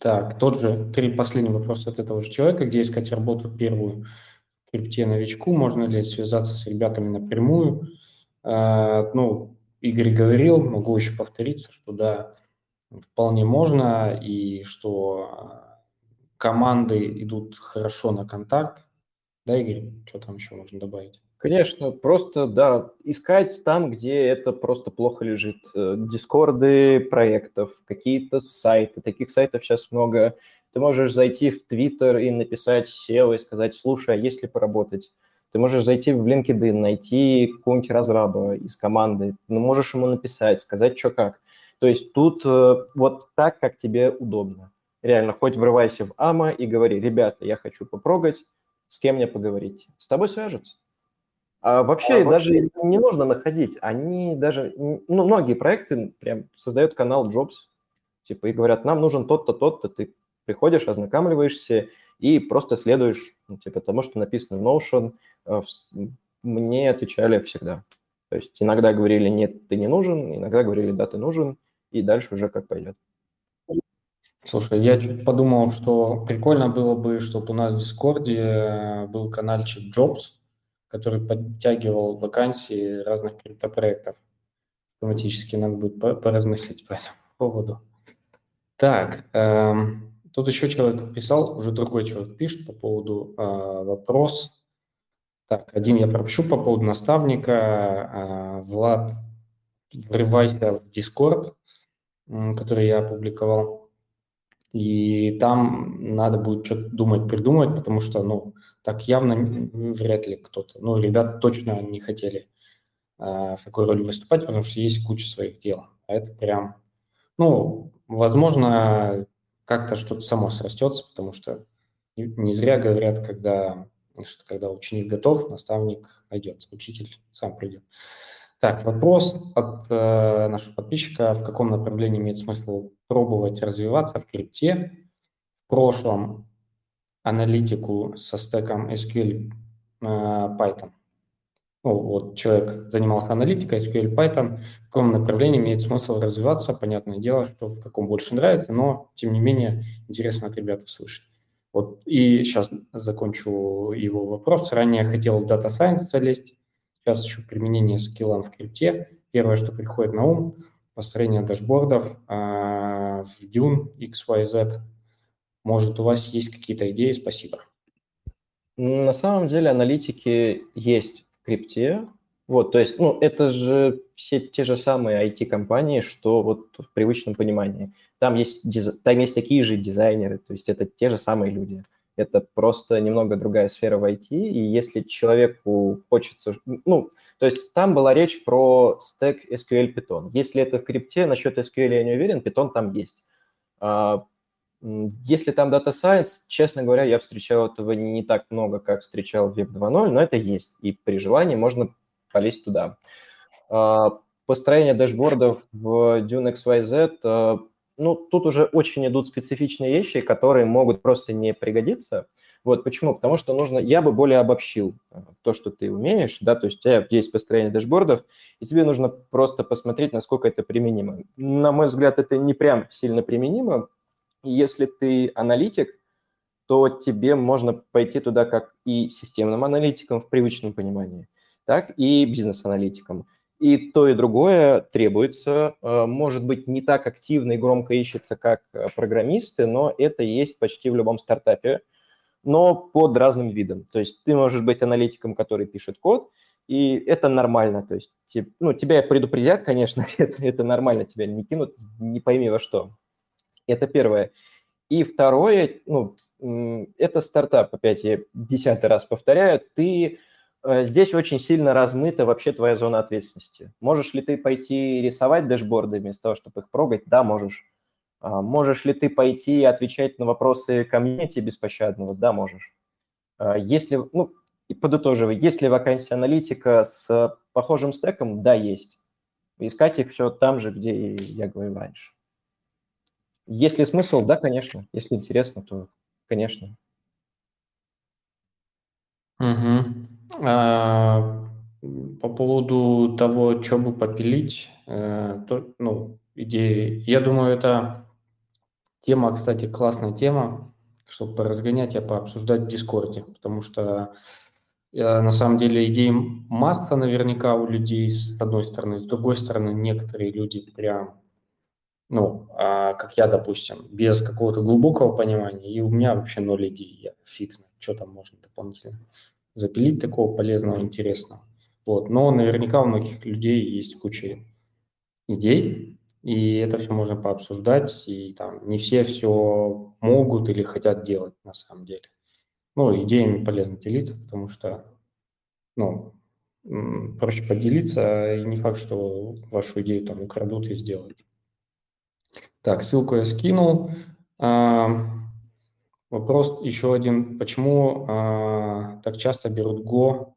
Speaker 1: так, тот же, три последних вопроса от этого же человека, где искать работу первую в крипте новичку, можно ли связаться с ребятами напрямую. А, ну, Игорь говорил, могу еще повториться, что да, вполне можно, и что а, команды идут хорошо на контакт. Да, Игорь, что там еще можно добавить?
Speaker 2: Конечно, просто, да, искать там, где это просто плохо лежит. Э, дискорды проектов, какие-то сайты, таких сайтов сейчас много. Ты можешь зайти в Твиттер и написать SEO и сказать, слушай, а есть ли поработать? Ты можешь зайти в LinkedIn, найти какого-нибудь разраба из команды, ну, можешь ему написать, сказать, что как. То есть тут э, вот так, как тебе удобно. Реально, хоть врывайся в АМА и говори, ребята, я хочу попрогать, с кем мне поговорить? С тобой свяжутся. А вообще а, даже вообще... не нужно находить. Они даже, ну, многие проекты прям создают канал Jobs, типа, и говорят, нам нужен тот-то, тот-то, ты приходишь, ознакомливаешься и просто следуешь, ну, типа, тому, что написано в Notion. Э, мне отвечали всегда. То есть иногда говорили, нет, ты не нужен, иногда говорили, да, ты нужен, и дальше уже как пойдет.
Speaker 1: Слушай, я чуть подумал, что прикольно было бы, чтобы у нас в Дискорде э, был каналчик Jobs, который подтягивал вакансии разных криптопроектов. Автоматически надо будет поразмыслить по этому поводу. Так, эм, тут еще человек писал, уже другой человек пишет по поводу э, вопрос. Так, один я пропущу по поводу наставника. Э, Влад, врывайся в Discord, который я опубликовал. И там надо будет что-то думать, придумать, потому что, ну, так явно вряд ли кто-то, ну, ребят точно не хотели э, в такой роли выступать, потому что есть куча своих дел. А это прям, ну, возможно, как-то что-то само срастется, потому что не зря говорят, когда, что когда ученик готов, наставник найдется, учитель сам придет. Так, вопрос от э, нашего подписчика. В каком направлении имеет смысл пробовать развиваться в крипте? В прошлом аналитику со стеком SQL э, Python. Ну, вот человек занимался аналитикой SQL Python. В каком направлении имеет смысл развиваться? Понятное дело, что в каком больше нравится, но, тем не менее, интересно от ребят услышать. Вот, и сейчас закончу его вопрос. Ранее хотел в Data Science залезть Сейчас еще применение скилла в крипте. Первое, что приходит на ум, построение дашбордов а, в Dune, XYZ. Может, у вас есть какие-то идеи? Спасибо.
Speaker 2: На самом деле аналитики есть в крипте. Вот, то есть, ну, это же все те же самые IT-компании, что вот в привычном понимании. Там есть, там есть такие же дизайнеры, то есть это те же самые люди это просто немного другая сфера в IT, и если человеку хочется... Ну, то есть там была речь про стек SQL Python. Если это в крипте, насчет SQL я не уверен, Python там есть. А, если там Data Science, честно говоря, я встречал этого не так много, как встречал Web 2.0, но это есть, и при желании можно полезть туда. А, построение дашбордов в Dune XYZ ну, тут уже очень идут специфичные вещи, которые могут просто не пригодиться. Вот почему? Потому что нужно, я бы более обобщил э, то, что ты умеешь, да, то есть у тебя есть построение дашбордов, и тебе нужно просто посмотреть, насколько это применимо. На мой взгляд, это не прям сильно применимо. И если ты аналитик, то тебе можно пойти туда как и системным аналитиком в привычном понимании, так и бизнес-аналитиком. И то, и другое требуется. Э, может быть, не так активно и громко ищется, как э, программисты, но это есть почти в любом стартапе, но под разным видом. То есть ты можешь быть аналитиком, который пишет код, и это нормально. То есть ну, тебя предупредят, конечно, это, это нормально, тебя не кинут, не пойми во что. Это первое. И второе, ну, это стартап, опять я десятый раз повторяю, ты Э, здесь очень сильно размыта вообще твоя зона ответственности. Можешь ли ты пойти рисовать дэшборды вместо того, чтобы их прогать? Да, можешь. А, можешь ли ты пойти отвечать на вопросы комьюнити беспощадного? Да, можешь. А, если, ну, и подытоживая, есть ли вакансия аналитика с похожим стеком? Да, есть. Искать их все там же, где я говорил раньше. Есть ли смысл? Да, конечно. Если интересно, то, конечно.
Speaker 1: Угу. А, по поводу того, что бы попилить, э, то, ну, идеи, я думаю, это тема, кстати, классная тема, чтобы поразгонять, а пообсуждать в Дискорде, потому что э, на самом деле идей масса наверняка у людей с одной стороны, с другой стороны некоторые люди прям, ну, а, как я, допустим, без какого-то глубокого понимания, и у меня вообще ноль идей, я фиг знает, что там можно дополнительно запилить такого полезного, интересного. Вот. Но наверняка у многих людей есть куча идей, и это все можно пообсуждать, и там не все все могут или хотят делать на самом деле. Ну, идеями полезно делиться, потому что, ну, проще поделиться, и не факт, что вашу идею там украдут и сделают. Так, ссылку я скинул. Вопрос еще один. Почему э, так часто берут Go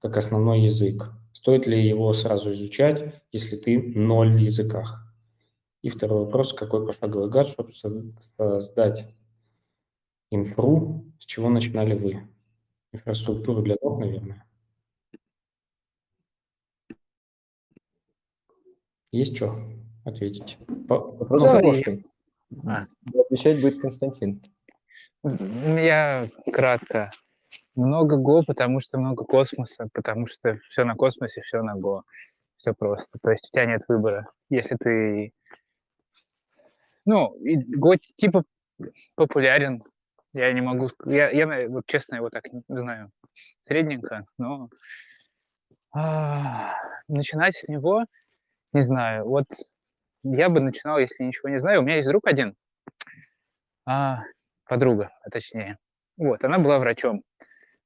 Speaker 1: как основной язык? Стоит ли его сразу изучать, если ты ноль в языках? И второй вопрос. Какой пошаговый гад, чтобы создать инфру? С чего начинали вы? Инфраструктуру для ног, наверное. Есть что ответить?
Speaker 2: Вопрос ну, хороший. А. Отвечать будет Константин.
Speaker 3: Я кратко. Много Go, потому что много космоса, потому что все на космосе, все на Go. Все просто. То есть у тебя нет выбора. Если ты... Ну, Go типа популярен. Я не могу... Я, я вот честно его так не знаю. Средненько, но... А, начинать с него, не знаю. Вот я бы начинал, если ничего не знаю. У меня есть друг один, а, подруга, а точнее. Вот, она была врачом.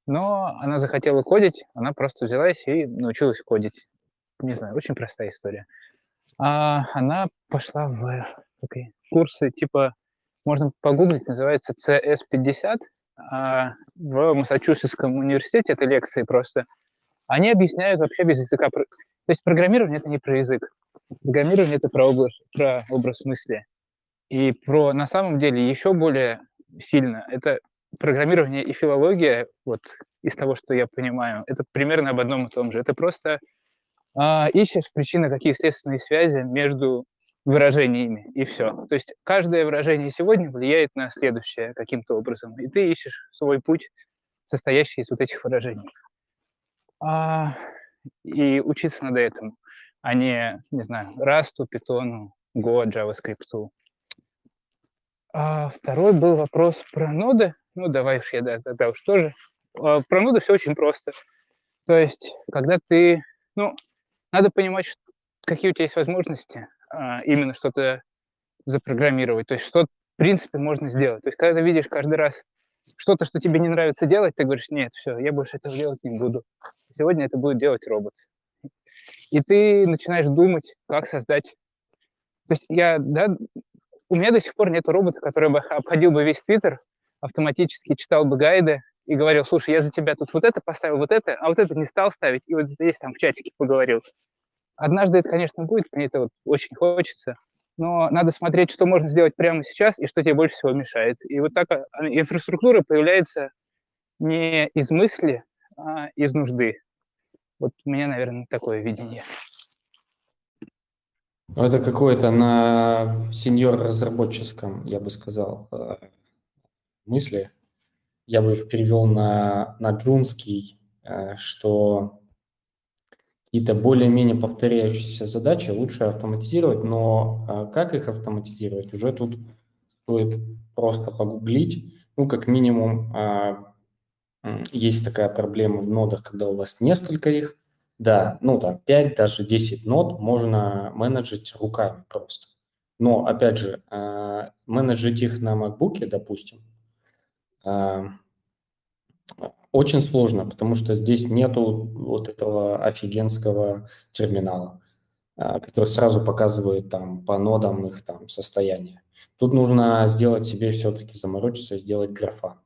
Speaker 3: Но она захотела кодить, она просто взялась и научилась кодить. Не знаю, очень простая история. А она пошла в okay, курсы типа, можно погуглить, называется CS50. А в Массачусетском университете это лекции просто. Они объясняют вообще без языка. То есть программирование это не про язык. Программирование это про образ, про образ мысли. И про на самом деле еще более сильно это программирование и филология, вот из того, что я понимаю, это примерно об одном и том же. Это просто э, ищешь причины, какие следственные связи между выражениями, и все. То есть каждое выражение сегодня влияет на следующее каким-то образом, и ты ищешь свой путь, состоящий из вот этих выражений. А, и учиться надо этому, а не, не знаю, Rust, Python, Go, JavaScript. А второй был вопрос про ноды. Ну, давай уж я, да, тогда уж тоже. А, про ноды все очень просто. То есть, когда ты, ну, надо понимать, какие у тебя есть возможности а, именно что-то запрограммировать. То есть, что, в принципе, можно сделать. То есть, когда ты видишь каждый раз что-то, что тебе не нравится делать, ты говоришь, нет, все, я больше этого делать не буду. Сегодня это будет делать робот. И ты начинаешь думать, как создать... То есть я, да, у меня до сих пор нет робота, который бы обходил бы весь Твиттер, автоматически читал бы гайды и говорил, слушай, я за тебя тут вот это поставил, вот это, а вот это не стал ставить, и вот здесь там в чатике поговорил. Однажды это, конечно, будет, мне это вот очень хочется, но надо смотреть, что можно сделать прямо сейчас и что тебе больше всего мешает. И вот так а, инфраструктура появляется не из мысли, а из нужды. Вот у меня, наверное, такое видение.
Speaker 1: Ну, это какое-то на сеньор-разработческом, я бы сказал, э, мысли. Я бы их перевел на, на джунский, э, что какие-то более-менее повторяющиеся задачи лучше автоматизировать, но э, как их автоматизировать, уже тут стоит просто погуглить. Ну, как минимум, есть такая проблема в нодах, когда у вас несколько их, да, ну там 5, даже 10 нод можно менеджить руками просто. Но, опять же, э, менеджить их на MacBook, допустим, э, очень сложно, потому что здесь нету вот этого офигенского терминала, э, который сразу показывает там по нодам их там состояние. Тут нужно сделать себе все-таки заморочиться, сделать графа.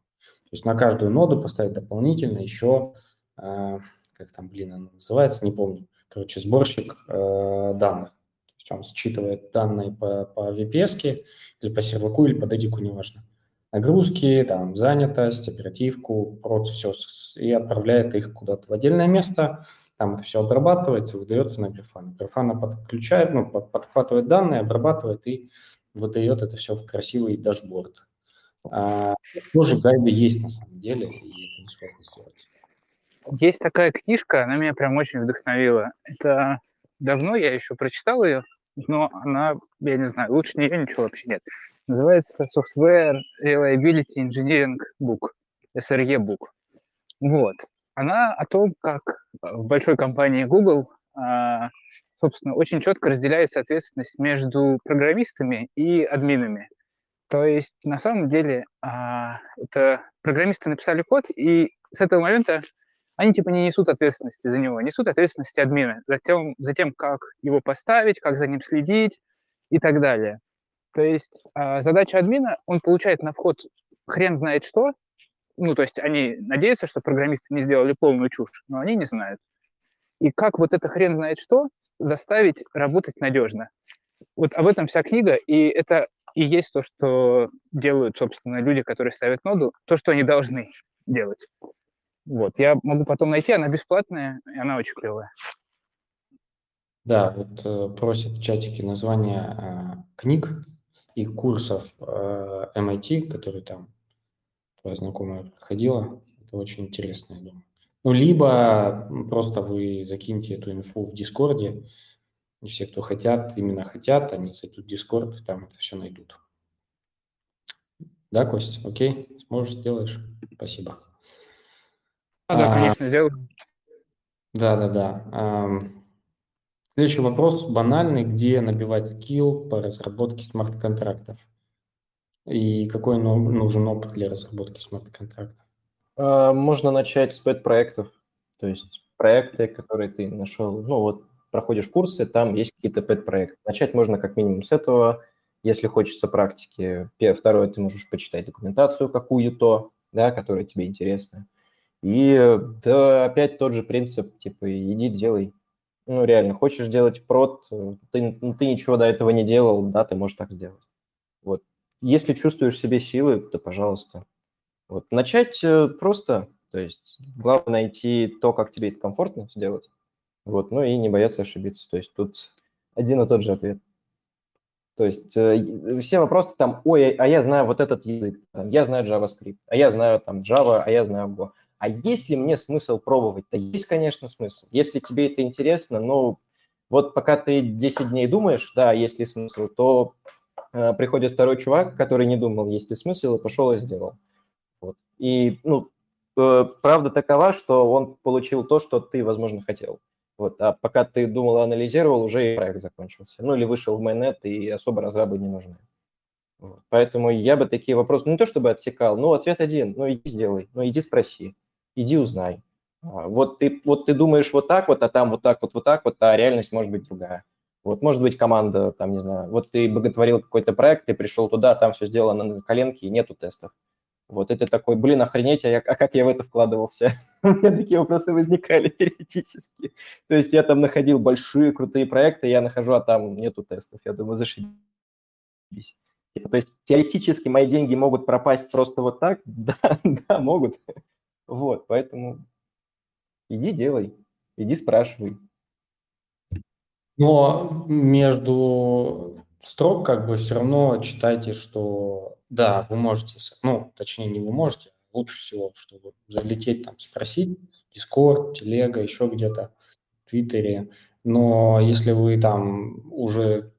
Speaker 1: Есть на каждую ноду поставить дополнительно еще как там, блин, она называется, не помню. Короче, сборщик э, данных. То есть он считывает данные по, по VPS или по серваку, или по DDIC, неважно. Нагрузки, там, занятость, оперативку, прот, все, и отправляет их куда-то в отдельное место, там это все обрабатывается, выдается на Grafana. Grafana подключает, ну, подхватывает данные, обрабатывает и выдает это все в красивый дашборд. А, тоже гайды есть на самом деле, и это не сложно сделать.
Speaker 3: Есть такая книжка, она меня прям очень вдохновила. Это давно я еще прочитал ее, но она, я не знаю, лучше нее ничего вообще нет. Называется Software Reliability Engineering Book, SRE Book. Вот. Она о том, как в большой компании Google, а, собственно, очень четко разделяется ответственность между программистами и админами. То есть, на самом деле, а, это программисты написали код, и с этого момента они типа не несут ответственности за него, несут ответственности админа за тем, за тем, как его поставить, как за ним следить и так далее. То есть э, задача админа, он получает на вход хрен знает что, ну, то есть они надеются, что программисты не сделали полную чушь, но они не знают. И как вот это хрен знает что заставить работать надежно. Вот об этом вся книга, и это и есть то, что делают, собственно, люди, которые ставят ноду, то, что они должны делать. Вот, я могу потом найти, она бесплатная, и она очень клевая.
Speaker 1: Да, вот э, просят в чатике названия э, книг и курсов э, MIT, которые там твоя знакомая проходила. Это очень интересно, я думаю. Ну, либо просто вы закиньте эту инфу в Дискорде, и все, кто хотят, именно хотят, они зайдут в Дискорд, и там это все найдут. Да, Кость, окей? Сможешь, сделаешь? Спасибо.
Speaker 3: А, да, конечно, сделаю.
Speaker 1: Да, да, да. Следующий вопрос банальный. Где набивать скилл по разработке смарт-контрактов? И какой нужен опыт для разработки смарт-контрактов?
Speaker 2: А, можно начать с пэт-проектов. То есть проекты, которые ты нашел, ну вот проходишь курсы, там есть какие-то пэт-проекты. Начать можно как минимум с этого, если хочется практики. Второе, ты можешь почитать документацию какую-то, да, которая тебе интересна. И да, опять тот же принцип, типа, иди делай. Ну, реально, хочешь делать прод, ты, ну, ты ничего до этого не делал, да, ты можешь так сделать. Вот. Если чувствуешь в себе силы, то, пожалуйста. Вот. Начать э, просто, то есть главное найти то, как тебе это комфортно сделать, вот, ну и не бояться ошибиться. То есть тут один и тот же ответ. То есть э, все вопросы там, ой, а я знаю вот этот язык, там, я знаю JavaScript, а я знаю там Java, а я знаю Go. А есть ли мне смысл пробовать? Да есть, конечно, смысл. Если тебе это интересно, но вот пока ты 10 дней думаешь, да, есть ли смысл, то э, приходит второй чувак, который не думал, есть ли смысл, и пошел и сделал. Вот. И, ну, э, правда такова, что он получил то, что ты, возможно, хотел. Вот, а пока ты думал, анализировал, уже и проект закончился. Ну, или вышел в майонет, и особо разрабы не нужны. Вот. Поэтому я бы такие вопросы, ну, не то чтобы отсекал, но ответ один, ну, иди сделай, ну, иди спроси, иди узнай. А, вот ты, вот ты думаешь вот так вот, а там вот так вот, вот так вот, а реальность может быть другая. Вот может быть команда, там, не знаю, вот ты боготворил какой-то проект, ты пришел туда, там все сделано на коленке, и нету тестов. Вот это такой, блин, охренеть, а, я, а как я в это вкладывался? У меня такие вопросы возникали периодически. То есть я там находил большие, крутые проекты, я нахожу, а там нету тестов. Я думаю, зашибись. То есть теоретически мои деньги могут пропасть просто вот так? Да, да, могут. Вот, поэтому иди делай, иди спрашивай.
Speaker 1: Но между строк как бы все равно читайте, что да, вы можете, ну, точнее, не вы можете, лучше всего, чтобы залететь там, спросить, Discord, Телега, еще где-то, в Твиттере. Но если вы там уже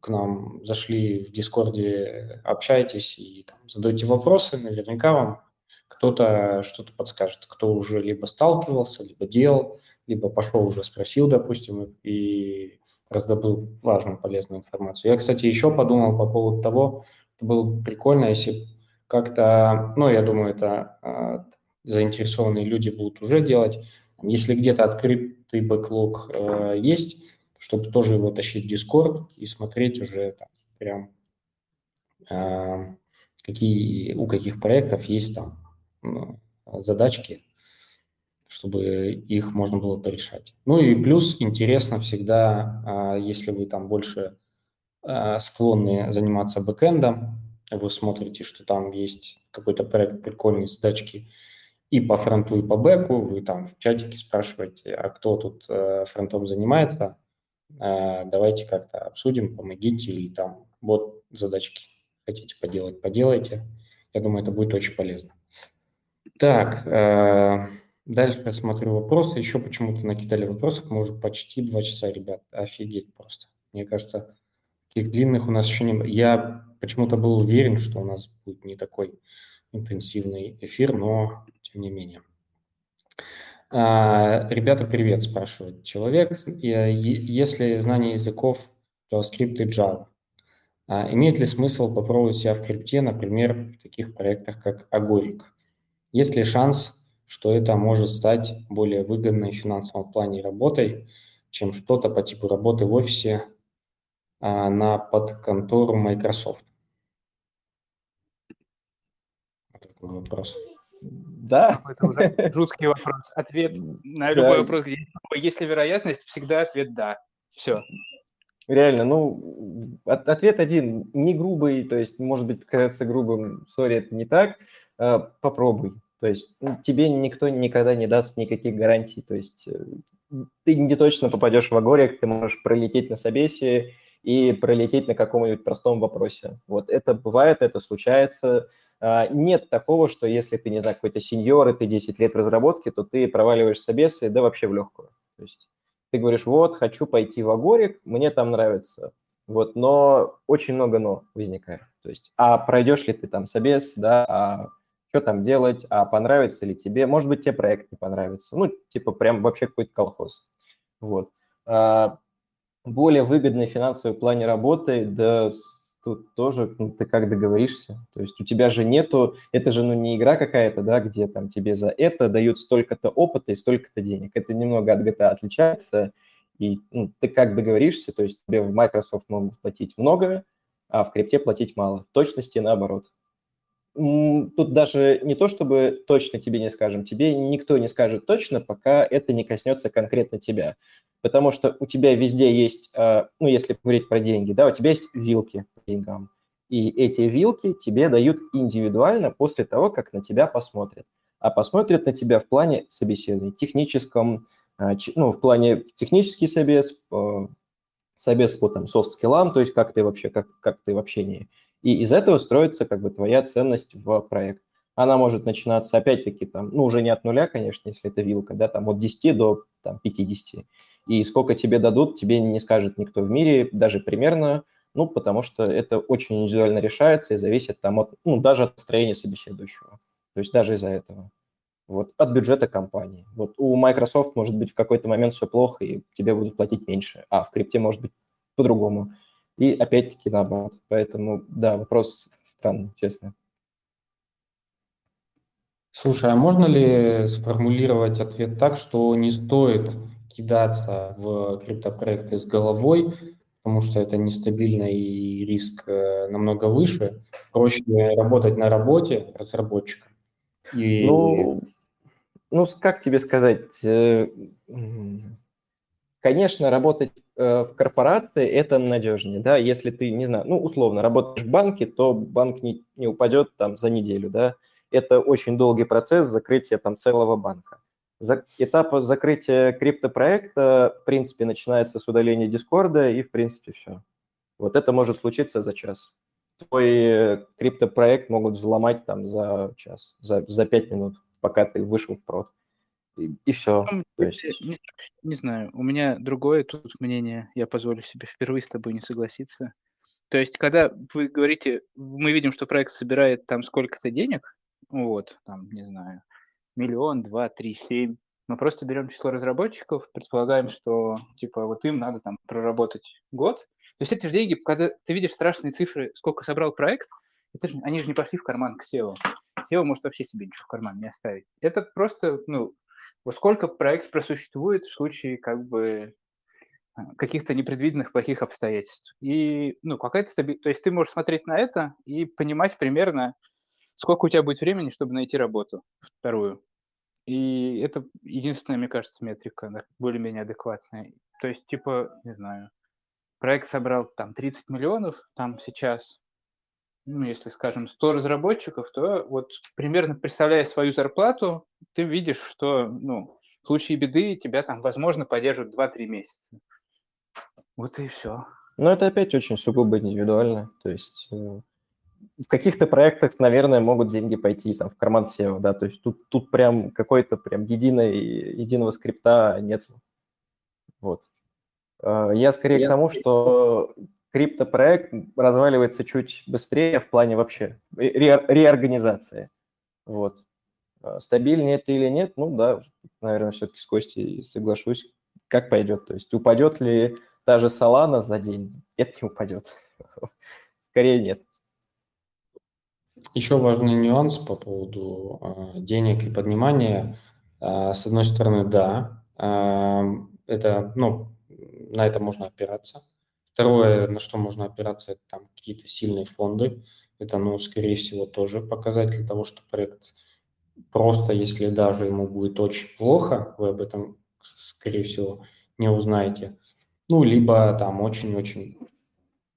Speaker 1: к нам зашли в Дискорде, общаетесь и там, задаете вопросы, наверняка вам кто-то что-то подскажет, кто уже либо сталкивался, либо делал, либо пошел уже спросил, допустим, и раздобыл важную, полезную информацию. Я, кстати, еще подумал по поводу того, было бы прикольно, если как-то, ну, я думаю, это э, заинтересованные люди будут уже делать. Если где-то открытый бэклог э, есть, чтобы тоже его тащить в Discord и смотреть уже там, прям э, какие, у каких проектов есть там ну, задачки, чтобы их можно было порешать. Ну и плюс интересно всегда, если вы там больше Э, склонны заниматься бэкэндом, вы смотрите, что там есть какой-то проект прикольный с датчики и по фронту, и по бэку, вы там в чатике спрашиваете, а кто тут э, фронтом занимается, э, давайте как-то обсудим, помогите, или там вот задачки хотите поделать, поделайте. Я думаю, это будет очень полезно. Так, э, дальше я смотрю вопросы. Еще почему-то накидали вопросов. Мы уже почти два часа, ребят. Офигеть просто. Мне кажется, Таких длинных у нас еще не... Я почему-то был уверен, что у нас будет не такой интенсивный эфир, но тем не менее. А, ребята, привет, спрашивает человек. Если знание языков JavaScript и Java, а, имеет ли смысл попробовать себя в крипте, например, в таких проектах, как Agoric? Есть ли шанс, что это может стать более выгодной в финансовом плане работой, чем что-то по типу работы в офисе а, на подконтору Microsoft?
Speaker 3: Такой вопрос. Да. Это уже жуткий вопрос. Ответ на любой да. вопрос, где есть ли вероятность, всегда ответ «да». Все.
Speaker 2: Реально, ну, от, ответ один, не грубый, то есть, может быть, кажется грубым, сори, это не так, а, попробуй. То есть ну, тебе никто никогда не даст никаких гарантий, то есть э, ты не точно попадешь в Агорик, ты можешь пролететь на собесе и пролететь на каком-нибудь простом вопросе. Вот это бывает, это случается. А, нет такого, что если ты, не знаю, какой-то сеньор, и ты 10 лет в разработке, то ты проваливаешь собесы, да вообще в легкую. То есть ты говоришь, вот, хочу пойти в Агорик, мне там нравится. Вот, но очень много но возникает. То есть, а пройдешь ли ты там собес, да, а что там делать, а понравится ли тебе, может быть, тебе проект не понравится. Ну, типа прям вообще какой-то колхоз. Вот. А более выгодный финансовый плане работы, да тут тоже ну, ты как договоришься. То есть у тебя же нету, это же ну не игра какая-то, да, где там тебе за это дают столько-то опыта и столько-то денег. Это немного от GTA отличается, и ну, ты как договоришься, то есть тебе в Microsoft могут платить много, а в крипте платить мало. В точности наоборот. Тут даже не то, чтобы точно тебе не скажем, тебе никто не скажет точно, пока это не коснется конкретно тебя. Потому что у тебя везде есть, а, ну, если говорить про деньги, да, у тебя есть вилки по деньгам. И эти вилки тебе дают индивидуально после того, как на тебя посмотрят. А посмотрят на тебя в плане собеседования, техническом, а, ну, в плане технический собес, собес по там софт-скиллам, то есть как ты вообще, как, как ты в общении. И из этого строится как бы твоя ценность в проект. Она может начинаться опять-таки там, ну, уже не от нуля, конечно, если это вилка, да, там от 10 до там, 50. И сколько тебе дадут, тебе не скажет никто в мире, даже примерно, ну, потому что это очень индивидуально решается и зависит там от, ну, даже от настроения собеседующего. То есть даже из-за этого. Вот, от бюджета компании. Вот у Microsoft может быть в какой-то момент все плохо, и тебе будут платить меньше, а в крипте может быть по-другому. И опять-таки наоборот. Поэтому, да, вопрос странный, честно.
Speaker 1: Слушай, а можно ли сформулировать ответ так, что не стоит кидаться в криптопроекты с головой, потому что это нестабильно и риск э, намного выше. Проще работать на работе разработчиком.
Speaker 2: И... Ну, ну, как тебе сказать, э, конечно, работать в корпорации – это надежнее, да, если ты, не знаю, ну, условно, работаешь в банке, то банк не, не упадет там за неделю, да, это очень долгий процесс закрытия там целого банка. За, этап закрытия криптопроекта, в принципе, начинается с удаления Дискорда, и, в принципе, все. Вот это может случиться за час. Твой э, криптопроект могут взломать там за час, за, за пять минут, пока ты вышел в прод и, и все.
Speaker 3: То есть... не, не знаю, у меня другое тут мнение, я позволю себе впервые с тобой не согласиться. То есть, когда вы говорите, мы видим, что проект собирает там сколько-то денег, вот, там, не знаю, миллион, два, три, семь, мы просто берем число разработчиков, предполагаем, что, типа, вот им надо там проработать год. То есть эти же деньги, когда ты видишь страшные цифры, сколько собрал проект, это же, они же не пошли в карман к SEO. SEO может вообще себе ничего в карман не оставить. Это просто, ну, вот сколько проект просуществует в случае как бы а, каких-то непредвиденных плохих обстоятельств. И, ну, какая-то стабильность. То есть ты можешь смотреть на это и понимать примерно, сколько у тебя будет времени, чтобы найти работу вторую. И это единственная, мне кажется, метрика более-менее адекватная. То есть, типа, не знаю, проект собрал там 30 миллионов, там сейчас ну, если, скажем, 100 разработчиков, то вот примерно представляя свою зарплату, ты видишь, что, ну, в случае беды тебя там, возможно, поддержат 2-3 месяца. Вот и все.
Speaker 2: Но это опять очень сугубо индивидуально. То есть э, в каких-то проектах, наверное, могут деньги пойти там в карман SEO, да, то есть тут, тут прям какой-то прям единой, единого скрипта нет. Вот. Э, я скорее Я к тому, что криптопроект разваливается чуть быстрее в плане вообще ре, реорганизации. Вот. А стабильнее это или нет, ну да, наверное, все-таки с Костей соглашусь, как пойдет. То есть упадет ли та же Solana за день? Нет, не упадет. Скорее нет.
Speaker 1: Еще важный нюанс по поводу э, денег и поднимания. Э, с одной стороны, да, это, ну, на это можно опираться. Второе, на что можно опираться, это там какие-то сильные фонды. Это, ну, скорее всего, тоже показатель того, что проект просто, если даже ему будет очень плохо, вы об этом, скорее всего, не узнаете. Ну, либо там очень-очень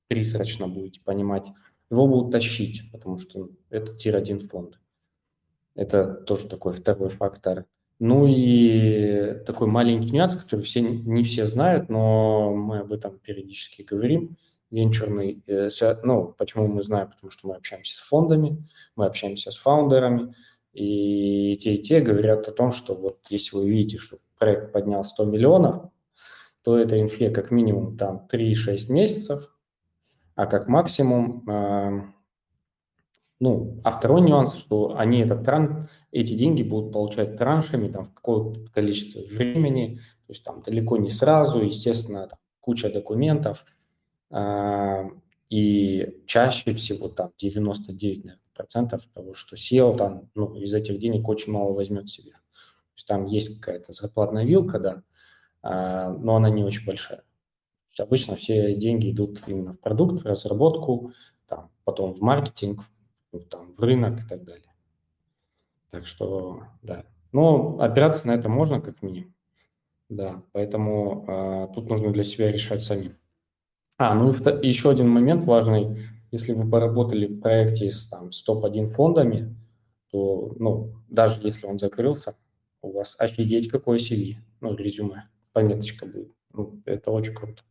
Speaker 1: призрачно будете понимать. Его будут тащить, потому что это тир-1 фонд. Это тоже такой второй фактор. Ну и такой маленький нюанс, который все, не все знают, но мы об этом периодически говорим. Венчурный, э, ну, почему мы знаем? Потому что мы общаемся с фондами, мы общаемся с фаундерами, и те, и те говорят о том, что вот если вы видите, что проект поднял 100 миллионов, то это инфе как минимум там 3-6 месяцев, а как максимум, э, ну, а второй нюанс, что они этот тран, эти деньги будут получать траншами там в какое-то количество времени, то есть там далеко не сразу, естественно, там, куча документов, э, и чаще всего там 99% процентов того, что SEO там, ну, из этих денег очень мало возьмет себе. То есть там есть какая-то зарплатная вилка, да, а, но она не очень большая. Обычно все деньги идут именно в продукт, в разработку, там, потом в маркетинг, там, в рынок и так далее. Так что, да. Но опираться на это можно как минимум. Да, поэтому э, тут нужно для себя решать самим. А, ну и еще один момент важный. Если вы поработали в проекте с, там, с топ-1 фондами, то, ну, даже если он закрылся, у вас офигеть какой CV, ну, резюме пометочка будет. Ну, это очень круто.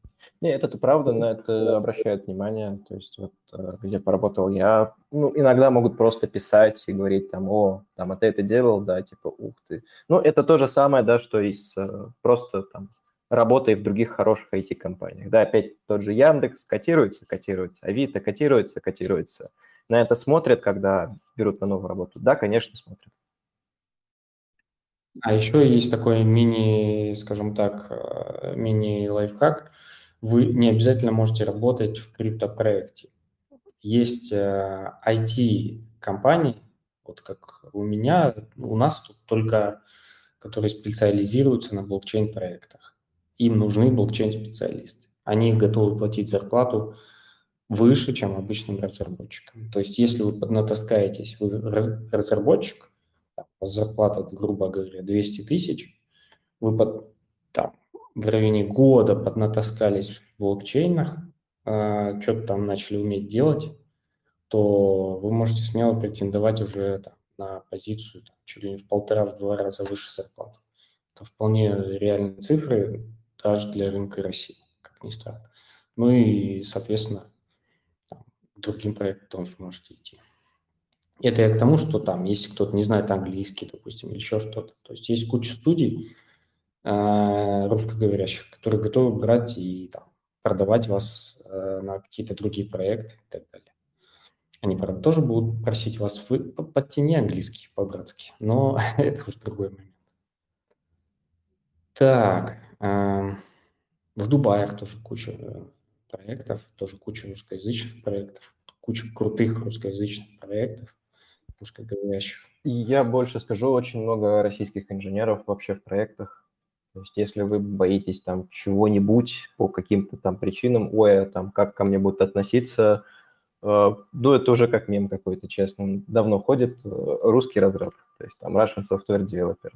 Speaker 2: Не, это правда, на это обращают внимание. То есть вот э, где поработал я, ну, иногда могут просто писать и говорить там, о, там, а ты это делал, да, типа, ух ты. Ну, это то же самое, да, что и с э, просто там работой в других хороших IT-компаниях. Да, опять тот же Яндекс котируется, котируется, Авито котируется, котируется. На это смотрят, когда берут на новую работу? Да, конечно, смотрят.
Speaker 1: А еще есть такой мини, скажем так, э, мини-лайфхак. Вы не обязательно можете работать в криптопроекте. Есть IT-компании, э, вот как у меня, у нас тут только, которые специализируются на блокчейн-проектах. Им нужны блокчейн-специалисты. Они готовы платить зарплату выше, чем обычным разработчикам. То есть если вы поднатаскаетесь, вы разработчик, зарплата, грубо говоря, 200 тысяч, вы под, там, в районе года поднатаскались в блокчейнах, э, что-то там начали уметь делать, то вы можете смело претендовать уже там, на позицию там, чуть ли не в полтора-два раза выше зарплаты. Это вполне реальные цифры даже для рынка России, как ни странно. Ну и, соответственно, там, другим проектам тоже можете идти. Это я к тому, что там, если кто-то не знает английский, допустим, или еще что-то, то есть есть куча студий русскоговорящих, которые готовы брать и там, продавать вас э, на какие-то другие проекты и так далее. Они, правда, тоже будут просить вас, вы подтяни английский по-братски, но это уже другой момент. Так, э, в Дубаях тоже куча э, проектов, тоже куча русскоязычных проектов, куча крутых русскоязычных проектов русскоговорящих.
Speaker 2: И я больше скажу, очень много российских инженеров вообще в проектах. То есть если вы боитесь там чего-нибудь по каким-то там причинам, ой, а там как ко мне будут относиться, э, ну это уже как мем какой-то, честно. Давно ходит э, русский разраб, то есть там Russian Software Developer.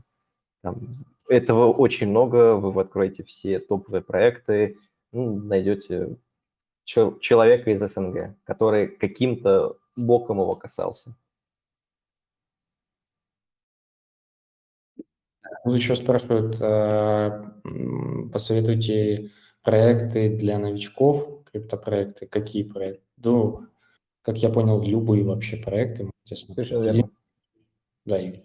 Speaker 2: Там, этого очень много, вы откроете все топовые проекты, ну, найдете человека из СНГ, который каким-то боком его касался.
Speaker 1: Тут еще спрашивают, а, посоветуйте проекты для новичков, криптопроекты, какие проекты? Ну, как я понял, любые вообще проекты можете смотреть.
Speaker 2: Да, Игорь.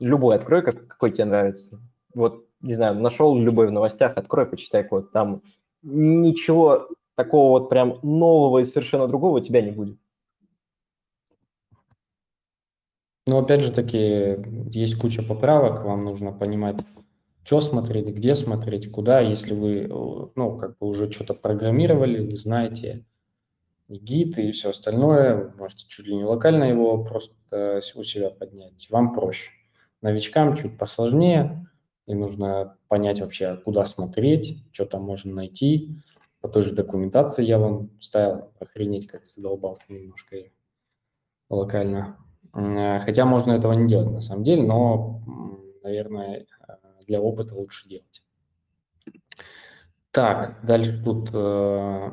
Speaker 2: Любой открой, как, какой тебе нравится. Вот, не знаю, нашел любой в новостях, открой, почитай код. Там ничего такого вот прям нового и совершенно другого у тебя не будет.
Speaker 1: Но опять же таки, есть куча поправок, вам нужно понимать, что смотреть, где смотреть, куда. Если вы, ну, как бы уже что-то программировали, вы знаете и гид, и все остальное, можете чуть ли не локально его просто у себя поднять. Вам проще. Новичкам чуть посложнее, и нужно понять вообще, куда смотреть, что там можно найти. По той же документации я вам ставил, охренеть, как задолбался немножко локально Э, хотя можно этого не делать на самом деле, но, наверное, э, для опыта лучше делать. Так, дальше тут э,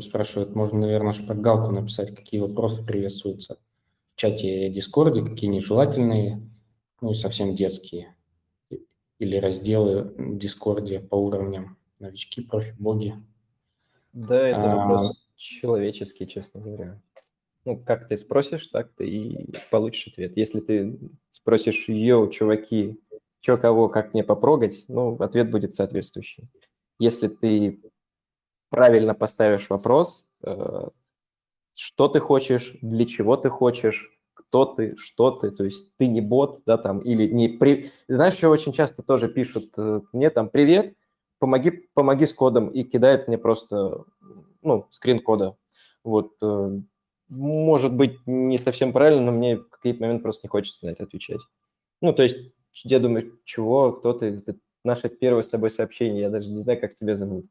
Speaker 1: спрашивают, можно, наверное, шпаргалку написать, какие вопросы приветствуются в чате Дискорде, какие нежелательные. ну и совсем детские, или разделы в Дискорде по уровням новички, профи, боги.
Speaker 2: Да, это а, вопрос человеческий, честно говоря. Ну, как ты спросишь, так ты и получишь ответ. Если ты спросишь, йоу, чуваки, что кого, как мне попрогать, ну, ответ будет соответствующий. Если ты правильно поставишь вопрос, э, что ты хочешь, для чего ты хочешь, кто ты, что ты, то есть ты не бот, да, там, или не... При... Знаешь, что очень часто тоже пишут э, мне там «Привет, помоги, помоги с кодом» и кидают мне просто, ну, скрин кода. Вот, э, может быть, не совсем правильно, но мне в какие-то моменты просто не хочется на это отвечать. Ну, то есть я думаю, чего, кто ты, это наше первое с тобой сообщение, я даже не знаю, как тебя зовут.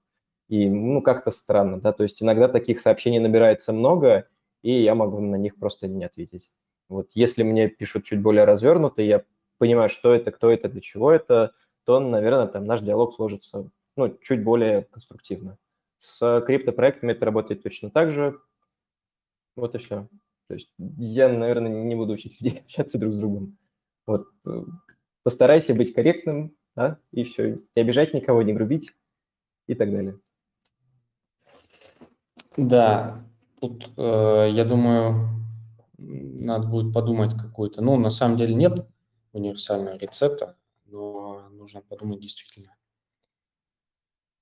Speaker 2: И, ну, как-то странно, да, то есть иногда таких сообщений набирается много, и я могу на них просто не ответить. Вот если мне пишут чуть более развернуто, я понимаю, что это, кто это, для чего это, то, наверное, там наш диалог сложится, ну, чуть более конструктивно. С криптопроектами это работает точно так же, вот и все. То есть я, наверное, не буду учить людей общаться друг с другом. Вот. Э, постарайся быть корректным, да, и все. Не обижать никого, не грубить и так далее.
Speaker 1: Да, тут, э, я думаю, надо будет подумать какой-то. Ну, на самом деле нет универсального рецепта, но нужно подумать действительно,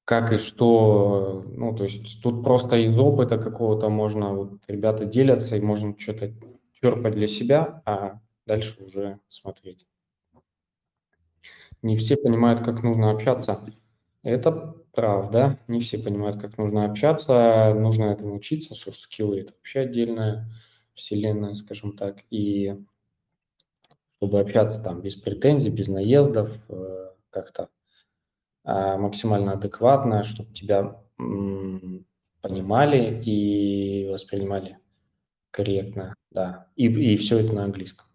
Speaker 1: как и что, ну, то есть тут просто из опыта какого-то можно, вот ребята делятся, и можно что-то черпать для себя, а дальше уже смотреть. Не все понимают, как нужно общаться. Это правда, не все понимают, как нужно общаться, нужно этому учиться, софт-скиллы – это вообще отдельная вселенная, скажем так, и чтобы общаться там без претензий, без наездов, э, как-то максимально адекватно, чтобы тебя понимали и воспринимали корректно, да. И, и все это на английском.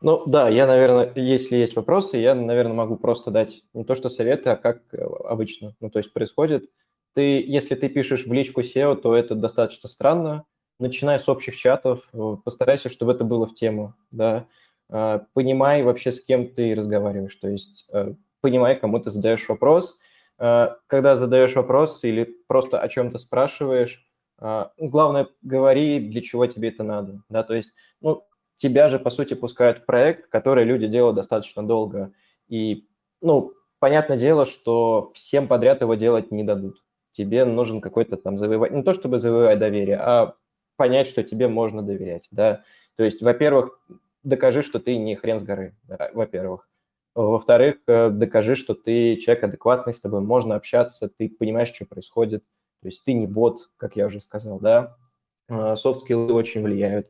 Speaker 2: Ну да, я, наверное, если есть вопросы, я, наверное, могу просто дать не то что советы, а как э, обычно. Ну, то есть происходит. Ты, если ты пишешь в личку SEO, то это достаточно странно. Начинай с общих чатов, э, постарайся, чтобы это было в тему, да. А, понимай вообще, с кем ты разговариваешь. То есть э, понимай, кому ты задаешь вопрос. А, когда задаешь вопрос или просто о чем-то спрашиваешь, а, главное, говори, для чего тебе это надо. Да? То есть, ну, тебя же, по сути, пускают в проект, который люди делают достаточно долго. И, ну, понятное дело, что всем подряд его делать не дадут. Тебе нужен какой-то там завоевать, не то чтобы завоевать доверие, а понять, что тебе можно доверять, да. То есть, во-первых, докажи, что ты не хрен с горы, да, во-первых. Во-вторых, э, докажи, что ты человек адекватный, с тобой можно общаться, ты понимаешь, что происходит. То есть ты не бот, как я уже сказал, да. Софт-скиллы очень влияют.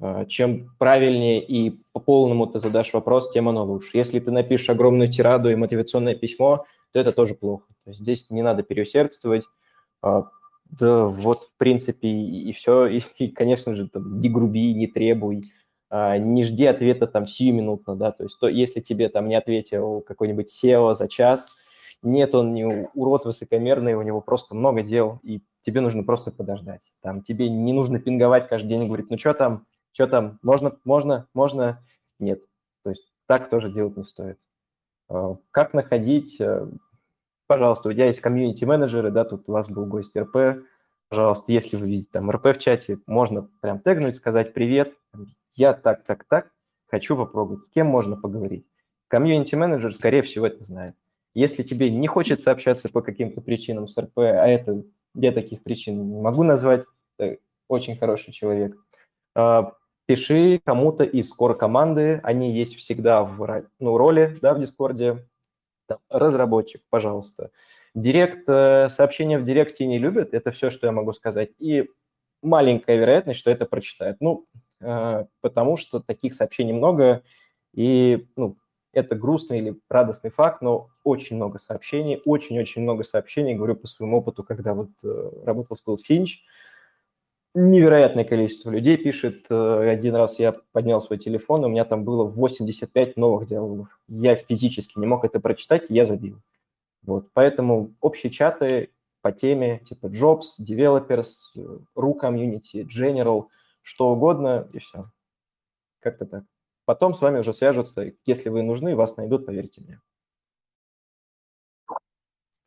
Speaker 2: А, чем правильнее и по полному ты задашь вопрос, тем оно лучше. Если ты напишешь огромную тираду и мотивационное письмо, то это тоже плохо. То есть здесь не надо переусердствовать. А, да, вот, в принципе, и, и все. И, и, конечно же, там, не груби, не требуй. А, не жди ответа там сиюминутно, да, то есть то, если тебе там не ответил какой-нибудь SEO за час, нет, он не урод высокомерный, у него просто много дел, и тебе нужно просто подождать. Там тебе не нужно пинговать каждый день и говорить, ну что там, что там, можно, можно, можно, нет. То есть так тоже делать не стоит. А, как находить, э, пожалуйста, у тебя есть комьюнити-менеджеры, да, тут у вас был гость РП, пожалуйста, если вы видите там РП в чате, можно прям тегнуть, сказать привет, я так, так, так, хочу попробовать. С кем можно поговорить? Комьюнити-менеджер, скорее всего, это знает. Если тебе не хочется общаться по каким-то причинам с РП, а это я таких причин не могу назвать, очень хороший человек, а, пиши кому-то из core команды, они есть всегда в ну, роли да, в Дискорде, разработчик, пожалуйста. Директ, э, сообщения в Директе не любят, это все, что я могу сказать. И маленькая вероятность, что это прочитают. Ну, Э, потому что таких сообщений много, и ну, это грустный или радостный факт, но очень много сообщений, очень-очень много сообщений, говорю по своему опыту, когда вот э, работал с Goldfinch, невероятное количество людей пишет. Э, один раз я поднял свой телефон, у меня там было 85 новых диалогов. Я физически не мог это прочитать, я забил. Вот, поэтому общие чаты по теме типа Jobs, Developers, Ru Community, General – что угодно, и все. Как-то так. потом с вами уже свяжутся. Если вы нужны, вас найдут, поверьте мне.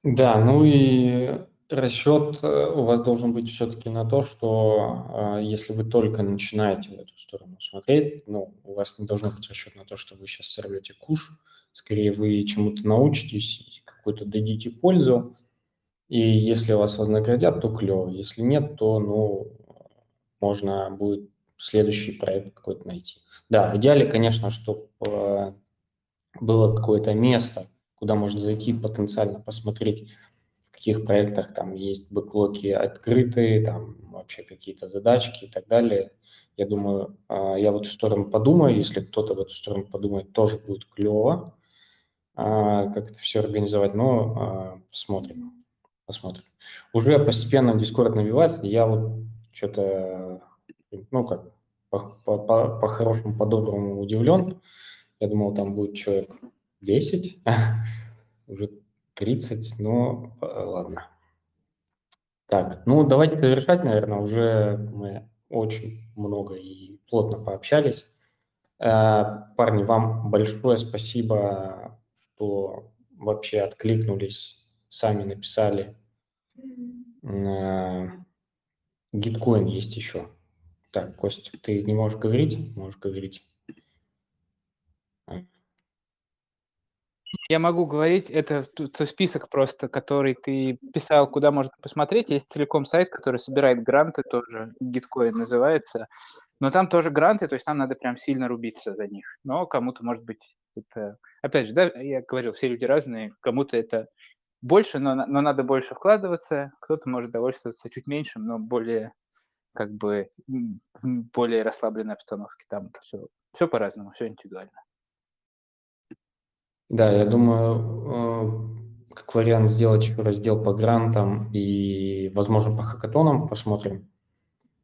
Speaker 1: Да, ну и расчет э, у вас должен быть все-таки на то, что э, если вы только начинаете в эту сторону смотреть, ну, у вас не должно быть расчет на то, что вы сейчас сорвете куш, скорее вы чему-то научитесь, какую-то дадите пользу, и если вас вознаградят, то клево, если нет, то, ну, можно будет следующий проект какой-то найти. Да, в идеале, конечно, чтобы э, было какое-то место, куда можно зайти потенциально посмотреть, в каких проектах там есть бэклоки открытые, там вообще какие-то задачки и так далее. Я думаю, э, я в эту сторону подумаю, если кто-то в эту сторону подумает, тоже будет клево, э, как это все организовать, но посмотрим, посмотрим. Уже постепенно Discord набивается, я вот что-то, ну как, по-хорошему, по, по-доброму удивлен. Я думал, там будет человек 10, уже 30, но э, ладно. Так, ну давайте завершать, наверное, уже мы очень много и плотно пообщались. Э, парни, вам большое спасибо, что вообще откликнулись, сами написали. Гиткоин есть еще. Так, Костя, ты не можешь говорить? Можешь говорить.
Speaker 3: Я могу говорить, это список просто, который ты писал, куда можно посмотреть. Есть целиком сайт, который собирает гранты тоже, Gitcoin называется. Но там тоже гранты, то есть там надо прям сильно рубиться за них. Но кому-то, может быть, это... Опять же, да, я говорил, все люди разные, кому-то это больше, но, но надо больше вкладываться, кто-то может довольствоваться чуть меньшим, но более как бы более расслабленной обстановке. Там все, все по-разному, все индивидуально.
Speaker 1: Да, я думаю, э, как вариант сделать еще раздел по грантам и, возможно, по хакатонам посмотрим.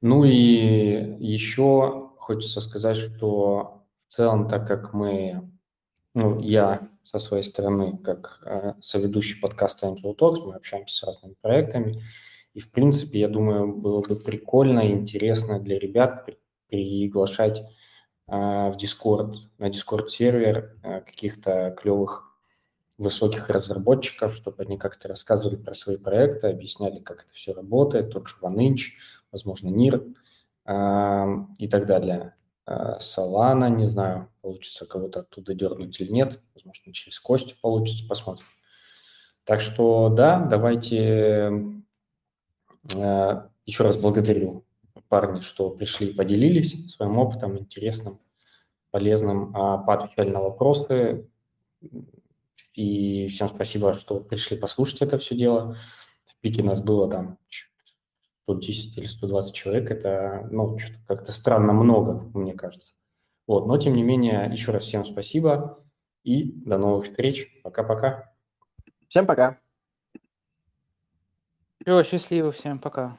Speaker 1: Ну и еще хочется сказать, что в целом, так как мы, ну, я со своей стороны, как э, соведущий подкаста Angel Talks, мы общаемся с разными проектами, и, в принципе, я думаю, было бы прикольно и интересно для ребят приглашать э, в Discord, на Discord сервер э, каких-то клевых высоких разработчиков, чтобы они как-то рассказывали про свои проекты, объясняли, как это все работает, тот же OneInch, возможно, NIR э, и так далее. Э, Solana, не знаю, получится кого-то оттуда дернуть или нет, возможно, через Костю получится, посмотрим. Так что да, давайте Э, Еще раз благодарю парни, что пришли и поделились своим опытом интересным, полезным, а, поотвечали на вопросы. И всем спасибо, что пришли послушать это все дело. В пике нас было там 110 или 120 человек. Это, ну, как-то странно много, мне кажется. Вот, но тем не менее, еще раз всем спасибо и до новых встреч. Пока-пока.
Speaker 2: Всем пока.
Speaker 3: Все, счастливо, всем пока.